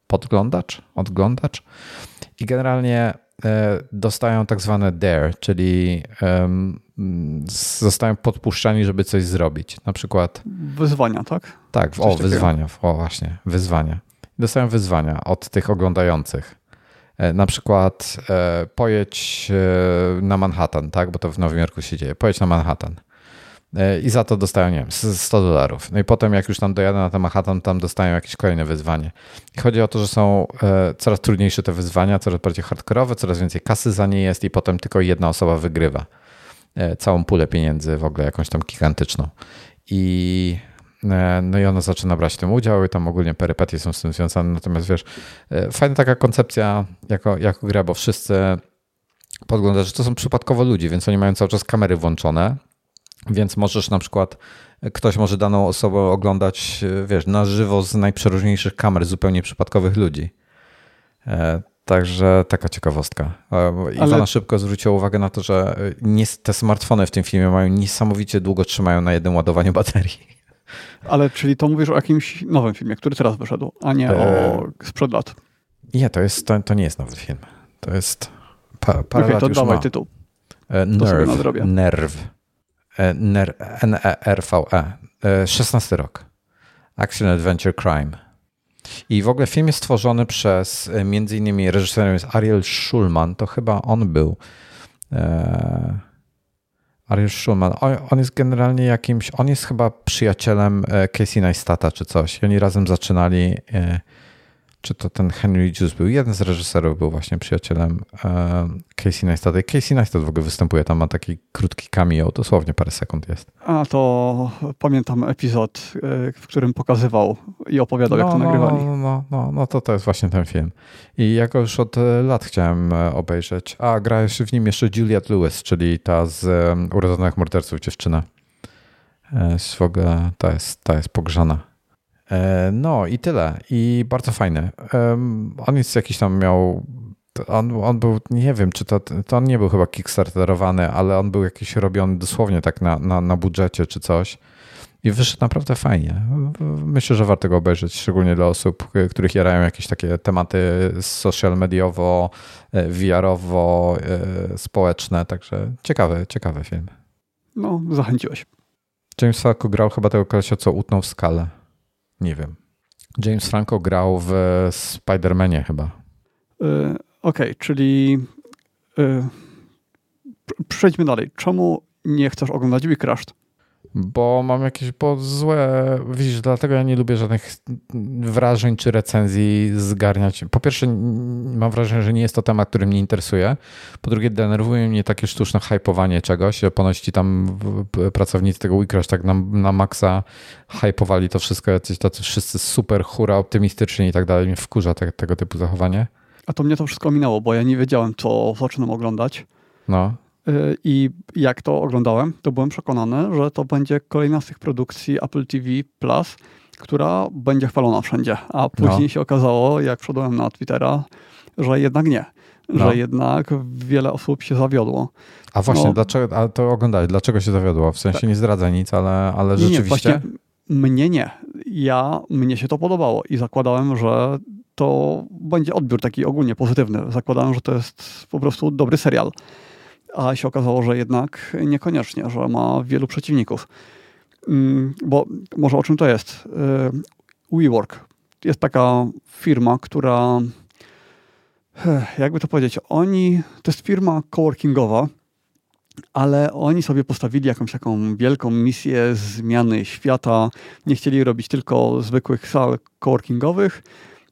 podglądacz, odglądacz i generalnie dostają tak zwane dare, czyli zostają podpuszczani, żeby coś zrobić. Na przykład. Wyzwania, tak? Tak, o, wyzwania, o właśnie, wyzwania. Dostają wyzwania od tych oglądających. E, na przykład e, pojedź na Manhattan, tak? Bo to w Nowym Jorku się dzieje. Pojedź na Manhattan. E, i za to dostają, nie wiem, 100 dolarów. No i potem jak już tam dojadę na ten Manhattan, tam dostają jakieś kolejne wyzwanie. I chodzi o to, że są e, coraz trudniejsze te wyzwania, coraz bardziej hardkorowe, coraz więcej kasy za nie jest i potem tylko jedna osoba wygrywa e, całą pulę pieniędzy, w ogóle jakąś tam gigantyczną. I no i ona zaczyna brać w tym udział i tam ogólnie perypetie są z tym związane. Natomiast wiesz, fajna taka koncepcja jako, jako gra, bo wszyscy podglądasz, że to są przypadkowo ludzie, więc oni mają cały czas kamery włączone więc możesz na przykład, ktoś może daną osobę oglądać, wiesz, na żywo z najprzeróżniejszych kamer zupełnie przypadkowych ludzi. E, także taka ciekawostka. E, Iwona Ale... szybko zwróciła uwagę na to, że nie, te smartfony w tym filmie mają niesamowicie długo trzymają na jednym ładowaniu baterii. Ale czyli to mówisz o jakimś nowym filmie, który teraz wyszedł, a nie e... o sprzed lat. Nie, to, jest, to, to nie jest nowy film. To jest pa, parę okay, lat to już dawaj ma. tytuł. Nerve. Nerve. NRVE. 16 e, rok. Action Adventure Crime. I w ogóle film jest stworzony przez e, między innymi reżyserem jest Ariel Schulman, to chyba on był. E, Ariel Schulman. On, on, jest generalnie jakimś, on jest chyba przyjacielem Casey Neistata czy coś. I oni razem zaczynali czy to ten Henry Juice był, jeden z reżyserów był właśnie przyjacielem e, Casey Neistat. Casey Neistat w ogóle występuje, tam ma taki krótki cameo, dosłownie parę sekund jest. A to pamiętam epizod, e, w którym pokazywał i opowiadał, no, jak to no, nagrywali. No, no, no, no to to jest właśnie ten film. I jako już od lat chciałem e, obejrzeć. A gra jeszcze w nim jeszcze Juliette Lewis, czyli ta z Urodzonych Morderców dziewczyna. W ogóle ta jest, ta jest pogrzana. E, no i tyle. I bardzo fajny. On jest jakiś tam miał. On, on był, nie wiem, czy to, to on nie był chyba kickstarterowany, ale on był jakiś robiony dosłownie tak na, na, na budżecie czy coś. I wyszedł naprawdę fajnie. Myślę, że warto go obejrzeć, szczególnie dla osób, których jarają jakieś takie tematy social mediowo, e, VR-owo, e, społeczne. Także ciekawy, ciekawy film. No, zachęciłeś. James Franco grał chyba tego kolesia, co utnął w skalę. Nie wiem. James Franco grał w Spider-Manie chyba. Yy, Okej, okay, czyli yy, przejdźmy dalej. Czemu nie chcesz oglądać Week bo mam jakieś bo złe, widzisz, dlatego ja nie lubię żadnych wrażeń czy recenzji zgarniać. Po pierwsze, mam wrażenie, że nie jest to temat, który mnie interesuje. Po drugie, denerwuje mnie takie sztuczne hypowanie czegoś. Ponoć ci tam pracownicy tego Wicrash tak na, na maksa hypowali to wszystko, jacyś tacy wszyscy super hura, optymistyczni i tak dalej. Mnie wkurza te, tego typu zachowanie. A to mnie to wszystko minęło, bo ja nie wiedziałem, co zaczynam oglądać. No. Y, I jak to oglądałem, to byłem przekonany, że to będzie kolejna z tych produkcji Apple TV Plus, która będzie chwalona wszędzie. A później no. się okazało, jak wszedłem na Twittera, że jednak nie. No. Że jednak wiele osób się zawiodło. A właśnie, no, dlaczego, a to oglądać, dlaczego się zawiodło? W sensie tak. nie zdradza nic, ale, ale nie, rzeczywiście... Nie, właśnie mnie nie. Ja, mnie się to podobało i zakładałem, że to będzie odbiór taki ogólnie pozytywny. Zakładałem, że to jest po prostu dobry serial a się okazało, że jednak niekoniecznie, że ma wielu przeciwników. Mm, bo może o czym to jest? Y, WeWork jest taka firma, która jakby to powiedzieć, oni, to jest firma coworkingowa, ale oni sobie postawili jakąś taką wielką misję zmiany świata. Nie chcieli robić tylko zwykłych sal coworkingowych,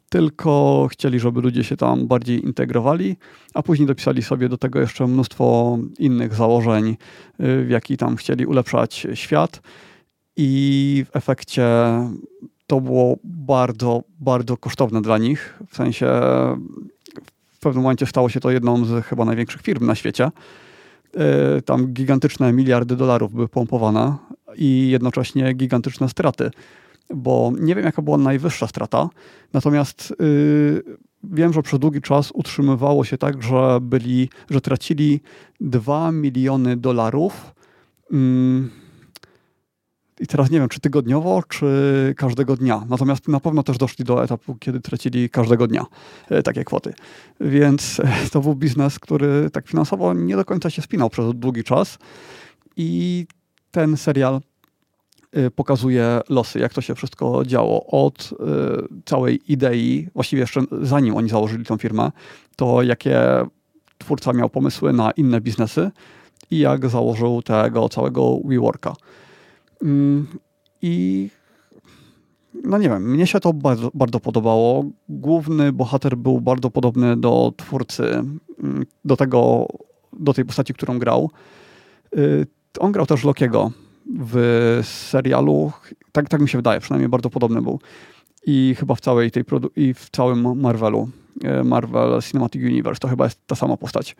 tylko chcieli, żeby ludzie się tam bardziej integrowali, a później dopisali sobie do tego jeszcze mnóstwo innych założeń, y, w jaki tam chcieli ulepszać świat. I w efekcie to było bardzo, bardzo kosztowne dla nich. W sensie w pewnym momencie stało się to jedną z chyba największych firm na świecie. Y, tam gigantyczne miliardy dolarów były pompowane i jednocześnie gigantyczne straty bo nie wiem, jaka była najwyższa strata, natomiast yy, wiem, że przez długi czas utrzymywało się tak, że byli, że tracili 2 miliony dolarów. Yy, I teraz nie wiem, czy tygodniowo, czy każdego dnia. Natomiast na pewno też doszli do etapu, kiedy tracili każdego dnia yy, takie kwoty. Więc e, to był biznes, który tak finansowo nie do końca się spinał przez długi czas. I ten serial pokazuje losy, jak to się wszystko działo. Od y, całej idei, właściwie jeszcze zanim oni założyli tą firmę, to jakie twórca miał pomysły na inne biznesy i jak założył tego całego WeWorka. Mm, I no nie wiem, mnie się to bardzo, bardzo podobało. Główny bohater był bardzo podobny do twórcy, mm, do tego, do tej postaci, którą grał. Y, on grał też Lokiego w serialu, tak, tak mi się wydaje, przynajmniej bardzo podobny był. I chyba w całej tej i w całym Marvelu, e, Marvel Cinematic Universe, to chyba jest ta sama postać.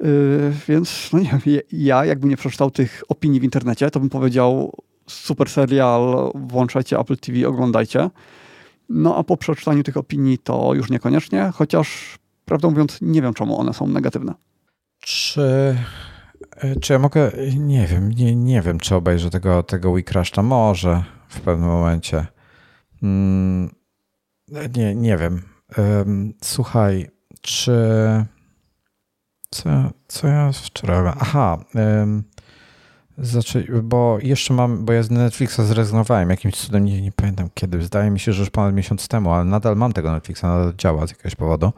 Yy, więc no nie wiem, ja jakbym nie przeczytał tych opinii w internecie, to bym powiedział super serial, włączajcie Apple TV, oglądajcie. No a po przeczytaniu tych opinii to już niekoniecznie, chociaż prawdę mówiąc nie wiem czemu one są negatywne. Czy E, czy ja mogę, nie wiem, nie, nie wiem, czy obejrzę tego, tego Weekrashta. Może w pewnym momencie. Mm, nie, nie wiem. Słuchaj, czy. Co, co ja wczoraj. Aha. Znaczy, bo jeszcze mam, bo ja z Netflixa zrezygnowałem jakimś cudem, nie, nie pamiętam kiedy, zdaje mi się, że już ponad miesiąc temu, ale nadal mam tego Netflixa, nadal działa z jakiegoś powodu.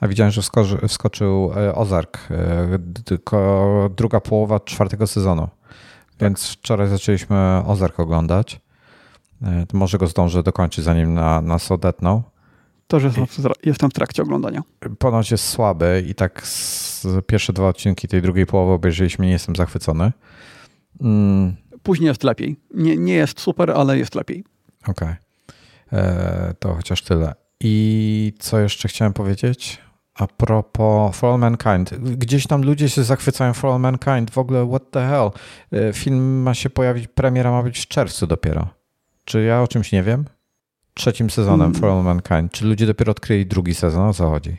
A widziałem, że wskoczy, wskoczył e, Ozark, e, druga połowa czwartego sezonu. Więc wczoraj zaczęliśmy Ozark oglądać. E, może go zdążę dokończyć, zanim na, nas odetną. To, że jestem w trakcie oglądania. Ponoć jest słaby i tak pierwsze dwa odcinki tej drugiej połowy obejrzeliśmy, nie jestem zachwycony. Mm. Później jest lepiej. Nie, nie jest super, ale jest lepiej. Okej. Okay. E, to chociaż tyle. I co jeszcze chciałem powiedzieć? A propos For All Mankind. Gdzieś tam ludzie się zachwycają For All Mankind. W ogóle what the hell? E, film ma się pojawić, premiera ma być w czerwcu dopiero. Czy ja o czymś nie wiem? Trzecim sezonem hmm. For All Mankind. Czy ludzie dopiero odkryli drugi sezon? O co chodzi?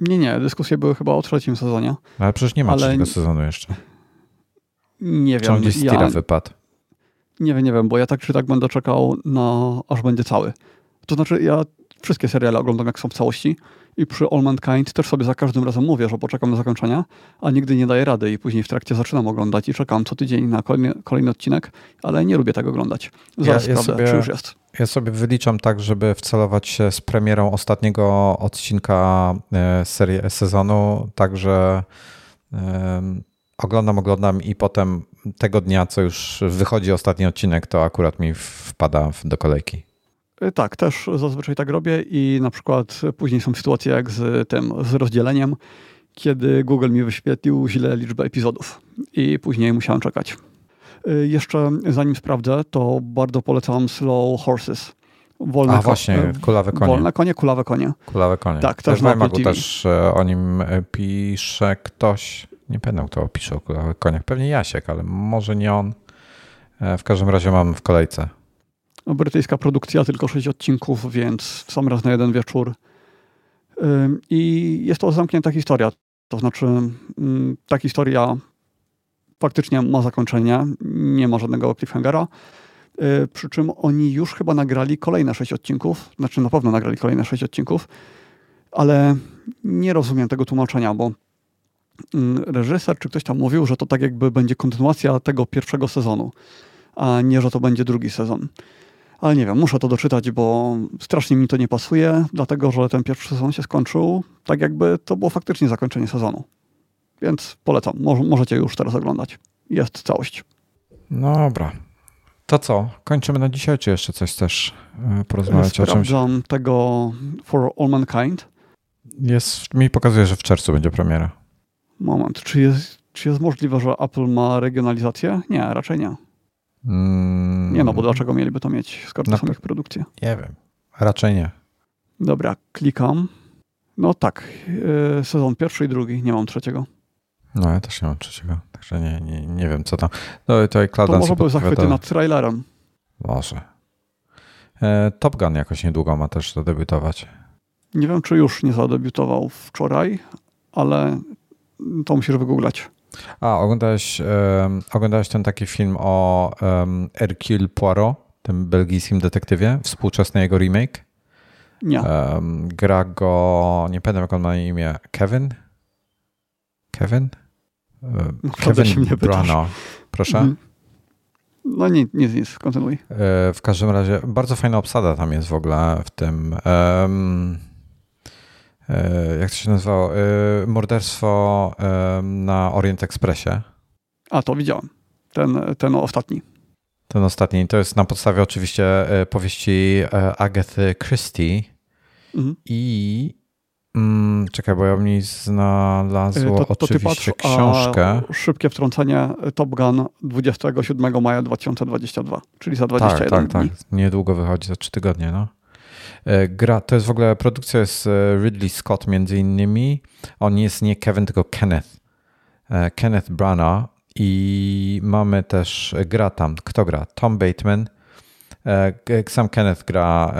Nie, nie. Dyskusje były chyba o trzecim sezonie. Ale przecież nie ma ale... trzeciego sezonu jeszcze. Nie wiem. Czy on gdzieś z ja... wypadł? Nie wiem, nie wiem, bo ja tak czy tak będę czekał na aż będzie cały. To znaczy, ja wszystkie seriale oglądam jak są w całości i przy All Mankind też sobie za każdym razem mówię, że poczekam na zakończenia, a nigdy nie daję rady i później w trakcie zaczynam oglądać i czekam co tydzień na kolejny, kolejny odcinek, ale nie lubię tego oglądać. Zaraz ja, ja sprawdzę, sobie, czy już jest. Ja sobie wyliczam tak, żeby wcelować się z premierą ostatniego odcinka e, serii sezonu, także oglądam, oglądam i potem tego dnia, co już wychodzi ostatni odcinek, to akurat mi wpada do kolejki. E, tak, też zazwyczaj tak robię i na przykład później są sytuacje jak z tym, z rozdzieleniem, kiedy Google mi wyświetlił źle liczbę epizodów i później musiałem czekać. E, jeszcze zanim sprawdzę, to bardzo polecam Slow Horses. Wolne A właśnie, e, kulawe konie. Wolne konie, kulawe konie. Kulawe konie. Tak, też, też na Apple też o nim pisze ktoś. Nie pamiętam, kto pisze o koniach. Pewnie Jasiek, ale może nie on. W każdym razie mam w kolejce. No, brytyjska produkcja, tylko sześć odcinków, więc w sam raz na jeden wieczór. I jest to zamknięta historia. To znaczy, ta historia faktycznie ma zakończenie, nie ma żadnego cliffhangera. Y, przy czym oni już chyba nagrali kolejne sześć odcinków, znaczy na pewno nagrali kolejne sześć odcinków, ale nie rozumiem tego tłumaczenia, bo reżyser czy ktoś tam mówił, że to tak jakby będzie kontynuacja tego pierwszego sezonu, a nie, że to będzie drugi sezon. Ale nie wiem, muszę to doczytać, bo strasznie mi to nie pasuje, dlatego że ten pierwszy sezon się skończył tak, jakby to było faktycznie zakończenie sezonu. Więc polecam, Mo możecie już teraz oglądać. Jest całość. No dobra. To co? Kończymy na dzisiaj, czy jeszcze coś też e, porozmawiać Sprawdzam o czymś? Sprawdzam tego For All Mankind. Jest, mi pokazuje, że w czerwcu będzie premiera. Moment, czy jest, czy jest możliwe, że Apple ma regionalizację? Nie, raczej nie. Mm. Nie no, bo dlaczego mieliby to mieć, skoro to no, są ich produkcje? Nie wiem, raczej nie. Dobra, klikam. No tak, yy, sezon pierwszy i drugi, nie mam trzeciego. No ja też nie mam trzeciego, także nie, nie, nie wiem co tam. No tutaj to może były zachwyty nad trailerem. Może. E, Top Gun jakoś niedługo ma też zadebiutować. Nie wiem, czy już nie zadebiutował wczoraj, ale to musisz wygooglać. A, oglądałeś, um, oglądałeś ten taki film o um, Hercule Poirot, tym belgijskim detektywie, współczesny jego remake? Nie. Um, gra go, nie pamiętam jak on ma imię, Kevin? Kevin? Uh, Kevin Brano. Proszę? Mm. No nic, nic, nic, kontynuuj. E, w każdym razie bardzo fajna obsada tam jest w ogóle w tym. Um, jak to się nazywało? E, morderstwo e, na Orient Expressie. A, to widziałem. Ten, ten ostatni. Ten ostatni. To jest na podstawie oczywiście powieści Agathy Christie mhm. i mm, czekaj, bo ja mi znalazło to, to oczywiście patrz, książkę. szybkie wtrącenie Top Gun 27 maja 2022, czyli za 21 tak, tak, dni. Tak, niedługo wychodzi, za 3 tygodnie, no. E, gra, to jest w ogóle produkcja z e, Ridley Scott między innymi. On jest nie Kevin, tylko Kenneth. E, Kenneth Branagh. I mamy też, gra tam, kto gra? Tom Bateman, sam Kenneth gra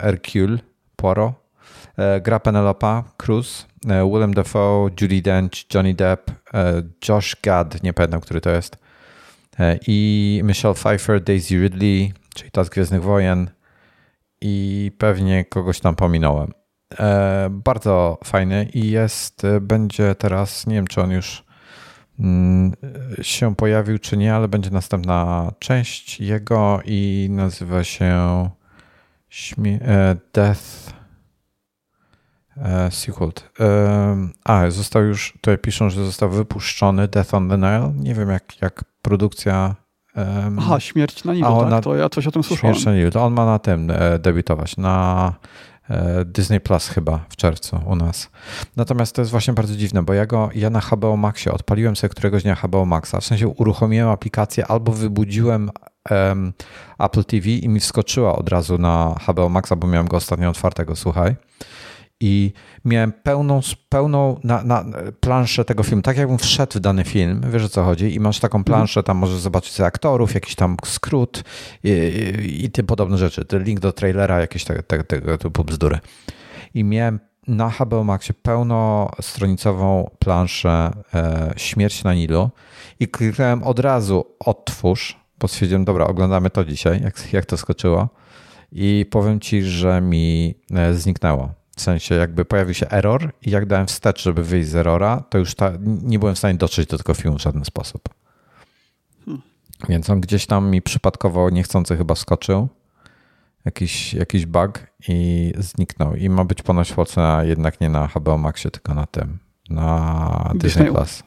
Hercule Poirot, gra Penelope Cruz, Willem Dafoe, Judy Dench, Johnny Depp, Josh Gad, nie pamiętam, który to jest, i Michelle Pfeiffer, Daisy Ridley, czyli ta z Gwiezdnych Wojen, i pewnie kogoś tam pominąłem. E, bardzo fajny i jest, e, będzie teraz, nie wiem czy on już mm, się pojawił czy nie, ale będzie następna część jego i nazywa się Śmie e, Death Sequel. A, został już, tutaj piszą, że został wypuszczony Death on the Nile. Nie wiem jak, jak produkcja Um, Aha, Śmierć na Nilu, tak? Na, to ja coś o tym słyszałem. Śmierć na Nilu, to on ma na tym e, debiutować, na e, Disney Plus chyba w czerwcu u nas. Natomiast to jest właśnie bardzo dziwne, bo ja go, ja na HBO Maxie odpaliłem sobie któregoś dnia HBO Maxa, w sensie uruchomiłem aplikację albo wybudziłem um, Apple TV i mi wskoczyła od razu na HBO Maxa, bo miałem go ostatnio otwartego, słuchaj i miałem pełną, pełną na, na planszę tego filmu. Tak jakbym wszedł w dany film, wiesz o co chodzi, i masz taką planszę, tam możesz zobaczyć sobie aktorów, jakiś tam skrót i, i, i tym podobne rzeczy. Link do trailera, jakieś te, te, tego typu bzdury. I miałem na HBO Maxie pełnostronicową planszę e, Śmierć na Nilu i kliknąłem od razu otwórz Postwierdziłem, dobra, oglądamy to dzisiaj, jak, jak to skoczyło. I powiem ci, że mi e, zniknęło. W sensie jakby pojawił się error i jak dałem wstecz, żeby wyjść z errora, to już ta, nie byłem w stanie dotrzeć do tego filmu w żaden sposób. Hmm. Więc on gdzieś tam mi przypadkowo niechcący chyba skoczył. Jakiś, jakiś bug i zniknął. I ma być ponoć płacona jednak nie na HBO Maxie, tylko na tym, na Disney Plus.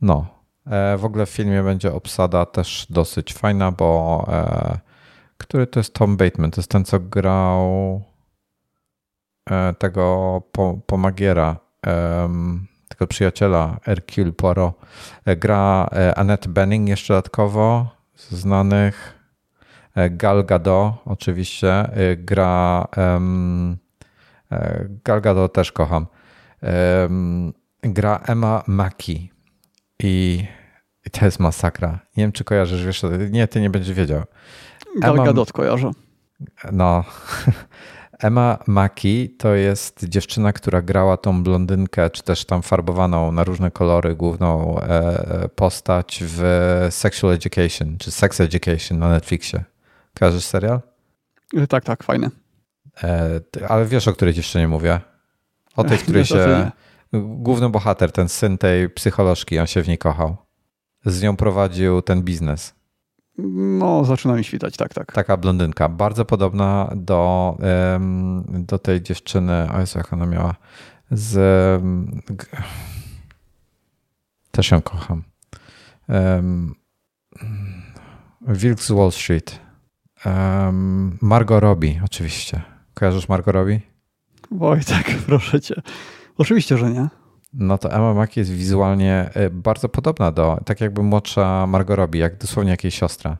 No. E, w ogóle w filmie będzie obsada też dosyć fajna, bo e, który to jest Tom Bateman? To jest ten, co grał tego pomagiera, tego przyjaciela Hercule Poirot. Gra Annette Benning jeszcze dodatkowo, z znanych. Gal Gadot oczywiście. Gra Gal Gadot też kocham. Gra Emma Mackey i, to jest masakra. Nie wiem, czy kojarzysz, wiesz, nie, ty nie będziesz wiedział. Gal Gadot kojarzę. No. Emma Maki to jest dziewczyna, która grała tą blondynkę, czy też tam farbowaną na różne kolory główną e, postać w Sexual Education, czy Sex Education na Netflixie. Kojarzysz serial? E, tak, tak, fajny. E, ale wiesz, o której dziewczynie mówię? O tej, której się główny bohater, ten syn tej psycholożki, on się w niej kochał. Z nią prowadził ten biznes. No, zaczyna mi świtać, tak, tak. Taka blondynka, bardzo podobna do, do tej dziewczyny, o Jezu, jak ona miała, z... Też ją kocham. Wilk z Wall Street. Margot Robbie, oczywiście. Kojarzysz Margot Robbie? Wojtek, proszę cię. Oczywiście, że nie. No to Emma Mackey jest wizualnie y, bardzo podobna do, tak jakby młodsza Margot Robbie, jak dosłownie jakiejś siostra.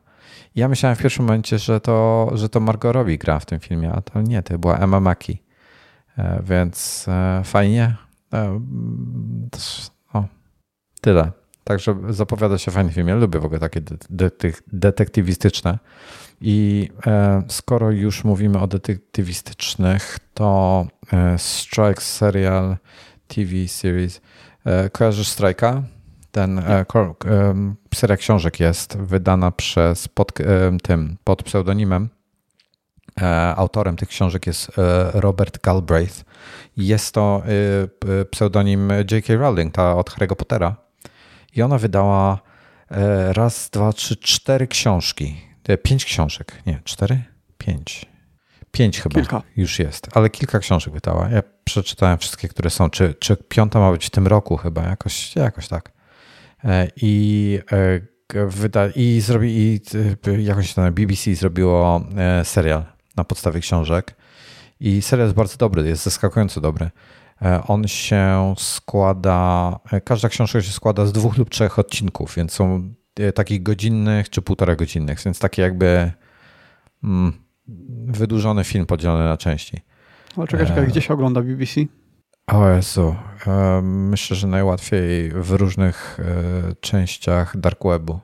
Ja myślałem w pierwszym momencie, że to, że to Margot Robbie gra w tym filmie, a to nie, to była Emma Mackey. E, więc e, fajnie. E, o, tyle. Także zapowiada się fajny film. Ja lubię w ogóle takie detektywistyczne. I skoro już mówimy o detektywistycznych, to Strike serial TV series. Kojarzysz Strike'a? Ten seria książek jest wydana przez pod tym, pod pseudonimem. Autorem tych książek jest Robert Galbraith. Jest to pseudonim J.K. Rowling, ta od Harry'ego Pottera. I ona wydała raz, dwa, trzy, cztery książki. Pięć książek. Nie, cztery? Pięć. Pięć chyba kilka. już jest, ale kilka książek wydała. Ja przeczytałem wszystkie, które są. Czy, czy piąta ma być w tym roku chyba, jakoś, jakoś tak. E, I e, wyda, i zrobi, i e, jakoś na BBC zrobiło serial na podstawie książek. I serial jest bardzo dobry, jest zaskakująco dobry. On się składa, każda książka się składa z dwóch lub trzech odcinków, więc są takich godzinnych czy półtora godzinnych, więc takie jakby mm, wydłużony film podzielony na części. Ale czekaj, czekaj, gdzie się ogląda BBC? O Jezu, myślę, że najłatwiej w różnych e, częściach dark webu.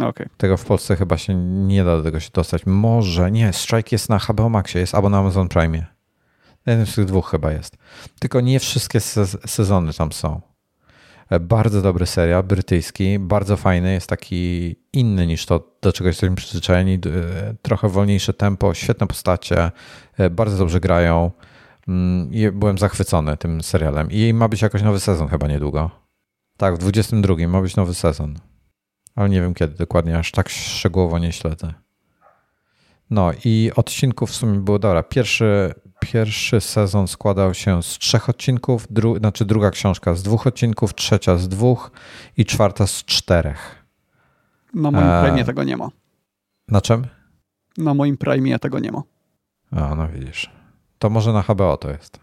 Okay. Tego w Polsce chyba się nie da do tego się dostać. Może, nie, Strike jest na HBO Maxie, jest albo na Amazon Prime. Jeden z tych dwóch chyba jest. Tylko nie wszystkie sezony tam są. E, bardzo dobry serial, brytyjski, bardzo fajny, jest taki inny niż to, do czego jesteśmy przyzwyczajeni. E, trochę wolniejsze tempo, świetne postacie, bardzo dobrze grają. Mm, byłem zachwycony tym serialem. I ma być jakoś nowy sezon chyba niedługo. Tak, w 22 ma być nowy sezon. Ale nie wiem kiedy dokładnie, aż tak szczegółowo nie śledzę. No i odcinków w sumie było dobra. Pierwszy, pierwszy sezon składał się z trzech odcinków, dru, znaczy druga książka z dwóch odcinków, trzecia z dwóch i czwarta z czterech. Na moim e... Prime tego nie ma. Na czym? Na moim Prime tego nie ma. A, no widzisz. To może na HBO to jest.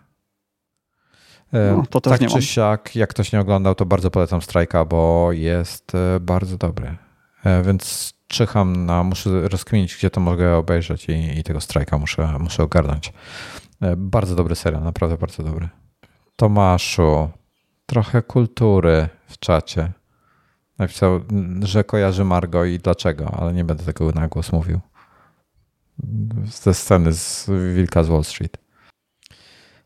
E, no, to tak czy siak, jak ktoś nie oglądał, to bardzo polecam Strajka, bo jest e, bardzo dobry. E, więc czyham na, muszę rozkminić, gdzie to mogę obejrzeć i, i tego Strajka muszę, muszę ogarnąć. Bardzo dobry serial, naprawdę bardzo dobry. Tomaszu, trochę kultury w czacie. Napisał, że kojarzy Margo i dlaczego, ale nie będę tego na głos mówił. Ze sceny z Wilka z Wall Street.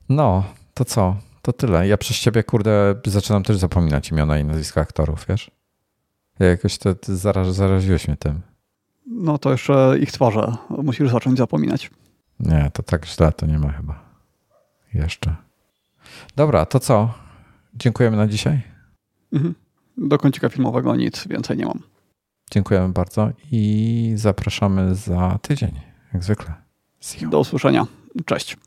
No, to co? To tyle. Ja przez ciebie, kurde, zaczynam też zapominać imiona i nazwiska aktorów, wiesz? Jakoś to zaraz, zaraziłeś mnie tym. No to jeszcze ich twarze musisz zacząć zapominać. Nie, to tak źle to nie ma chyba. Jeszcze. Dobra, to co? Dziękujemy na dzisiaj. Mhm. Do kącika filmowego nic więcej nie mam. Dziękujemy bardzo i zapraszamy za tydzień, jak zwykle. Do usłyszenia. Cześć.